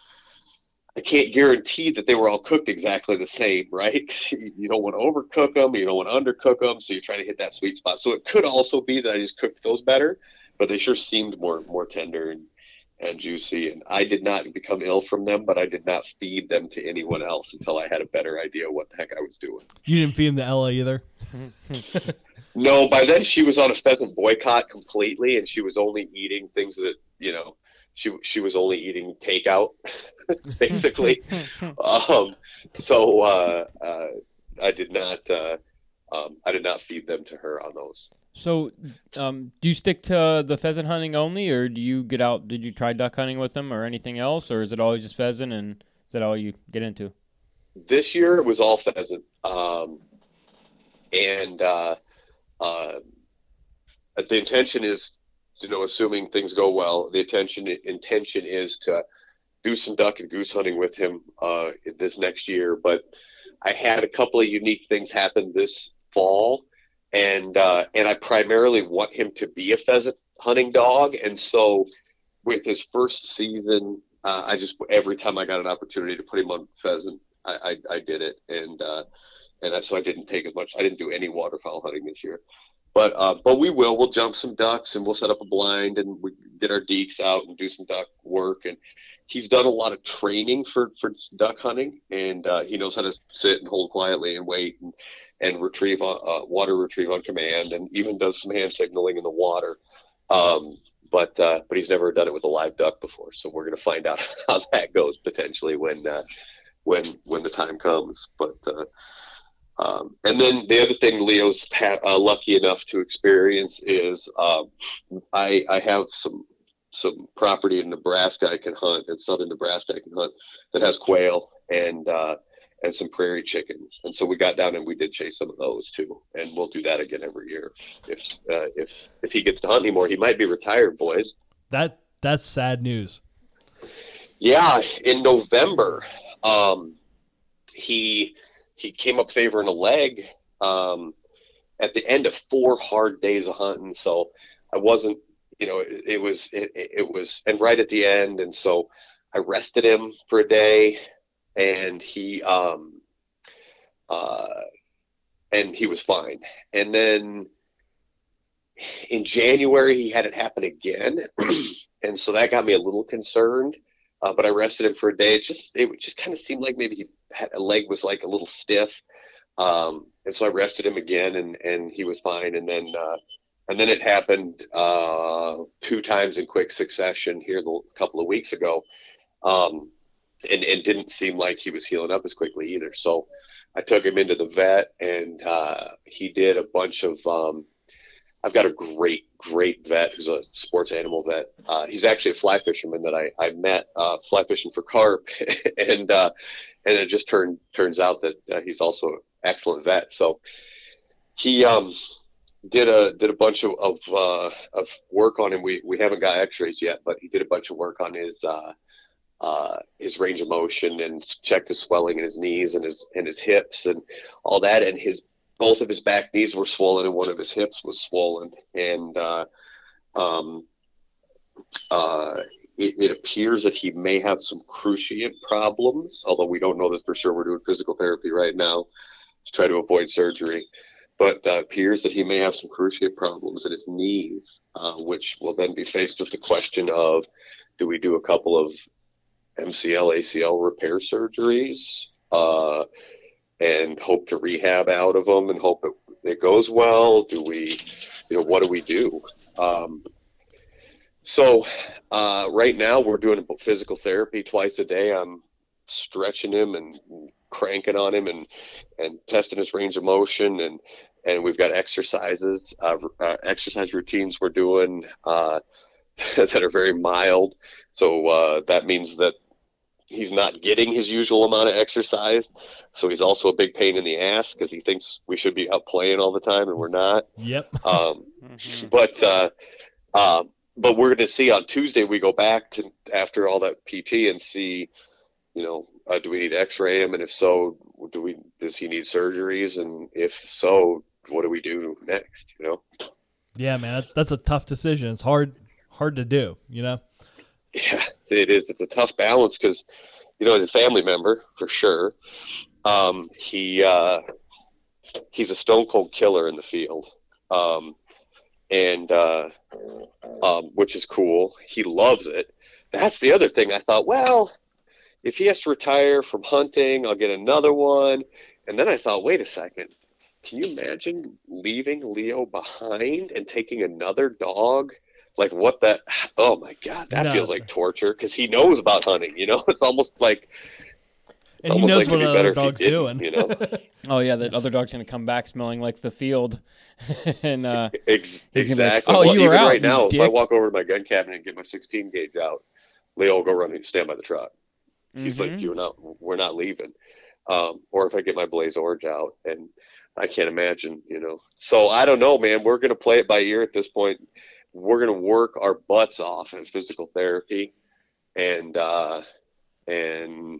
I can't guarantee that they were all cooked exactly the same, right? You don't want to overcook them, you don't want to undercook them, so you're trying to hit that sweet spot. So it could also be that I just cooked those better, but they sure seemed more more tender and and juicy. And I did not become ill from them, but I did not feed them to anyone else until I had a better idea what the heck I was doing. You didn't feed them to Ella either. No, by then she was on a pheasant boycott completely, and she was only eating things that you know she she was only eating takeout, basically. um, so uh, uh, I did not uh, um, I did not feed them to her on those. So, um, do you stick to the pheasant hunting only, or do you get out? Did you try duck hunting with them, or anything else, or is it always just pheasant? And is that all you get into? This year it was all pheasant, um, and uh, uh, the intention is, you know, assuming things go well, the intention intention is to do some duck and goose hunting with him uh, this next year. But I had a couple of unique things happen this fall, and uh, and I primarily want him to be a pheasant hunting dog, and so with his first season, uh, I just every time I got an opportunity to put him on pheasant, I I, I did it, and uh, and I, so I didn't take as much. I didn't do any waterfowl hunting this year. But uh, but we will. We'll jump some ducks and we'll set up a blind and we get our deeks out and do some duck work. And he's done a lot of training for, for duck hunting and uh, he knows how to sit and hold quietly and wait and, and retrieve uh, water retrieve on command and even does some hand signaling in the water. Um, but uh, but he's never done it with a live duck before, so we're going to find out how that goes potentially when uh, when when the time comes. But uh, um, and then the other thing Leo's ha- uh, lucky enough to experience is um, I, I have some some property in Nebraska I can hunt in southern Nebraska I can hunt that has quail and uh, and some prairie chickens. And so we got down and we did chase some of those too. And we'll do that again every year. If uh, if if he gets to hunt anymore he might be retired boys. That that's sad news. yeah, in November, um, he he came up favoring a leg um, at the end of four hard days of hunting. So I wasn't, you know, it, it was it, it was, and right at the end, and so I rested him for a day, and he um, uh, and he was fine. And then in January, he had it happen again, and so that got me a little concerned. Uh, but I rested him for a day. It just it just kind of seemed like maybe he had a leg was like a little stiff, um, and so I rested him again, and and he was fine. And then uh, and then it happened uh, two times in quick succession here a couple of weeks ago, um, and and didn't seem like he was healing up as quickly either. So I took him into the vet, and uh, he did a bunch of. Um, I've got a great, great vet who's a sports animal vet. Uh, he's actually a fly fisherman that I, I met uh, fly fishing for carp, and uh, and it just turned turns out that uh, he's also an excellent vet. So he um, did a did a bunch of of, uh, of work on him. We we haven't got X-rays yet, but he did a bunch of work on his uh, his range of motion and checked his swelling in his knees and his and his hips and all that. And his both of his back knees were swollen and one of his hips was swollen. And uh, um, uh, it, it appears that he may have some cruciate problems, although we don't know this for sure. We're doing physical therapy right now to try to avoid surgery. But uh, appears that he may have some cruciate problems in his knees, uh, which will then be faced with the question of do we do a couple of MCL, ACL repair surgeries uh, and hope to rehab out of them and hope it, it goes well? Do we, you know, what do we do? Um, so uh, right now we're doing physical therapy twice a day. I'm stretching him and cranking on him and and testing his range of motion and and we've got exercises uh, uh, exercise routines we're doing uh, that are very mild. So uh, that means that he's not getting his usual amount of exercise. So he's also a big pain in the ass because he thinks we should be out playing all the time and we're not. Yep. Um, Mhm. but uh, uh, but we're going to see on Tuesday. We go back to after all that PT and see, you know, uh, do we need X-ray him, and if so, do we does he need surgeries, and if so, what do we do next? You know. Yeah, man, that's, that's a tough decision. It's hard hard to do. You know. Yeah, it is. It's a tough balance because, you know, as a family member, for sure, um, he uh, he's a stone cold killer in the field, um, and uh, um, which is cool. He loves it. That's the other thing. I thought, well, if he has to retire from hunting, I'll get another one. And then I thought, wait a second. Can you imagine leaving Leo behind and taking another dog? Like what that? Oh my God, that No. feels like torture because he knows about hunting. You know, it's almost like And he almost knows like what the be other dog's didn't, doing. You know, Oh yeah, that other dog's gonna come back smelling like the field, and uh, Ex- He's gonna be like, exactly. "Oh, well, you were out, right you now, if I walk over to my gun cabinet and get my 16 gauge out, Leo will go run and stand by the truck. He's like, mhm. "You're not. We're not leaving." Um, or if I get my Blaze Orange out, and I can't imagine, you know. So I don't know, man. We're gonna play it by ear at this point. We're gonna work our butts off in physical therapy, and uh, and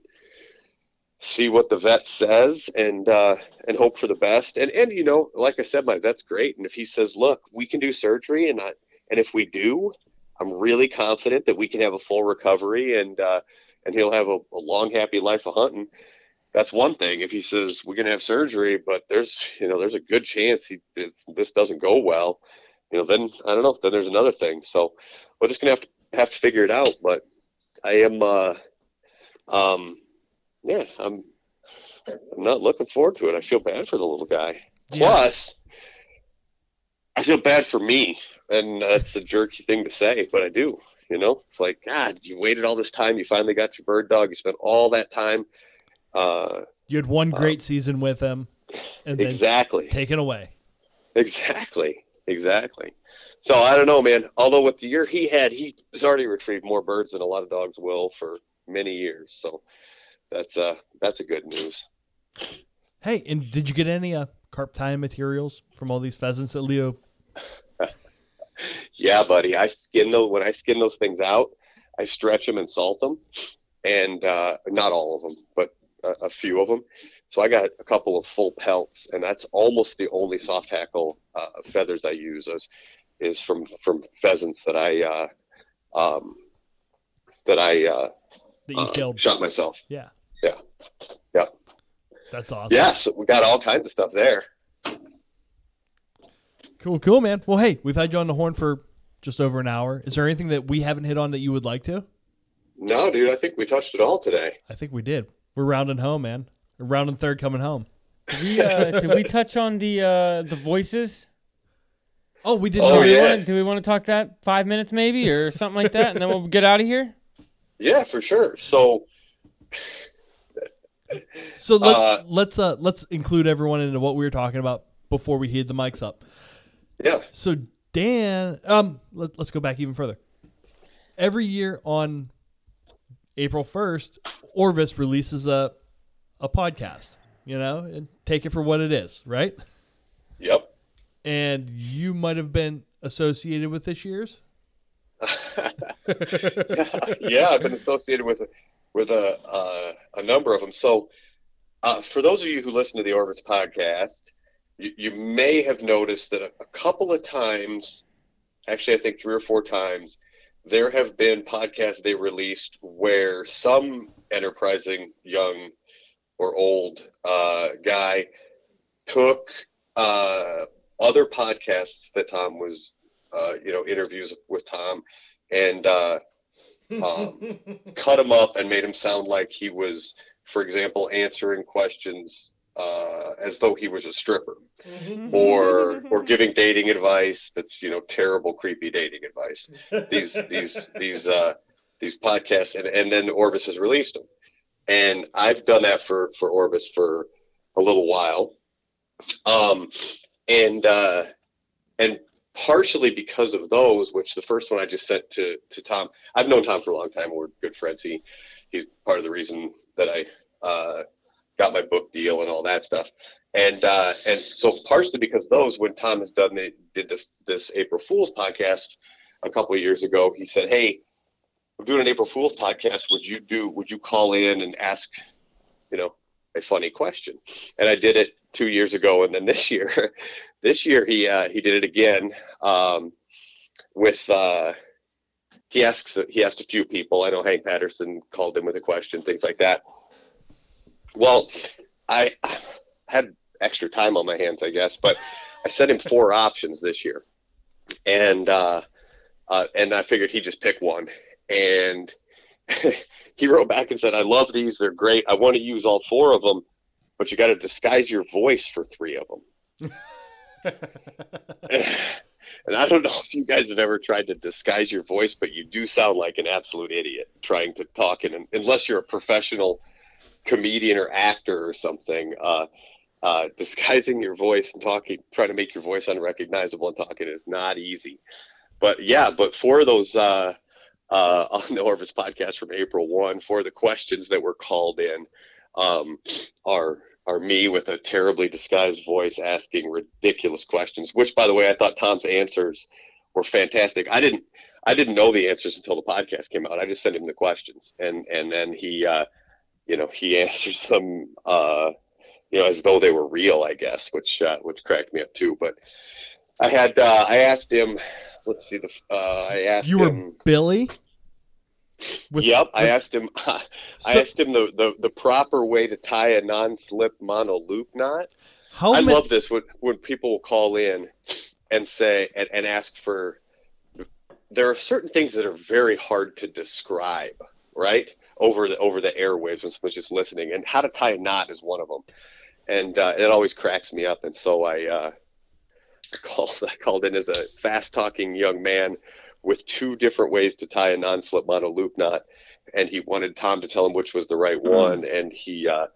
see what the vet says and uh, and hope for the best. And and you know, like I said, my vet's great. And if he says, "Look, we can do surgery," and I, and if we do, I'm really confident that we can have a full recovery and uh, and he'll have a, a long, happy life of hunting. That's one thing. If he says we're gonna have surgery, but there's you know there's a good chance he this doesn't go well, you know then I don't know. Then there's another thing. So we're just gonna have to have to figure it out. But I am, uh, um, yeah, I'm I'm not looking forward to it. I feel bad for the little guy. Yeah. Plus, I feel bad for me, and that's a jerky thing to say, but I do. You know, it's like God, you waited all this time. You finally got your bird dog. You spent all that time. Uh, You had one great season with him, and then exactly, taken away. exactly, exactly. So I don't know, man. Although with the year he had, he's already retrieved more birds than a lot of dogs will for many years. So that's uh that's a good news. Hey, and did you get any uh, carp time materials from all these pheasants that Leo? Yeah, buddy. I skin those when I skin those things out. I stretch them and salt them, and uh, not all of them, but a, a few of them. So I got a couple of full pelts, and that's almost the only soft hackle uh, feathers I use is, is from from pheasants that I uh, um, that I uh, that you uh, killed? shot myself. Yeah. Yeah. Yeah. That's awesome. Yes, we got all kinds of stuff there. Cool, cool, man. Well, hey, we've had you on the horn for just over an hour. Is there anything that we haven't hit on that you would like to? No, dude, I think we touched it all today. I think we did. We're rounding home, man. We're rounding third coming home. Did we, uh, did we touch on the uh, the voices? Oh, we did. Oh, do, not. we wanna, do we want to talk that five minutes maybe or something like that, and then we'll get out of here? Yeah, for sure. So So let, Uh, let's uh let's include everyone into what we were talking about before we heat the mics up. yeah, So Dan, um, let, let's go back even further. Every year on April first, Orvis releases a a podcast. You know, and take it for what it is, right? yep. And you might have been associated with this year's. yeah, I've been associated with with a uh, a number of them. So, uh, for those of you who listen to the Orvis podcast, you, you may have noticed that a, a couple of times, actually, I think three or four times, there have been podcasts they released where some enterprising young or old uh, guy took uh, other podcasts that Tom was, uh, you know, interviews with Tom, and uh, um, cut him up and made him sound like he was, for example, answering questions uh, as though he was a stripper, or or giving dating advice that's you know terrible, creepy dating advice. These these these uh, these podcasts, and and then Orvis has released them, and I've done that for for Orvis for a little while, um, and uh, and partially because of those, which the first one I just sent to to Tom. I've known Tom for a long time. We're good friends. He he's part of the reason that I uh, got my book deal and all that stuff. And uh, and so partially because those, when Tom has done the, did this this April Fool's podcast a couple of years ago, he said, "Hey, I'm doing an April Fool's podcast. Would you do? Would you call in and ask, you know, a funny question?" And I did it two years ago, and then this year, this year he uh, he did it again um, with. Uh, he asks he asked a few people. I know Hank Patterson called in with a question, things like that. Well, I had extra time on my hands, I guess, but I sent him four options this year, and uh, uh, and I figured he'd just pick one, and he wrote back and said, "I love these; they're great. I want to use all four of them, but you got to disguise your voice for three of them." and I don't know if you guys have ever tried to disguise your voice, but you do sound like an absolute idiot trying to talk, and unless you're a professional comedian or actor or something, uh, uh, disguising your voice and talking, trying to make your voice unrecognizable and talking is not easy. But yeah, but for those uh, uh, on the Orvis podcast from April one, for the questions that were called in, um, are are me with a terribly disguised voice asking ridiculous questions. Which, by the way, I thought Tom's answers were fantastic. I didn't I didn't know the answers until the podcast came out. I just sent him the questions, and and then he. Uh, you know, he answers them, uh, you know, as though they were real, I guess, which uh, which cracked me up too. But I had uh, I asked him, let's see the uh, I asked You were him. Billy. With- yep, I asked him. I asked him the, the the proper way to tie a non-slip mono loop knot. How I ma- love this when when people will call in and say and, and ask for. There are certain things that are very hard to describe, right? Over the over the airwaves when someone's just listening, and how to tie a knot is one of them, and uh, it always cracks me up. And so I uh, called I called in as a fast-talking young man with two different ways to tie a non-slip mono loop knot, and he wanted Tom to tell him which was the right one, and he. Uh,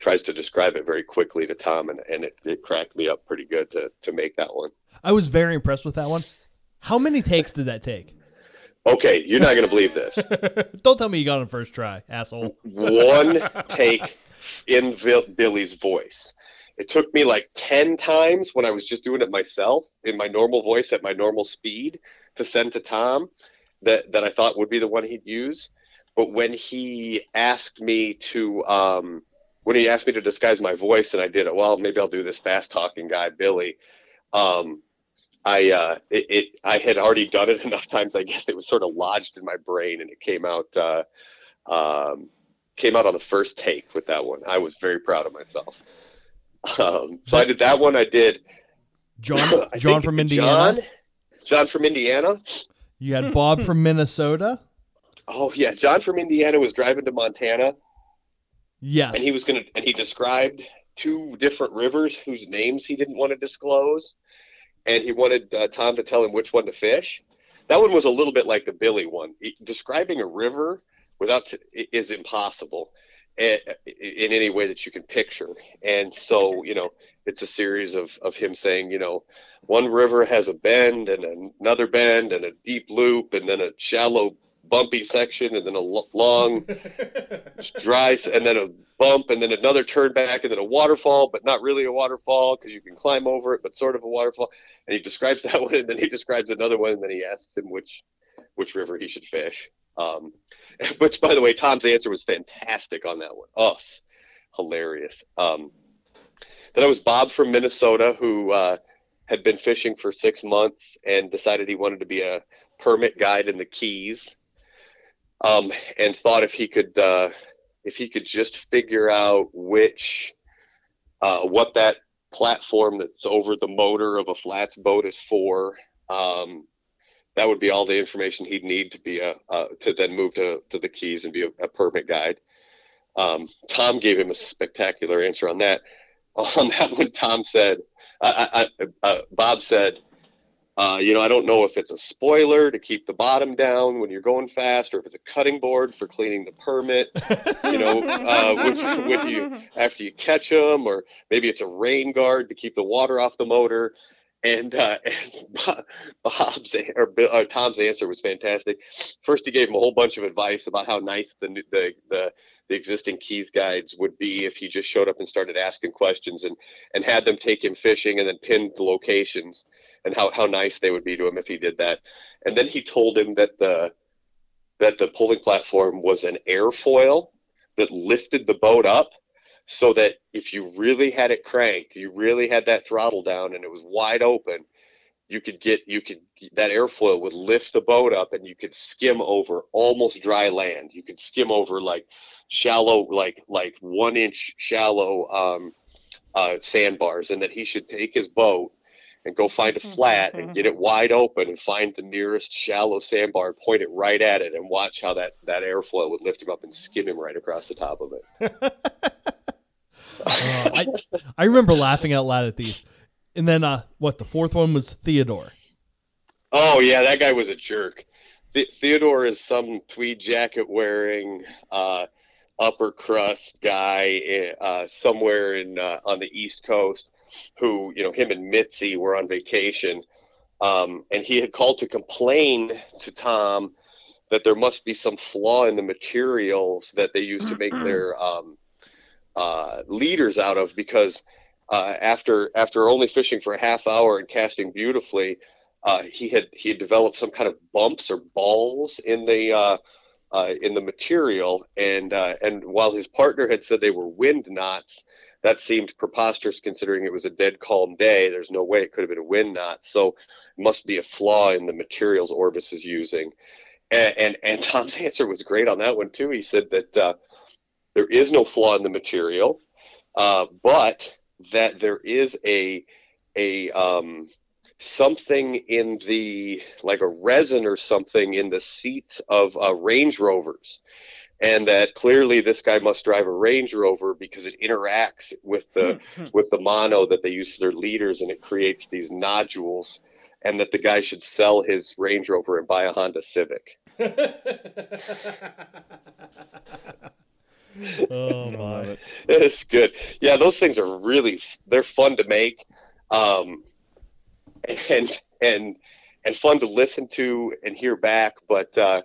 tries to describe it very quickly to Tom, and, and it, it cracked me up pretty good to, to make that one. I was very impressed with that one. How many takes did that take? Okay, you're not going to believe this. Don't tell me you got on first try, asshole. One take in Billy's voice. It took me like 10 times when I was just doing it myself in my normal voice at my normal speed to send to Tom that, that I thought would be the one he'd use. But when he asked me to, um, when he asked me to disguise my voice and I did it, well, maybe I'll do this fast talking guy, Billy. Um, I, uh, it, it, I had already done it enough times. I guess it was sort of lodged in my brain and it came out, uh, um, came out on the first take with that one. I was very proud of myself. Um, so I did that one. I did John John from Indiana. John, John from Indiana. You had Bob from Minnesota. Oh yeah, John from Indiana was driving to Montana, Yes. and he was gonna, and he described two different rivers whose names he didn't want to disclose, and he wanted uh, Tom to tell him which one to fish. That one was a little bit like the Billy one. Describing a river without t- is impossible in any way that you can picture. And so, you know, it's a series of, of him saying, you know, one river has a bend and another bend and a deep loop and then a shallow bumpy section and then a long dry and then a bump and then another turn back and then a waterfall but not really a waterfall because you can climb over it but sort of a waterfall and he describes that one and then he describes another one and then he asks him which which river he should fish um, which by the way tom's answer was fantastic on that one. Oh s- hilarious. Um, then i was bob from minnesota who uh, had been fishing for six months and decided he wanted to be a permit guide in the keys. Um, and thought if he could uh, if he could just figure out which uh, what that platform that's over the motor of a flats boat is for um, that would be all the information he'd need to be a to then move to, to the keys and be a, a permit guide um, tom gave him a spectacular answer on that on that one tom said I, I, uh, bob said uh, you know, I don't know if it's a spoiler to keep the bottom down when you're going fast, or if it's a cutting board for cleaning the permit. You know, uh, you after you catch them, or maybe it's a rain guard to keep the water off the motor. And, uh, and Bob's or Bill- uh, Tom's answer was fantastic. First, he gave him a whole bunch of advice about how nice the the the the existing keys guides would be if he just showed up and started asking questions and and had them take him fishing and then pinned the locations and how, how nice they would be to him if he did that. And then he told him that the that the poling platform was an airfoil that lifted the boat up so that if you really had it cranked, you really had that throttle down and it was wide open, you could get you could that airfoil would lift the boat up and you could skim over almost dry land. You could skim over like shallow like like one inch shallow um, uh, sandbars and that he should take his boat and go find a flat and get it wide open and find the nearest shallow sandbar and point it right at it and watch how that, that airflow would lift him up and skim him right across the top of it. Uh, I I remember laughing out loud at these. And then uh what the fourth one was Theodore. Oh yeah, that guy was a jerk. The- Theodore is some tweed jacket wearing, uh, upper crust guy eh, uh, somewhere in uh, on the East Coast, who you know him and Mitzi were on vacation, um, and he had called to complain to Tom that there must be some flaw in the materials that they used to make their um, uh, leaders out of because uh, after after only fishing for a half hour and casting beautifully, uh, he had he had developed some kind of bumps or balls in the uh, uh, in the material, and and while his partner had said they were wind knots, that seemed preposterous considering it was a dead calm day. There's no way it could have been a wind knot, so it must be a flaw in the materials Orvis is using. And and, and Tom's answer was great on that one too. He said that there is no flaw in the material, uh, but that there is a a um, something in the like a resin or something in the seats of uh, Range Rovers, and that clearly this guy must drive a Range Rover because it interacts with the with the mono that they use for their leaders, and it creates these nodules, and that the guy should sell his Range Rover and buy a Honda Civic. Oh my. It's good. Yeah, those things are really they're fun to make, um, and and and fun to listen to and hear back. But uh,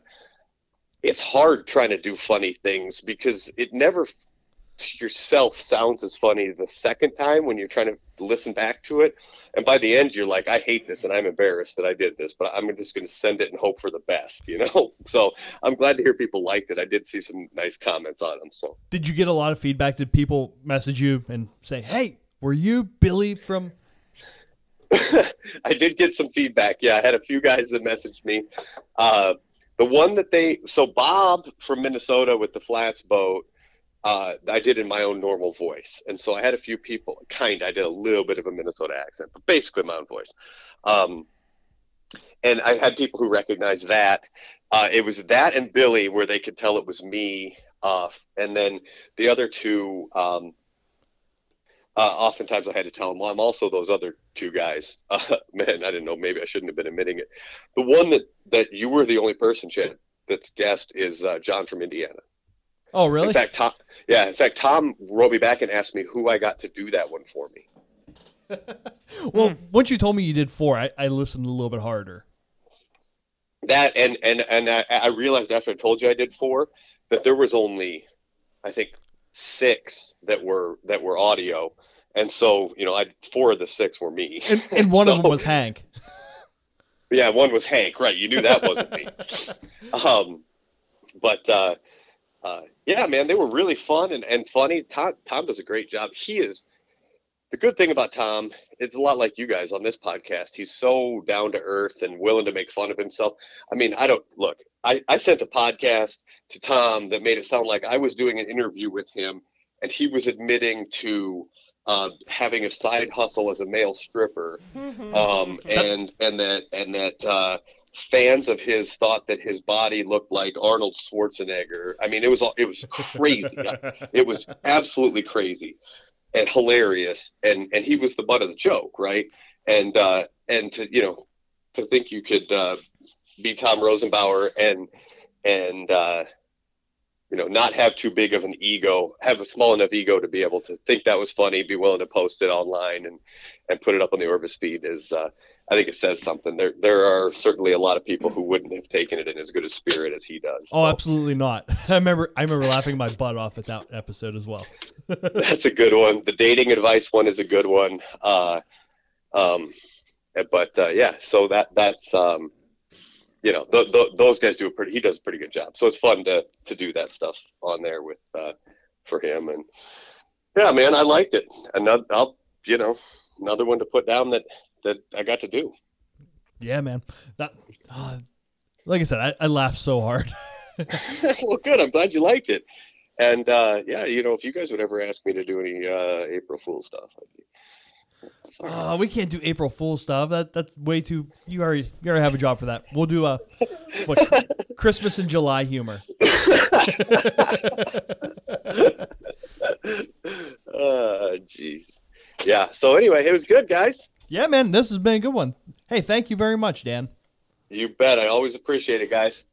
it's hard trying to do funny things because it never yourself sounds as funny the second time when you're trying to listen back to it. And by the end, you're like, I hate this and I'm embarrassed that I did this, but I'm just going to send it and hope for the best, you know? So I'm glad to hear people liked it. I did see some nice comments on them. So Did you get a lot of feedback? Did people message you and say, "Hey, were you Billy from?" I did get some feedback. Yeah, I had a few guys that messaged me. Uh, the one that they, so Bob from Minnesota with the flats boat, uh, I did in my own normal voice. And so I had a few people, kind I did a little bit of a Minnesota accent, but basically my own voice. Um, and I had people who recognized that. Uh, it was that and Billy where they could tell it was me. Uh, and then the other two, um, uh, oftentimes I had to tell them, well, I'm also those other two guys. Uh, man, I didn't know. Maybe I shouldn't have been admitting it. The one that, that you were the only person, Chad, that's guessed is uh, John from Indiana. Oh, really? In fact, Tom, yeah, in fact, Tom wrote me back and asked me who I got to do that one for me. well, once you told me you did four, I, I listened a little bit harder. That and and and I, I realized after I told you I did four that there was only, I think, six that were that were audio, and so you know, I four of the six were me. And, and one of them was Hank. Yeah, one was Hank. Right, you knew that wasn't me. Um, but uh, uh, yeah, man, they were really fun and, and funny. Tom Tom does a great job. He is the good thing about Tom. It's a lot like you guys on this podcast. He's so down to earth and willing to make fun of himself. I mean, I don't look. I, I sent a podcast to Tom that made it sound like I was doing an interview with him, and he was admitting to uh, having a side hustle as a male stripper um, and and that and that uh, fans of his thought that his body looked like Arnold Schwarzenegger. I mean, it was all it was crazy. it was absolutely crazy and hilarious. And and he was the butt of the joke, right? And uh, and to you know to think you could uh, be Tom Rosenbauer and and uh, you know not have too big of an ego, have a small enough ego to be able to think that was funny, be willing to post it online and and put it up on the Orvis feed is. I think it says something. There, there are certainly a lot of people who wouldn't have taken it in as good a spirit as he does. Oh, So absolutely not. I remember I remember laughing my butt off at that episode as well. that's a good one. The dating advice one is a good one. Uh, um, but uh, yeah, so that that's um, you know th- th- those guys do a pretty. He does a pretty good job. So it's fun to to do that stuff on there with uh, for him. And yeah, man, I liked it. Another, I'll you know another one to put down that that I got to do. Yeah, man. That uh, like I said, I, I laughed so hard. well, good. I'm glad you liked it. And uh, yeah, you know, if you guys would ever ask me to do any uh, April Fool stuff, I'd be. that's. Uh, we can't do April Fool stuff. That that's way too. You already you already have a job for that. We'll do a what Christmas and July humor. uh, jeez. Yeah. So anyway, it was good, guys. Yeah, man, this has been a good one. Hey, thank you very much, Dan. You bet. I always appreciate it, guys.